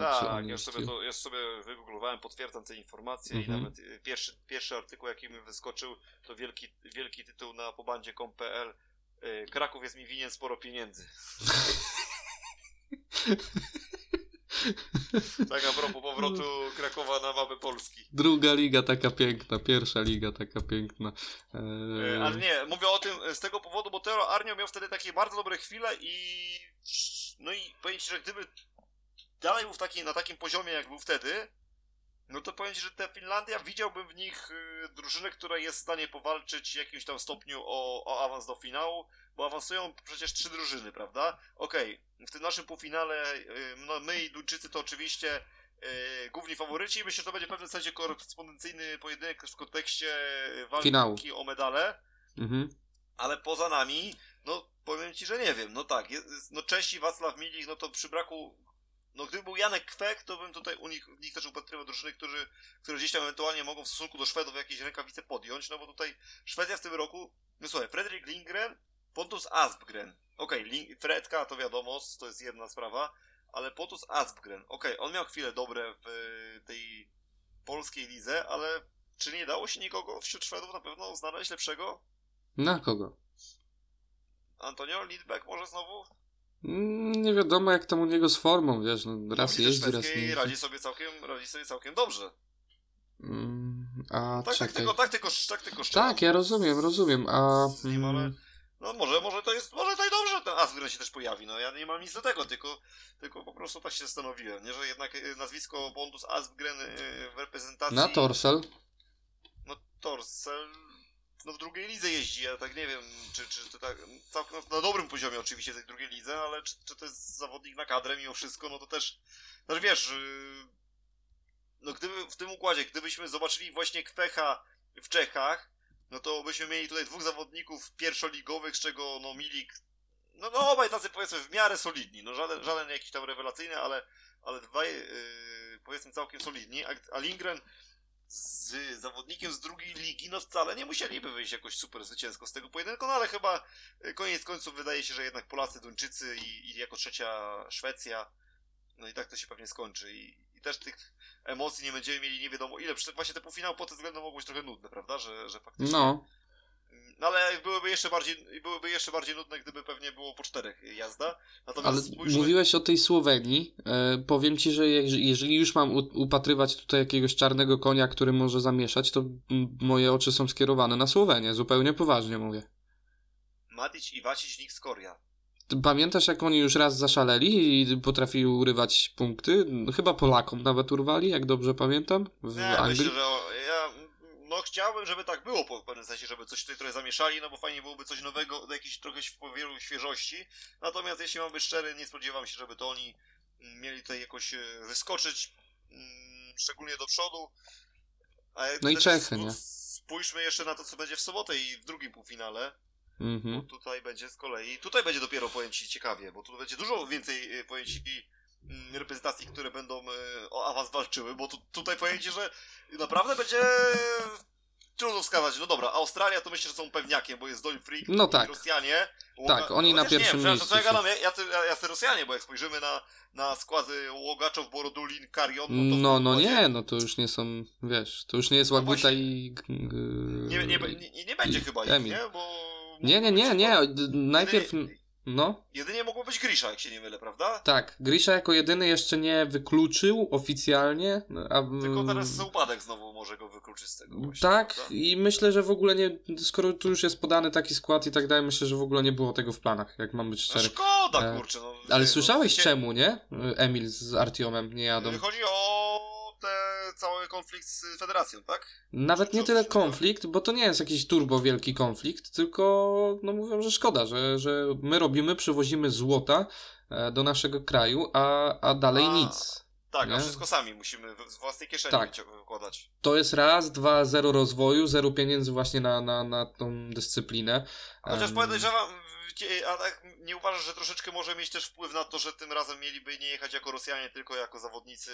Tak, ja sobie, to, ja sobie wygooglowałem, potwierdzam te informacje Mhm. i nawet y, pierwszy, pierwszy artykuł, jaki mi wyskoczył, to wielki, wielki tytuł na pobandzie.com.pl y, Kraków jest mi winien sporo pieniędzy. tak a propos powrotu Krakowa na mapę Polski. Druga liga taka piękna, pierwsza liga taka piękna. E, E, Ale nie, mówię o tym z tego powodu, bo Tero Arnio miał wtedy takie bardzo dobre chwile i no i powiem ci, że gdyby dalej był w taki, na takim poziomie, jak był wtedy, no to powiem ci, że te Finlandia widziałbym w nich y, drużynę, która jest w stanie powalczyć w jakimś tam stopniu o, o awans do finału, bo awansują przecież trzy drużyny, prawda? Okej, w tym naszym półfinale y, no, my i Duńczycy to oczywiście y, główni faworyci. Myślę, że to będzie w pewnym sensie korespondencyjny pojedynek w kontekście walki Finału. o medale. mhm. Ale poza nami, no powiem ci, że nie wiem. No tak, jest, no Czesi, Wacław Milik, no to przy braku. No gdyby był Janek Kwek, to bym tutaj u nich, w nich też upatrywał drużyny, którzy, które gdzieś tam ewentualnie mogą w stosunku do Szwedów jakieś rękawice podjąć, no bo tutaj Szwecja w tym roku, no słuchaj, Fredrik Lindgren, Pontus Aspgren. Okej, Lin- Fredka to wiadomo, to jest jedna sprawa, ale Pontus Aspgren, okej, on miał chwile dobre w y, tej polskiej lidze, ale czy nie dało się nikogo wśród Szwedów na pewno znaleźć lepszego? Na kogo? Antonio Lidbeck może znowu? Mm, Nie wiadomo jak tam u niego z formą, wiesz, no, raz lidze jeździ, raz nie radzi sobie całkiem, radzi sobie całkiem dobrze. Mm, A Tak, tak, tylko, tak, tylko, tak, tylko Tak, ja rozumiem, rozumiem, a... Nim, ale- mm, No może, może to jest, może to i dobrze, ten Asgren się też pojawi, no ja nie mam nic do tego, tylko, tylko po prostu tak się zastanowiłem, nie, że jednak y, nazwisko Bondus Asgren y, w reprezentacji... Na Torsel? No Torsel, no w drugiej lidze jeździ, ja tak nie wiem, czy, czy to tak, całkiem na dobrym poziomie oczywiście tej drugiej lidze, ale czy, czy to jest zawodnik na kadrę mimo wszystko, no to też, no wiesz, yy, no gdyby w tym układzie, gdybyśmy zobaczyli właśnie Kwecha w Czechach, no to byśmy mieli tutaj dwóch zawodników pierwszoligowych, z czego no Milik, no, no obaj tacy powiedzmy w miarę solidni, no żaden, żaden jakiś tam rewelacyjny, ale, ale dwaj yy, powiedzmy całkiem solidni, a, a Lindgren z zawodnikiem z drugiej ligi, no wcale nie musieliby wyjść jakoś super zwycięsko z tego pojedynku, no ale chyba y, koniec końców wydaje się, że jednak Polacy, Duńczycy i, i jako trzecia Szwecja, no i tak to się pewnie skończy. I, i też tych emocji nie będziemy mieli nie wiadomo ile, Przecież właśnie te półfinały pod tym względem mogą być trochę nudne, prawda, że, że faktycznie... No, No ale byłyby jeszcze bardziej, byłyby jeszcze bardziej nudne, gdyby pewnie było po czterech jazda, natomiast ale spójrzmy... mówiłeś o tej Słowenii. E, powiem ci, że jeż- jeżeli już mam upatrywać tutaj jakiegoś czarnego konia, który może zamieszać, to moje oczy są skierowane na Słowenię. Zupełnie poważnie mówię. Matic i Wacić Nick Skoria. Ty Pamiętasz, jak oni już raz zaszaleli i potrafili urywać punkty? Chyba Polakom nawet urwali, jak dobrze pamiętam, w Nie, Anglii. myślę, że no chciałbym, żeby tak było po w pewnym sensie, żeby coś tutaj trochę zamieszali, no bo fajnie byłoby coś nowego, jakiejś trochę świeżości. Natomiast jeśli mam być szczery, nie spodziewam się, żeby to oni mm, mieli tutaj jakoś e, wyskoczyć, mm, szczególnie do przodu. No i Czechy, nie? Spójrzmy jeszcze na to, co będzie w sobotę i w drugim półfinale. Bo Mhm. tutaj będzie z kolei, tutaj będzie dopiero powiem ci ciekawie, bo tu będzie dużo więcej e, powiem ci mm, reprezentacji, które będą e, o awans walczyły, bo tu, tutaj powiem ci, że naprawdę będzie trudno wskazać. No dobra, Australia to myślę, że są pewniakiem, bo jest Doń Freak No i tak. Rosjanie. Tak, oni na chociaż pierwszym nie, miejscu ja gadam, jacy, jacy Rosjanie, bo jak spojrzymy na, na składy Łogaczow, Borodulin, Karion, no No, no nie, no to już nie są, wiesz, to już nie jest No Łaguta właśnie. i... Nie, nie, nie, nie, będzie chyba ich, nie? Bo Nie, nie, nie, nie, najpierw... Jedynie, No, jedynie mogło być Grisza, jak się nie mylę, prawda? tak, Grisza jako jedyny jeszcze nie wykluczył oficjalnie, a... Tylko teraz upadek znowu może go wykluczyć z tego właśnie, Tak, prawda? i myślę, że w ogóle nie, skoro tu już jest podany taki skład i tak dalej, myślę, że w ogóle nie było tego w planach, jak mam być No szczery. szkoda, E, kurczę. No, Ale nie, słyszałeś no, czemu, nie? Emil z Artiomem nie jadą. Chodzi o. konflikt z federacją, tak? Nawet nie tyle konflikt, bo to nie jest jakiś turbo wielki konflikt, tylko no mówią, że szkoda, że, że my robimy, przywozimy złota e, do naszego kraju, a, a dalej a, nic. Tak, nie? a wszystko sami musimy z własnej kieszeni tak. wykładać. To jest raz, dwa, zero rozwoju, zero pieniędzy właśnie na, na, na tą dyscyplinę. Chociaż um... podejrzewam, a tak nie uważasz, że troszeczkę może mieć też wpływ na to, że tym razem mieliby nie jechać jako Rosjanie, tylko jako zawodnicy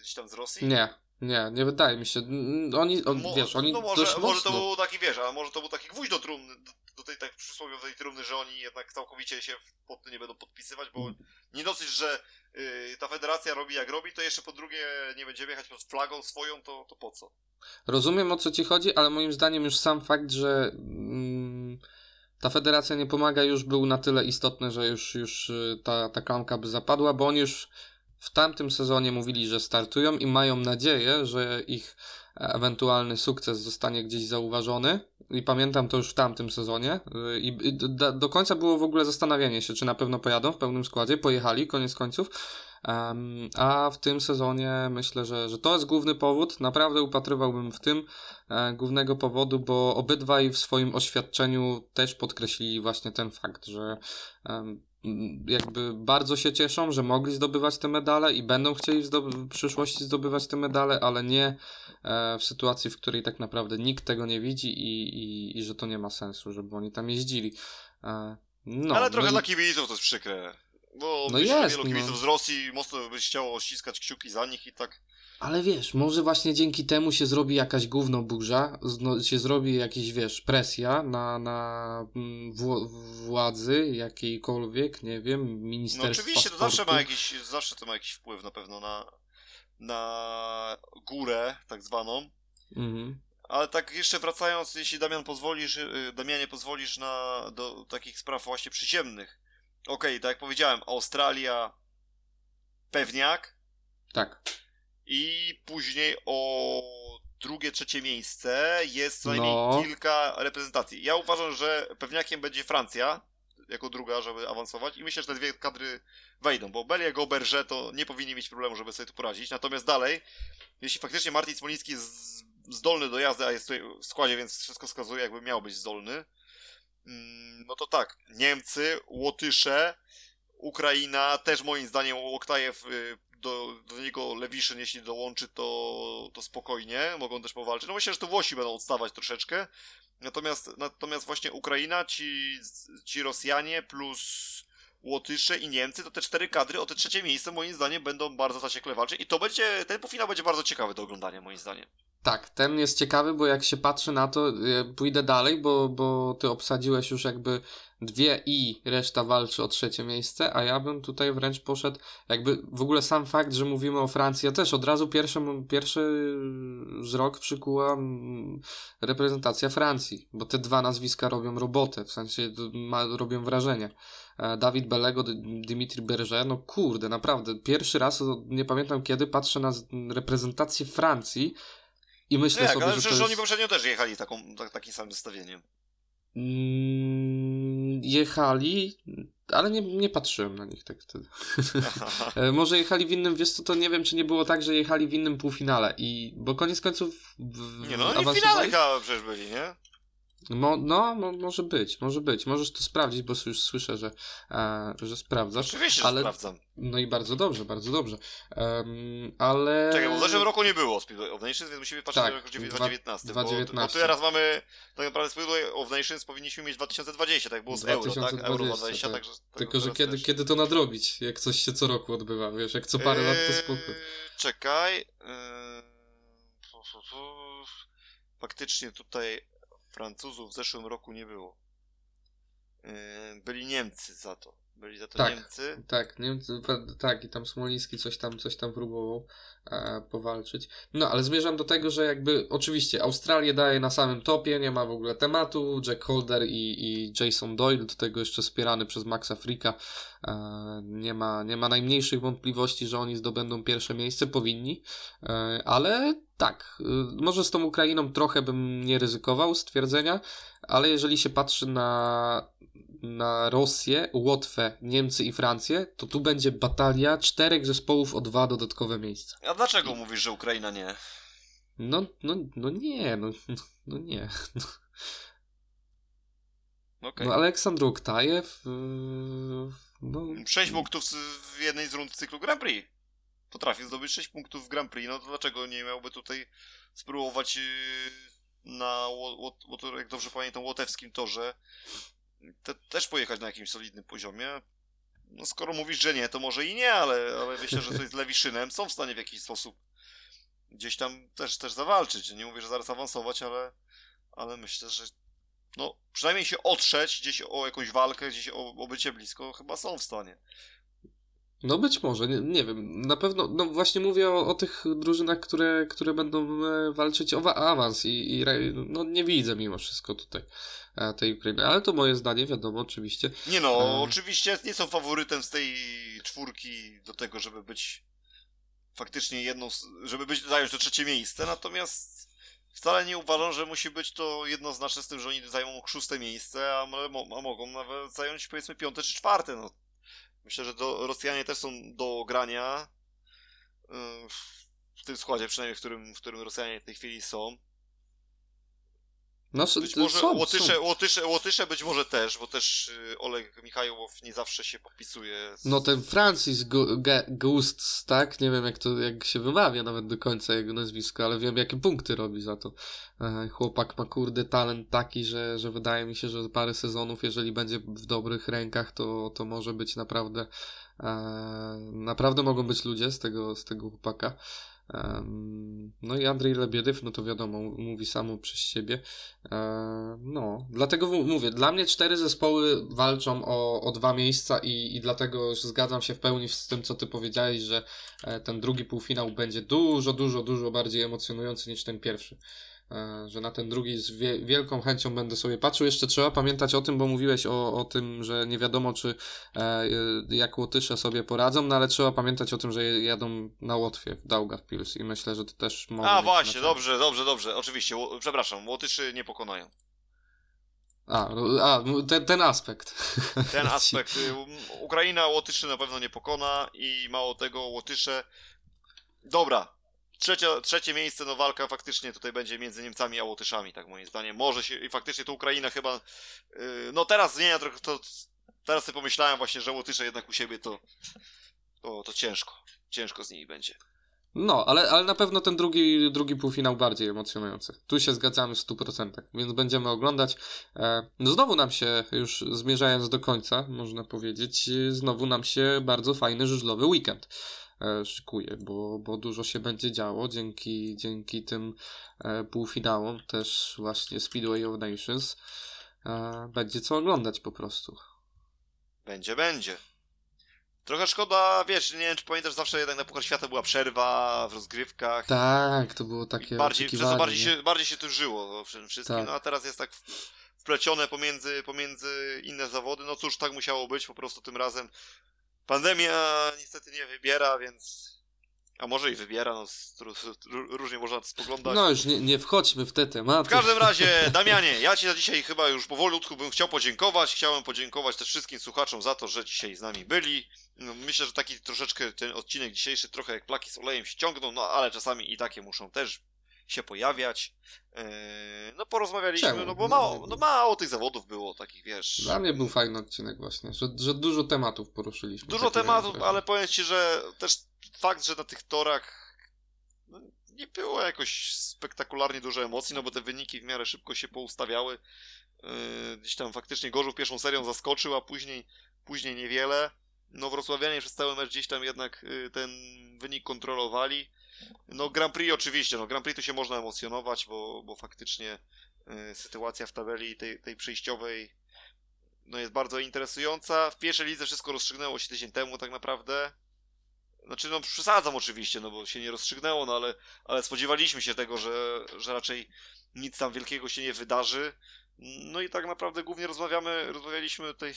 gdzieś tam z Rosji? Nie, nie, nie wydaje mi się. Oni, on, Mo, wiesz, oni no może, dość może to był taki, wiesz, a może to był taki gwóźdź do trumny, do, do tej tak przysłowiowej trumny, że oni jednak całkowicie się pod nie będą podpisywać, bo nie dosyć, że y, ta federacja robi jak robi, to jeszcze po drugie nie będziemy jechać pod flagą swoją, to, to po co? Rozumiem o co ci chodzi, ale moim zdaniem już sam fakt, że... Mm, ta federacja nie pomaga już był na tyle istotny, że już, już y, ta, ta klamka by zapadła, bo oni już w tamtym sezonie mówili, że startują i mają nadzieję, że ich ewentualny sukces zostanie gdzieś zauważony. I pamiętam to już w tamtym sezonie. Y, I, do, do końca było w ogóle zastanawianie się, czy na pewno pojadą w pełnym składzie. Pojechali, koniec końców. Um, a w tym sezonie myślę, że, że to jest główny powód. Naprawdę upatrywałbym w tym e, głównego powodu, bo obydwaj w swoim oświadczeniu też podkreślili właśnie ten fakt, że um, jakby bardzo się cieszą, że mogli zdobywać te medale i będą chcieli w przyszłości zdobywać te medale, ale nie e, w sytuacji, w której tak naprawdę nikt tego nie widzi i, i, i że to nie ma sensu, żeby oni tam jeździli. E, no, ale trochę no dla kibiców to jest przykre. Bo no jest, wielu kibiców no. z Rosji mocno byś chciało ściskać kciuki za nich i tak. Ale wiesz, może właśnie dzięki temu się zrobi jakaś gówno burza, się zrobi jakieś, wiesz, presja na, na mm, władzy jakiejkolwiek, nie wiem, ministerstwa No oczywiście, sportu. to zawsze ma jakiś, zawsze to ma jakiś wpływ na pewno na, na górę, tak zwaną. Mhm. Ale tak jeszcze wracając, jeśli Damian pozwolisz, y, Damianie pozwolisz na, do takich spraw właśnie przyziemnych, Okej, okay, tak jak powiedziałem, Australia pewniak. Tak. I później o drugie, trzecie miejsce jest co najmniej no. kilka reprezentacji. Ja uważam, że pewniakiem będzie Francja jako druga, żeby awansować i myślę, że te dwie kadry wejdą, bo Belia i Auberge to nie powinni mieć problemu, żeby sobie tu poradzić. Natomiast dalej, jeśli faktycznie Martin Smoliński jest zdolny do jazdy, a jest tutaj w składzie, więc wszystko wskazuje, jakby miał być zdolny, Mm, no to tak, Niemcy, Łotysze, Ukraina, też moim zdaniem Łoktajew y, do, do niego Lewiszyn, jeśli dołączy, to, to spokojnie, mogą też powalczyć. No myślę, że to Włosi będą odstawać troszeczkę. Natomiast, natomiast właśnie Ukraina, ci, ci Rosjanie plus Łotysze i Niemcy, to te cztery kadry o te trzecie miejsce moim zdaniem będą bardzo zaciekle walczyć i to będzie, ten półfinał będzie bardzo ciekawy do oglądania moim zdaniem. Tak, ten jest ciekawy, bo jak się patrzy na to, pójdę dalej, bo, bo ty obsadziłeś już jakby dwie i reszta walczy o trzecie miejsce, a ja bym tutaj wręcz poszedł, jakby w ogóle sam fakt, że mówimy o Francji, ja też od razu pierwszy, pierwszy wzrok przykuła reprezentacja Francji, bo te dwa nazwiska robią robotę, w sensie ma, robią wrażenie. E, Dawid Belego, Dimitri Berger, no kurde, naprawdę, pierwszy raz, nie pamiętam kiedy, patrzę na reprezentację Francji, i myślę nie, sobie, ale że. Przecież oni poprzednio też jechali taką, tak, takim samym zestawieniem. Mm, jechali, ale nie, nie patrzyłem na nich tak wtedy. E, może jechali w innym, wiesz co, to nie wiem, czy nie było tak, że jechali w innym półfinale i, bo koniec końców w, Nie no, oni w finale chyba przecież byli, nie? Mo, no, mo, może być, może być. Możesz to sprawdzić, bo już słyszę, że, e, że sprawdzasz. Oczywiście, ale, sprawdzam. No i bardzo dobrze, bardzo dobrze. Um, ale... Czekaj, bo w zeszłym roku nie było Speedway of Nations, więc musimy patrzeć tak, na rok 2019. 2019. Bo, bo teraz mamy, tak naprawdę Speedway of Nations powinniśmy mieć 2020, tak było z 2020, Euro, tak? Euro 20, tak. także... Tylko, że kiedy, kiedy to nadrobić, jak coś się co roku odbywa, wiesz, jak co parę eee, lat to spoko. Czekaj... Eee... Faktycznie tutaj Francuzów w zeszłym roku nie było. Yy, byli Niemcy za to. Byli za to tak, Niemcy. Tak, Niemcy, tak, i tam Smoliński coś tam, coś tam próbował e, powalczyć. No, ale zmierzam do tego, że jakby oczywiście Australię daje na samym topie, nie ma w ogóle tematu. Jack Holder i, i Jason Doyle, do tego jeszcze wspierany przez Maxa Frika. E, nie, ma, nie ma najmniejszych wątpliwości, że oni zdobędą pierwsze miejsce, powinni, e, ale tak, y, może z tą Ukrainą trochę bym nie ryzykował stwierdzenia, ale jeżeli się patrzy na na Rosję, Łotwę, Niemcy i Francję, to tu będzie batalia czterech zespołów o dwa dodatkowe miejsca. A dlaczego I... mówisz, że Ukraina nie? No, no, no nie, no, no nie. Okay. No Aleksandr Oktajew. Yy, no... 6 punktów w jednej z rund cyklu Grand Prix. Potrafił zdobyć 6 punktów w Grand Prix, no to dlaczego nie miałby tutaj spróbować yy, na, jak dobrze pamiętam, łotewskim torze te, też pojechać na jakimś solidnym poziomie. No skoro mówisz, że nie, to może i nie, ale, ale myślę, że coś z Lewiszynem są w stanie w jakiś sposób gdzieś tam też, też zawalczyć. Nie mówię, że zaraz awansować, ale, ale myślę, że no, przynajmniej się otrzeć gdzieś o jakąś walkę, gdzieś o, o bycie blisko, chyba są w stanie. No być może, nie, nie wiem. Na pewno, no właśnie mówię o, o tych drużynach, które, które będą e, walczyć o awans i, i no nie widzę mimo wszystko tutaj e, tej Ukrainy, ale to moje zdanie, wiadomo, oczywiście. Nie no, e... oczywiście nie są faworytem z tej czwórki do tego, żeby być faktycznie jedną, żeby być, zająć to trzecie miejsce, natomiast wcale nie uważam, że musi być to jednoznaczne z tym, że oni zajmą szóste miejsce, a, a mogą nawet zająć powiedzmy piąte czy czwarte, no Myślę, że do, Rosjanie też są do grania w tym składzie, przynajmniej w którym, w którym Rosjanie w tej chwili są. No, być może są, Łotysze, są. Łotysze, Łotysze być może też, bo też y, Oleg Michałow nie zawsze się podpisuje. Z... No ten Francis Gust, tak? Nie wiem jak to jak się wymawia nawet do końca jego nazwisko, ale wiem jakie punkty robi za to. Chłopak ma kurde talent taki, że, że wydaje mi się, że parę sezonów, jeżeli będzie w dobrych rękach, to, to może być naprawdę e, naprawdę mogą być ludzie z tego, z tego chłopaka. No i Andrzej Lebiedyw, no to wiadomo, mówi samo przez siebie. No, dlatego mówię, dla mnie cztery zespoły walczą o, o dwa miejsca i, i dlatego zgadzam się w pełni z tym, co ty powiedziałeś, że e, ten drugi półfinał będzie dużo, dużo, dużo bardziej emocjonujący niż ten pierwszy. E, że na ten drugi z wielką chęcią będę sobie patrzył. Jeszcze trzeba pamiętać o tym, bo mówiłeś o, o tym, że nie wiadomo, czy e, jak Łotysze sobie poradzą, no ale trzeba pamiętać o tym, że jadą na Łotwie w Daugavpils i myślę, że to też może A właśnie, dobrze, dobrze, dobrze, oczywiście, przepraszam, Łotyszy nie pokonają. A, a ten, ten aspekt. Ten aspekt. Ukraina Łotyszy na pewno nie pokona i mało tego, Łotysze. Dobra, Trzecie, trzecie miejsce, no walka faktycznie tutaj będzie między Niemcami a Łotyszami, tak moim zdaniem. Może się, i faktycznie to Ukraina chyba, yy, no teraz zmienia trochę, to, teraz sobie pomyślałem właśnie, że Łotysze jednak u siebie to, to, to ciężko, ciężko z nimi będzie. No, ale, ale na pewno ten drugi, drugi półfinał bardziej emocjonujący. Tu się zgadzamy w 100%, więc będziemy oglądać. E, no znowu nam się, już zmierzając do końca, można powiedzieć, znowu nam się bardzo fajny żużlowy weekend. E, szykuje, bo, bo dużo się będzie działo dzięki, dzięki tym e, półfinałom, też właśnie Speedway of Nations. E, będzie co oglądać po prostu. Będzie, będzie. Trochę szkoda, wiesz, nie wiem czy pamiętasz, zawsze jednak na Puchar Świata była przerwa w rozgrywkach. Tak, to było takie bardziej, Przez to bardziej się, bardziej się tu żyło przede wszystkim, tak. no a teraz jest tak wplecione pomiędzy, pomiędzy inne zawody, no cóż, tak musiało być, po prostu tym razem Pandemia niestety nie wybiera, więc. A może i wybiera, no różnie można to spoglądać. No już nie, nie wchodźmy w te tematy. W każdym razie, Damianie, ja Ci za dzisiaj chyba już powolutku bym chciał podziękować. Chciałem podziękować też wszystkim słuchaczom za to, że dzisiaj z nami byli. No, myślę, że taki troszeczkę ten odcinek dzisiejszy trochę jak plaki z olejem się ciągną, no ale czasami i takie muszą też się pojawiać. Eee, no porozmawialiśmy, Czemu? no bo mało, no mało tych zawodów było takich, wiesz. Dla mnie był fajny odcinek właśnie, że, że dużo tematów poruszyliśmy. Dużo tematów, ale powiem Ci, że też fakt, że na tych torach no, nie było jakoś spektakularnie dużo emocji, no bo te wyniki w miarę szybko się poustawiały. Eee, gdzieś tam faktycznie Gorzów pierwszą serią zaskoczył, a później, później niewiele. No Wrocławianie przez cały mecz gdzieś tam jednak y, ten wynik kontrolowali. No Grand Prix oczywiście, no Grand Prix tu się można emocjonować, bo, bo faktycznie y, sytuacja w tabeli tej, tej przejściowej no jest bardzo interesująca. W pierwszej lidze wszystko rozstrzygnęło się tydzień temu tak naprawdę. Znaczy, no przesadzam oczywiście, no bo się nie rozstrzygnęło, no ale, ale spodziewaliśmy się tego, że, że raczej nic tam wielkiego się nie wydarzy. No i tak naprawdę głównie rozmawiamy, rozmawialiśmy tej,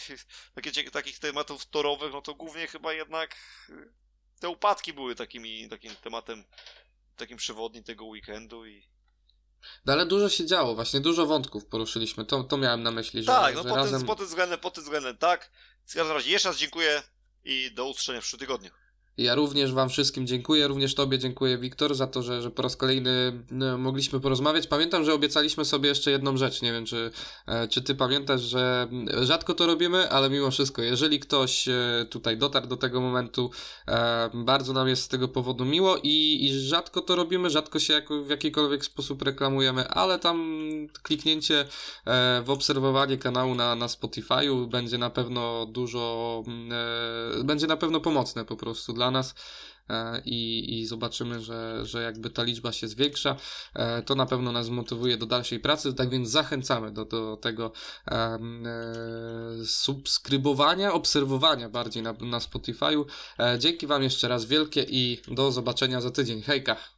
takie, takich tematów torowych, no to głównie chyba jednak te upadki były takimi, takim tematem, takim przewodnim tego weekendu i... No ale dużo się działo, właśnie dużo wątków poruszyliśmy, to, to miałem na myśli, że Tak, no że pod, razem... tym, pod tym względem, pod tym względem tak. W każdym razie jeszcze raz dziękuję i do usłyszenia w przyszłym tygodniu. Ja również Wam wszystkim dziękuję, również Tobie dziękuję, Wiktor, za to, że, że po raz kolejny no, mogliśmy porozmawiać. Pamiętam, że obiecaliśmy sobie jeszcze jedną rzecz. Nie wiem, czy, e, czy Ty pamiętasz, że rzadko to robimy, ale mimo wszystko, jeżeli ktoś e, tutaj dotarł do tego momentu, e, bardzo nam jest z tego powodu miło i, i rzadko to robimy, rzadko się jako, w jakikolwiek sposób reklamujemy, ale tam kliknięcie w obserwowanie kanału na, na Spotify'u będzie na pewno dużo, będzie na pewno pomocne po prostu dla nas e, i, i zobaczymy, że, że jakby ta liczba się zwiększa, e, to na pewno nas zmotywuje do dalszej pracy, tak więc zachęcamy do, do tego e, subskrybowania, obserwowania bardziej na, na Spotify'u. Dzięki Wam jeszcze raz wielkie i do zobaczenia za tydzień. Hejka!